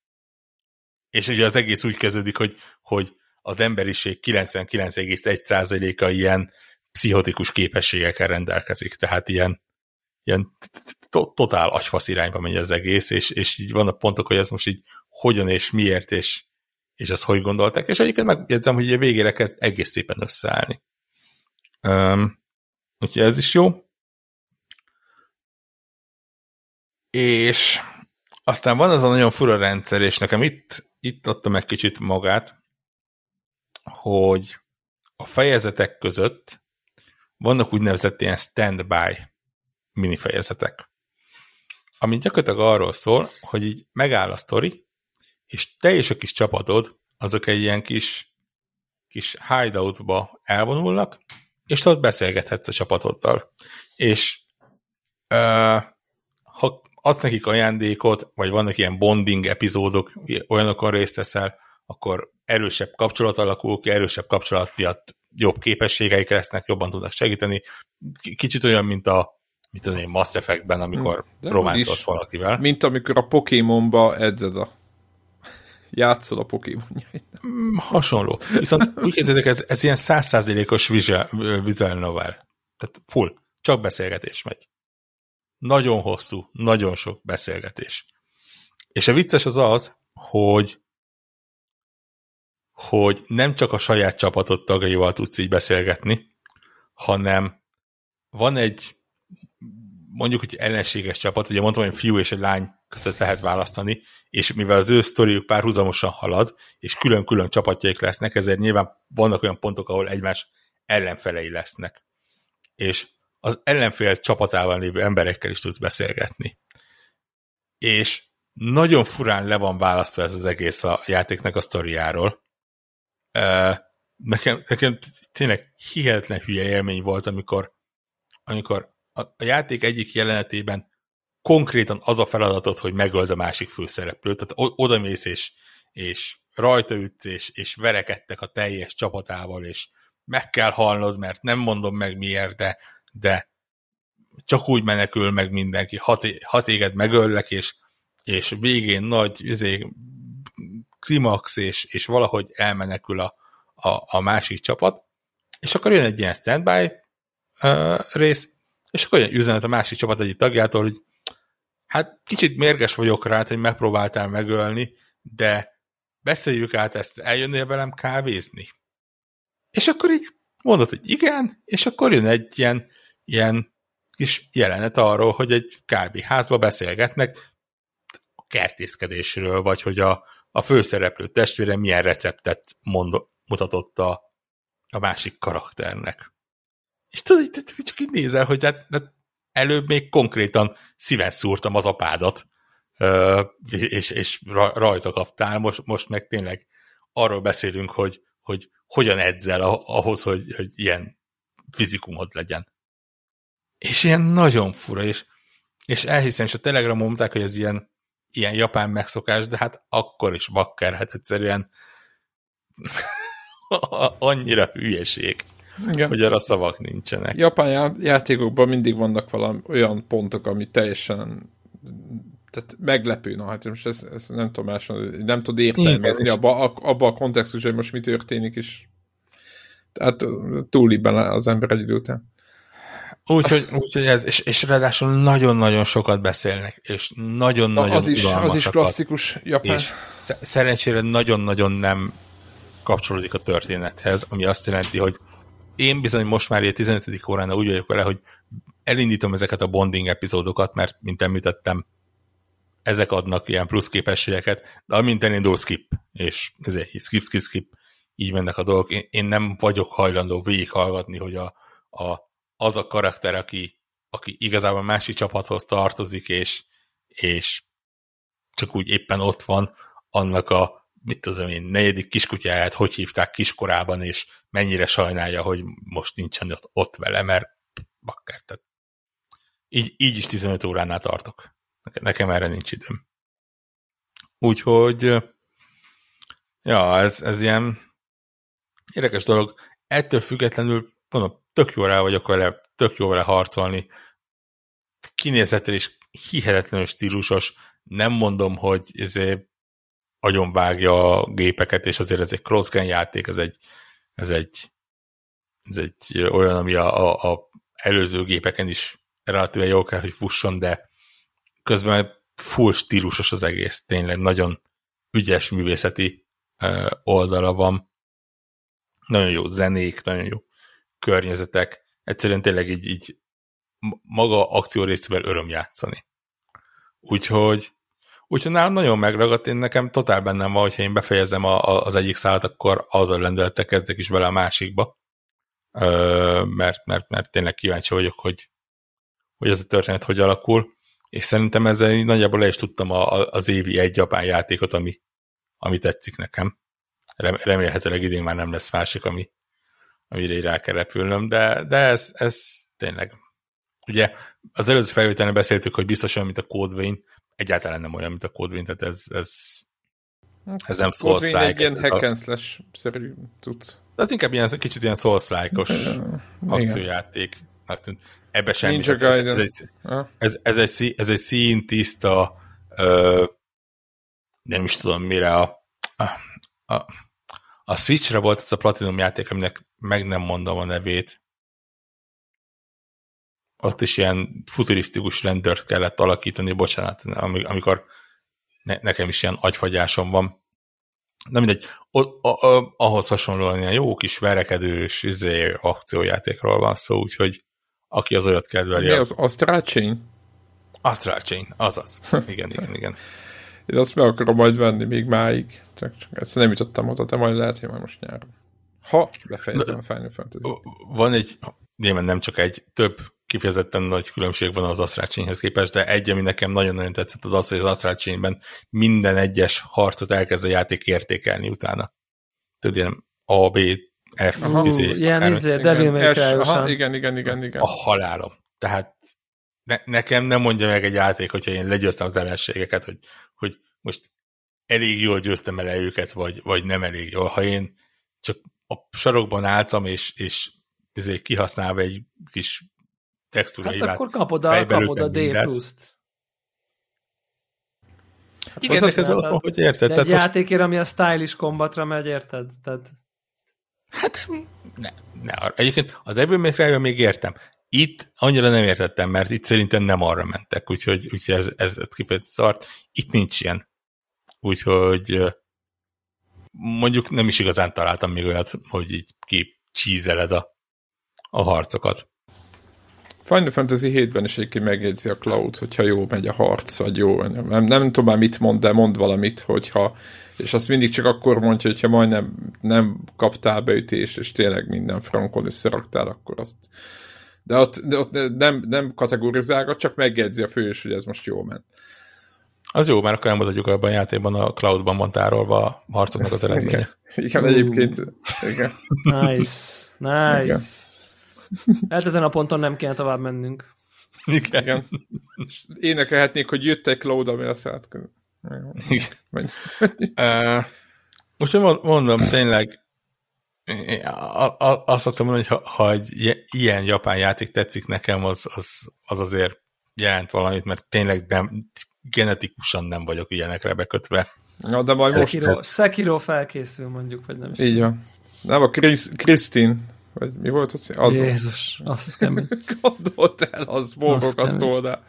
És ugye az egész úgy kezdődik, hogy, hogy az emberiség 99,1%-a ilyen pszichotikus képességekkel rendelkezik, tehát ilyen, ilyen totál agyfasz irányba megy az egész, és, és így vannak pontok, hogy ez most így hogyan és miért, és, és ezt hogy gondolták, és egyébként megjegyzem, hogy a végére kezd egész szépen összeállni. Um, úgyhogy ez is jó. És aztán van az a nagyon fura rendszer, és nekem itt, itt adta meg kicsit magát, hogy a fejezetek között vannak úgynevezett ilyen standby mini fejezetek, ami gyakorlatilag arról szól, hogy így megáll a sztori, és te és a kis csapatod, azok egy ilyen kis, kis hideoutba elvonulnak, és ott beszélgethetsz a csapatoddal. És uh, ha adsz nekik ajándékot, vagy vannak ilyen bonding epizódok, olyanokon részt veszel, akkor erősebb kapcsolat alakul ki, erősebb kapcsolat miatt jobb képességeik lesznek, jobban tudnak segíteni. Kicsit olyan, mint a mit tudom én, Mass Effect-ben, amikor hm, románcolsz valakivel. Mint amikor a Pokémonba edzed a játszol a Pokémonjait. Mm, hasonló. Viszont úgy kezdődök, ez, ez ilyen százszázalékos visual novel. Tehát full. Csak beszélgetés megy. Nagyon hosszú, nagyon sok beszélgetés. És a vicces az az, hogy hogy nem csak a saját csapatod tagjaival tudsz így beszélgetni, hanem van egy mondjuk, hogy ellenséges csapat, ugye mondtam, hogy fiú és egy lány között lehet választani, és mivel az ő sztoriuk párhuzamosan halad, és külön-külön csapatjaik lesznek, ezért nyilván vannak olyan pontok, ahol egymás ellenfelei lesznek. És az ellenfél csapatával lévő emberekkel is tudsz beszélgetni. És nagyon furán le van választva ez az egész a játéknak a sztoriáról. Nekem, nekem tényleg hihetetlen hülye élmény volt, amikor, amikor a, játék egyik jelenetében konkrétan az a feladatot, hogy megöld a másik főszereplőt, tehát oda mész és, és rajta ütsz, és, és verekedtek a teljes csapatával, és meg kell halnod, mert nem mondom meg miért, de, de csak úgy menekül meg mindenki, hat, hat éget megöllek, és, és végén nagy izé, klimax, és, és valahogy elmenekül a, a, a másik csapat, és akkor jön egy ilyen standby uh, rész, és akkor jön üzenet a másik csapat egyik tagjától, hogy hát kicsit mérges vagyok rá, hogy megpróbáltál megölni, de beszéljük át ezt, eljönnél velem kávézni? És akkor így mondod, hogy igen, és akkor jön egy ilyen, ilyen kis jelenet arról, hogy egy kávéházba beszélgetnek a kertészkedésről, vagy hogy a, a főszereplő testvére milyen receptet mondott, mutatott a, a másik karakternek. És tudod, csak így nézel, hogy hát, hát előbb még konkrétan szíven szúrtam az apádat, és, és rajta kaptál, most, most meg tényleg arról beszélünk, hogy, hogy hogyan edzel ahhoz, hogy, hogy ilyen fizikumod legyen. És ilyen nagyon fura, és, és elhiszem, és a Telegramon mondták, hogy ez ilyen, ilyen japán megszokás, de hát akkor is bakker, hát egyszerűen annyira hülyeség. Igen. hogy arra szavak nincsenek. Japán játékokban mindig vannak valami olyan pontok, ami teljesen tehát meglepő, na hát most ezt, ezt nem tudom máson, nem tud értelmezni abba, abba a kontextus, hogy most mi történik, és tehát túlibben az ember egy idő után. Úgyhogy úgy, ez, és, és ráadásul nagyon-nagyon sokat beszélnek, és nagyon-nagyon az is, az is klasszikus japán. És szerencsére nagyon-nagyon nem kapcsolódik a történethez, ami azt jelenti, hogy én bizony most már ilyen 15. órán úgy vagyok vele, hogy elindítom ezeket a bonding epizódokat, mert, mint említettem, ezek adnak ilyen plusz képességeket, de amint elindul skip, és ezért skip, skip, skip, így mennek a dolgok. Én, én nem vagyok hajlandó végighallgatni, hogy a, a, az a karakter, aki, aki igazából másik csapathoz tartozik, és, és csak úgy éppen ott van, annak a mit tudom én, negyedik kiskutyáját hogy hívták kiskorában, és mennyire sajnálja, hogy most nincsen ott, ott vele, mert bakker, tehát így, így is 15 óránál tartok. Nekem erre nincs időm. Úgyhogy ja, ez, ez ilyen érdekes dolog. Ettől függetlenül mondom, tök jó rá vagyok vele, tök jó vele harcolni. Kinézetre is hihetetlenül stílusos. Nem mondom, hogy ezért agyonvágja a gépeket, és azért ez egy cross játék, ez egy, ez egy, ez egy olyan, ami a, a, a előző gépeken is relatíve jól kell, hogy fusson, de közben full stílusos az egész, tényleg nagyon ügyes művészeti oldala van. Nagyon jó zenék, nagyon jó környezetek. Egyszerűen tényleg így, így maga akció részével öröm játszani. Úgyhogy, úgyhogy nálam nagyon megragadt, én nekem totál bennem van, hogyha én befejezem a, a, az egyik szállat, akkor az a lendülettel kezdek is bele a másikba. Ö, mert, mert, mert tényleg kíváncsi vagyok, hogy, hogy ez a történet hogy alakul, és szerintem ezzel nagyjából le is tudtam a, a, az évi egy japán játékot, ami, ami tetszik nekem. Remélhetőleg idén már nem lesz másik, ami, amire így rá kell repülnöm, de, de ez, ez tényleg. Ugye az előző felvételen beszéltük, hogy biztos olyan, mint a Code Vein, egyáltalán nem olyan, mint a Code Vein, tehát ez, ez, ez nem Souls like. egy ilyen hack and slash-szerű tudsz. Ez inkább ilyen, kicsit ilyen Souls-like-os akciójáték. Tűnt. Ebbe semmi. Ez, ez, egy, ez, ez, egy, ez egy szín tiszta, ö, nem is tudom mire, a, a, a, a Switchre volt ez a Platinum játék, aminek meg nem mondom a nevét. Ott is ilyen futurisztikus rendőrt kellett alakítani, bocsánat, amikor ne, nekem is ilyen agyfagyásom van. Na mindegy, o, a, a, ahhoz hasonlóan ilyen jó kis verekedős izé, akciójátékról van szó, úgyhogy aki az olyat kedveli. Mi az, az Astral Chain? Astral Chain, azaz. Igen, igen, igen. Én azt meg akarom majd venni még máig, csak, csak egyszer nem jutottam oda, de majd lehet, hogy majd most nyáron. Ha befejezem a Final Fantasy. Van egy, nyilván nem csak egy, több kifejezetten nagy különbség van az Astral Chainhez képest, de egy, ami nekem nagyon-nagyon tetszett, az az, hogy az Astral Chainben minden egyes harcot elkezd a játék értékelni utána. Tudod, ilyen A, B, F, Aha, izé, ilyen izé, Devil May Cry igen, igen, igen, igen. A halálom. Tehát ne, nekem nem mondja meg egy játék, hogyha én legyőztem az ellenségeket, hogy, hogy most elég jól győztem el őket, vagy, vagy nem elég jól. Ha én csak a sarokban álltam, és, és ezért kihasználva egy kis textúra Hát akkor kapod a, kapod a D pluszt. Hát Igen, az ez ott hogy érted? De egy most... játékért, ami a stylish kombatra megy, érted? Tehát... Hát ne, ne. Egyébként a Devil May cry még értem. Itt annyira nem értettem, mert itt szerintem nem arra mentek, úgyhogy, úgyhogy ez, ez kifejezett szart. Itt nincs ilyen. Úgyhogy mondjuk nem is igazán találtam még olyat, hogy így csízeled a, a harcokat. Final Fantasy 7-ben is egyébként megjegyzi a Cloud, hogyha jó megy a harc, vagy jó. Nem, nem tudom már mit mond, de mond valamit, hogyha és azt mindig csak akkor mondja, hogyha majdnem nem kaptál beütést, és tényleg minden frankon összeraktál, akkor azt de ott, de ott nem, nem kategorizálga, csak megjegyzi a fős, hogy ez most jó ment. Az jó, mert akkor elmutatjuk abban a játékban, a cloudban van tárolva a harcoknak az eredménye. Igen, igen egyébként. Igen. Nice, nice. Igen. Hát ezen a ponton nem kéne tovább mennünk. Igen. igen. énekelhetnék, hogy jött egy cloud, ami azt állt. Igen. uh, most mondom, tényleg azt szoktam mondani, hogy ha, ha egy ilyen japán játék tetszik nekem, az, az, az azért jelent valamit, mert tényleg nem, genetikusan nem vagyok ilyenekre bekötve. Ja, de majd Sekiro, most... Sekiro felkészül mondjuk, vagy nem is. Így van. Nem, a Krisztin, vagy mi volt az? az Jézus, az kemény. Gondolt el, az borgok, azt oldal.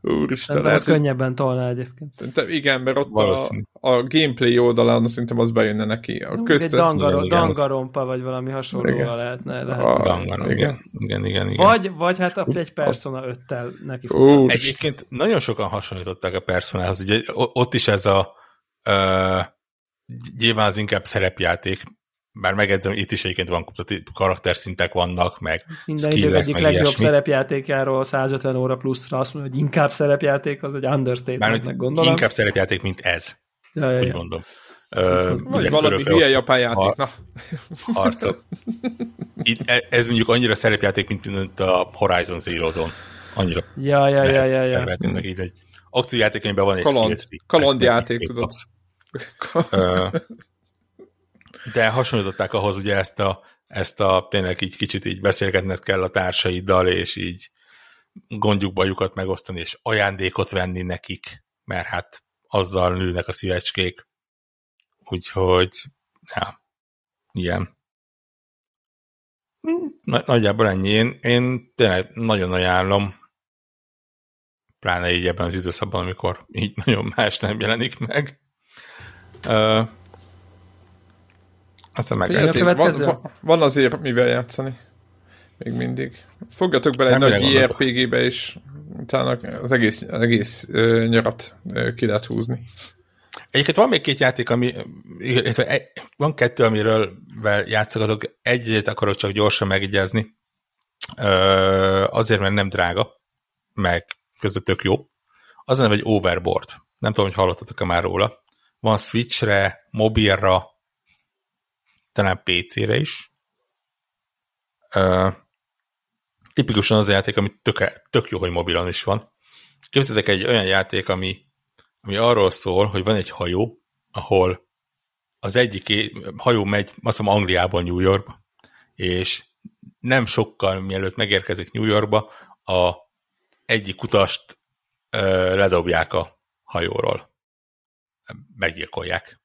Úristen. Szerintem az könnyebben tolná egyébként. Szerintem igen, mert ott a, a gameplay oldalán szerintem az bejönne neki. A közte... Egy dangaro, igen, dangarompa, vagy valami hasonlóval lehetne. lehet. A, dangarom, igen. igen, igen, igen. Vagy, vagy hát egy Persona 5-tel neki uh, Egyébként nagyon sokan hasonlították a Personához. Ugye ott is ez a uh, nyilván az inkább szerepjáték, bár megedzem, itt is egyébként van karakterszintek vannak, meg Minden idők egyik meg legjobb ilyesmi. szerepjátékáról 150 óra pluszra azt mondja, hogy inkább szerepjáték, az egy understatement, gondolom. Inkább szerepjáték, mint ez. Ja, ja, úgy ja. mondom. Uh, vagy valami hülye japán játék, na. Itt, e- ez mondjuk annyira szerepjáték, mint, mint a Horizon Zero Dawn. Annyira ja, ja, ja, ja, ja. meg így egy amiben van egy Kaland, kalandjáték, tudod. De hasonlították ahhoz ugye ezt a, ezt a tényleg így kicsit így beszélgetned kell a társaiddal, és így gondjuk bajukat megosztani, és ajándékot venni nekik, mert hát azzal nőnek a szívecskék. úgyhogy ja, ilyen. Nagy, nagyjából ennyi. Én, én tényleg nagyon ajánlom, pláne így ebben az időszakban, amikor így nagyon más nem jelenik meg. Aztán meg azért, van, van, azért mivel játszani. Még mindig. Fogjatok bele egy nagy JRPG-be, és utána az egész, az egész uh, nyarat uh, ki lehet húzni. Egyébként van még két játék, ami, van kettő, amiről játszogatok. Egyet akarok csak gyorsan megjegyezni. Azért, mert nem drága, meg közben tök jó. Az nem egy overboard. Nem tudom, hogy hallottatok-e már róla. Van Switchre, mobilra, talán PC-re is. tipikusan az a játék, ami tök, tök jó, hogy mobilon is van. Képzeljétek egy olyan játék, ami ami arról szól, hogy van egy hajó, ahol az egyik hajó megy, azt hiszem Angliából New Yorkba, és nem sokkal mielőtt megérkezik New Yorkba, a egyik utast ö, ledobják a hajóról. Meggyilkolják.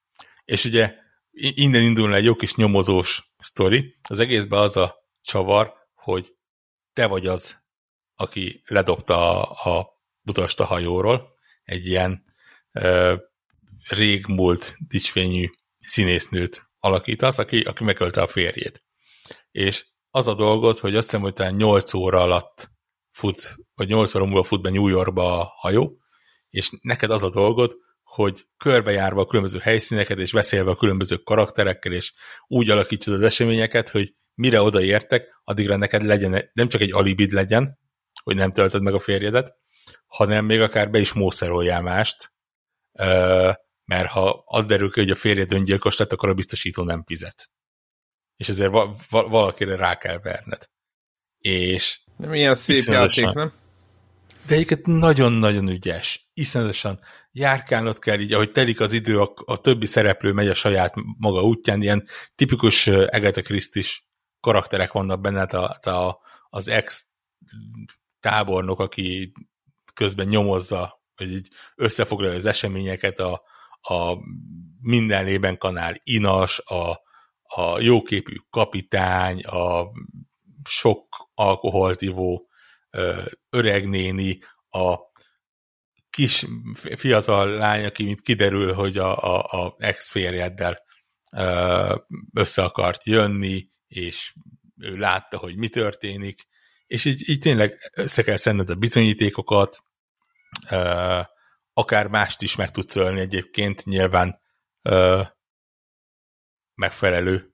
És ugye innen indul egy jó kis nyomozós sztori. Az egészben az a csavar, hogy te vagy az, aki ledobta a, a utast a hajóról, egy ilyen régmúlt dicsfényű színésznőt alakítasz, aki, aki megölte a férjét. És az a dolgot, hogy azt hiszem, hogy talán 8 óra alatt fut, vagy 8 óra múlva fut be New Yorkba a hajó, és neked az a dolgot, hogy körbejárva a különböző helyszíneket, és beszélve a különböző karakterekkel, és úgy alakítsad az eseményeket, hogy mire odaértek, addigra neked legyen, nem csak egy alibid legyen, hogy nem töltöd meg a férjedet, hanem még akár be is mószeroljál mást, mert ha az derül ki, hogy a férjed öngyilkos lett, akkor a biztosító nem fizet. És ezért va- va- valakire rá kell verned. És nem ilyen szép játék, nem? De egyébként nagyon-nagyon ügyes. Iszonyatosan járkálnod kell így, ahogy telik az idő, a, a többi szereplő megy a saját maga útján, ilyen tipikus Agatha Christie-s karakterek vannak benne, a, a, az ex tábornok, aki közben nyomozza hogy így összefoglalja az eseményeket, a, a minden lében kanál inas, a, a jóképű kapitány, a sok alkoholt ivó öregnéni, a kis fiatal lány, aki mint kiderül, hogy a, a, a ex-férjeddel össze akart jönni, és ő látta, hogy mi történik, és így, így tényleg össze kell szenned a bizonyítékokat, akár mást is meg tudsz ölni egyébként, nyilván megfelelő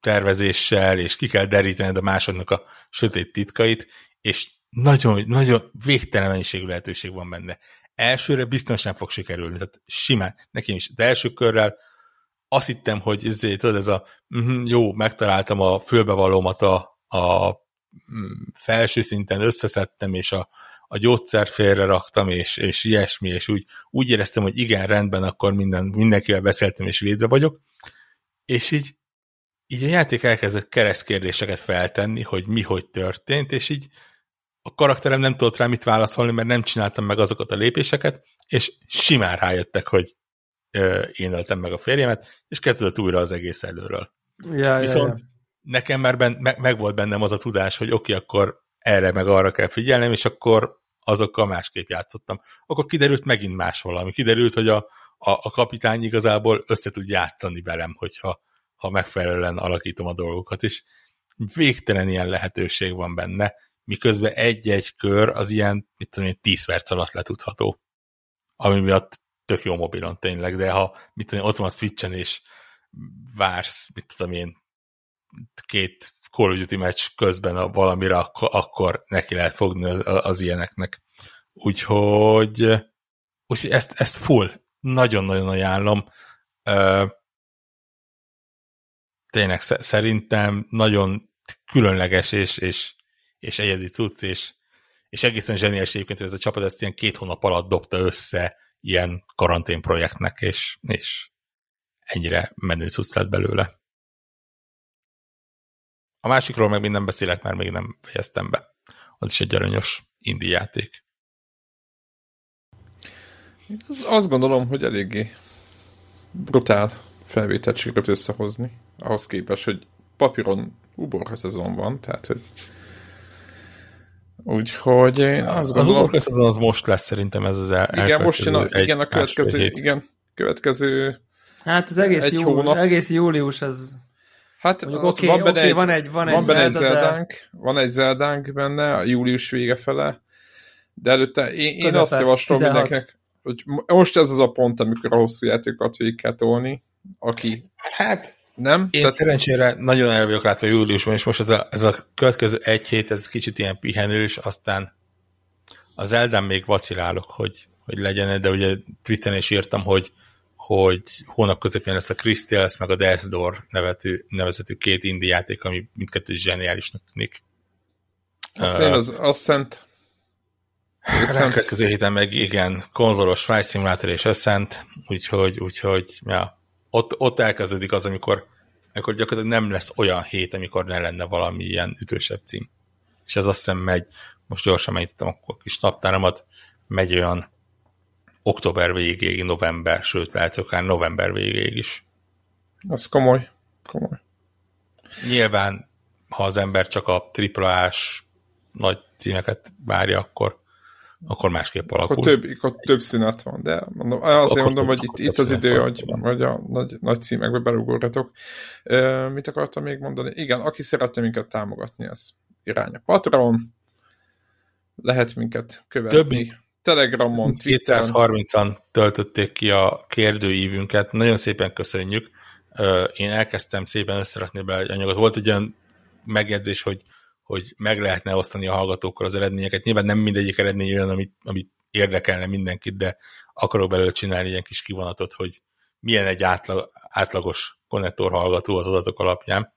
tervezéssel, és ki kell derítened a másodnak a sötét titkait, és nagyon, nagyon végtelen mennyiségű lehetőség van benne. Elsőre biztos nem fog sikerülni, tehát simán, nekem is. De első körrel azt hittem, hogy ezért, tudod, ez a uh, jó, megtaláltam a fülbevalómat a, a mm, felső szinten, összeszedtem, és a, a gyógyszer félre raktam, és, és ilyesmi, és úgy, úgy éreztem, hogy igen, rendben, akkor minden, mindenkivel beszéltem, és védve vagyok. És így, így a játék elkezdett keresztkérdéseket feltenni, hogy mi hogy történt, és így a karakterem nem tudott rá mit válaszolni, mert nem csináltam meg azokat a lépéseket, és simán rájöttek, hogy ö, én öltem meg a férjemet, és kezdődött újra az egész előről. Ja, Viszont ja, ja. nekem már ben, meg, meg volt bennem az a tudás, hogy oké, okay, akkor erre meg arra kell figyelnem, és akkor azokkal másképp játszottam. Akkor kiderült megint más valami. Kiderült, hogy a, a, a kapitány igazából össze tud játszani velem, hogyha ha megfelelően alakítom a dolgokat, és végtelen ilyen lehetőség van benne, miközben egy-egy kör az ilyen, mit tudom én, 10 perc alatt letudható. Ami miatt tök jó mobilon tényleg, de ha mit tudom én, ott van Switchen és vársz, mit tudom én, két Call of Duty meccs közben a valamire, akkor, akkor neki lehet fogni az, ilyeneknek. Úgyhogy, úgyhogy ezt, ezt full, nagyon-nagyon ajánlom. Tényleg szerintem nagyon különleges és, és, és egyedi cucc, és, és egészen zseniális egyébként, ez a csapat ezt ilyen két hónap alatt dobta össze ilyen karantén projektnek, és, és ennyire menő cucc lett belőle. A másikról meg még nem beszélek, mert még nem fejeztem be. Az is egy aranyos indi játék. Az, azt gondolom, hogy eléggé brutál felvételt sikerült összehozni, ahhoz képest, hogy papíron uborka szezon van, tehát hogy Úgyhogy én azt Az gondolom... szezon az most lesz szerintem ez az el, igen, most jön a, egy- igen, a következő, hét. igen, következő, Hát az egész, Egy jú, hónap. egész július az... hát Mondjuk ott oké, van benne oké, egy, van egy, van egy van benne egy Zelda, de- zeldánk, van egy zeldánk benne, a július vége fele, de előtte én, én azt javaslom 16. mindenkinek, hogy mo- most ez az a pont, amikor a hosszú játékokat végig kell tolni, aki? Hát nem, Én tehát szerencsére nagyon el vagyok látva júliusban, és most ez a, ez a következő egy hét, ez kicsit ilyen pihenős, aztán az Eldán még vacilálok, hogy, hogy legyen, de ugye Twitteren is írtam, hogy, hogy hónap közepén lesz a Crystals, meg a Death Door nevetű, nevezetű két indie játék, ami mindkettő zseniálisnak tűnik. azt én az, azt szent, a szent következő héten meg igen, konzolos Flight Simulator és Ascent, úgyhogy, úgyhogy ja, ott, ott elkezdődik az, amikor, amikor gyakorlatilag nem lesz olyan hét, amikor ne lenne valami ilyen ütősebb cím. És ez azt hiszem megy, most gyorsan megnyitottam a kis naptáramat, megy olyan október végéig, november, sőt lehet, akár november végéig is. az komoly, komoly. Nyilván, ha az ember csak a AAA-s nagy címeket várja, akkor, akkor másképp alakul. Akkor több, akkor több szünet van, de mondom, azért Akkor mondom, hogy itt, itt az idő, van, hogy, hogy a nagy, nagy címekbe berugorjatok. Ö, mit akartam még mondani? Igen, aki szeretne minket támogatni, az irány a Patreon, lehet minket követni. Több- Telegramon, Twitteren. 230-an töltötték ki a kérdőívünket, nagyon szépen köszönjük. Én elkezdtem szépen összerakni bele egy anyagot. Volt egy olyan megjegyzés, hogy, hogy meg lehetne osztani a hallgatókkal az eredményeket. Nyilván nem mindegyik eredmény olyan, amit, amit érdekelne mindenkit, de akarok belőle csinálni ilyen kis kivonatot, hogy milyen egy átlag, átlagos konnektor hallgató az adatok alapján.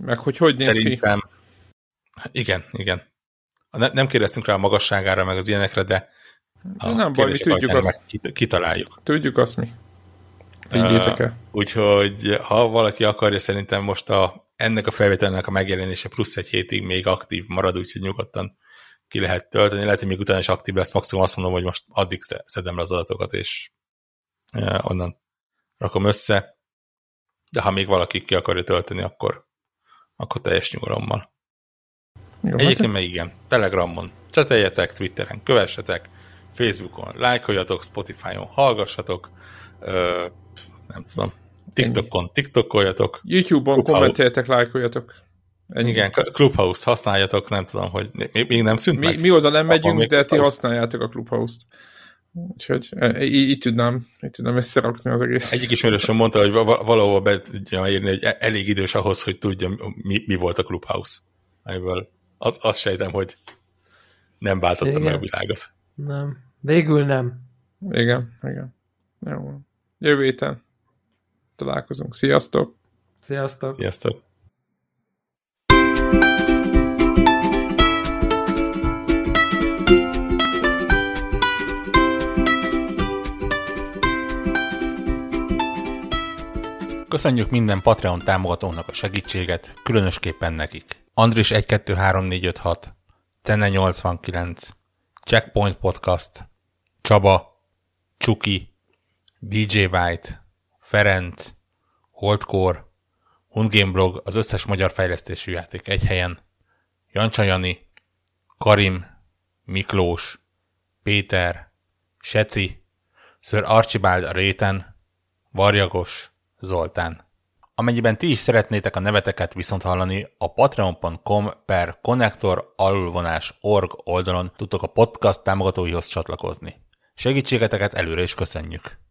Meg hogy hogy néz ki. Szerintem, igen, igen. Ne, nem kérdeztünk rá a magasságára, meg az ilyenekre, de a Nem baj, mi tudjuk azt. kitaláljuk. Tudjuk azt mi. Higgyétek el. Úgyhogy ha valaki akarja, szerintem most a, ennek a felvételnek a megjelenése plusz egy hétig még aktív marad, úgyhogy nyugodtan ki lehet tölteni. Lehet, hogy még utána is aktív lesz, maximum azt mondom, hogy most addig sze- szedem le az adatokat, és e, onnan rakom össze. De ha még valaki ki akarja tölteni, akkor, akkor teljes nyugalommal. Jó, hát Egyébként meg igen, Telegramon, cseteljetek, Twitteren, kövessetek, Facebookon, lájkoljatok, Spotify-on hallgassatok, ö, nem tudom, TikTokon, TikTokoljatok, YouTube-on Clubhouse. kommenteljetek, lájkoljatok. Ennyi. igen, Clubhouse használjatok, nem tudom, hogy még, még nem szűnt Mi, meg? mi oda nem megyünk, de ti használjátok a Clubhouse-t. Úgyhogy e, így, így tudnám, így tudnám összerakni az egész. Egyik ismerősöm mondta, hogy va- va- valahol be tudja írni, hogy e- elég idős ahhoz, hogy tudja, mi, mi volt a Clubhouse. A- azt sejtem, hogy nem váltotta meg a világot. Nem. Végül nem. Igen, igen. Jó. Jövő héten találkozunk. Sziasztok! Sziasztok! Sziasztok! Köszönjük minden Patreon támogatónak a segítséget, különösképpen nekik. Andris 123456, Cenne 89, Checkpoint Podcast, Csaba, Csuki, DJ White, Ferenc, Holdcore, Hundgame Blog, az összes magyar fejlesztésű játék egy helyen, Jancsa Karim, Miklós, Péter, Seci, Sir Archibald a réten, Varjagos, Zoltán. Amennyiben ti is szeretnétek a neveteket viszont hallani, a patreon.com per connector alulvonás org oldalon tudtok a podcast támogatóihoz csatlakozni. Segítségeteket előre is köszönjük!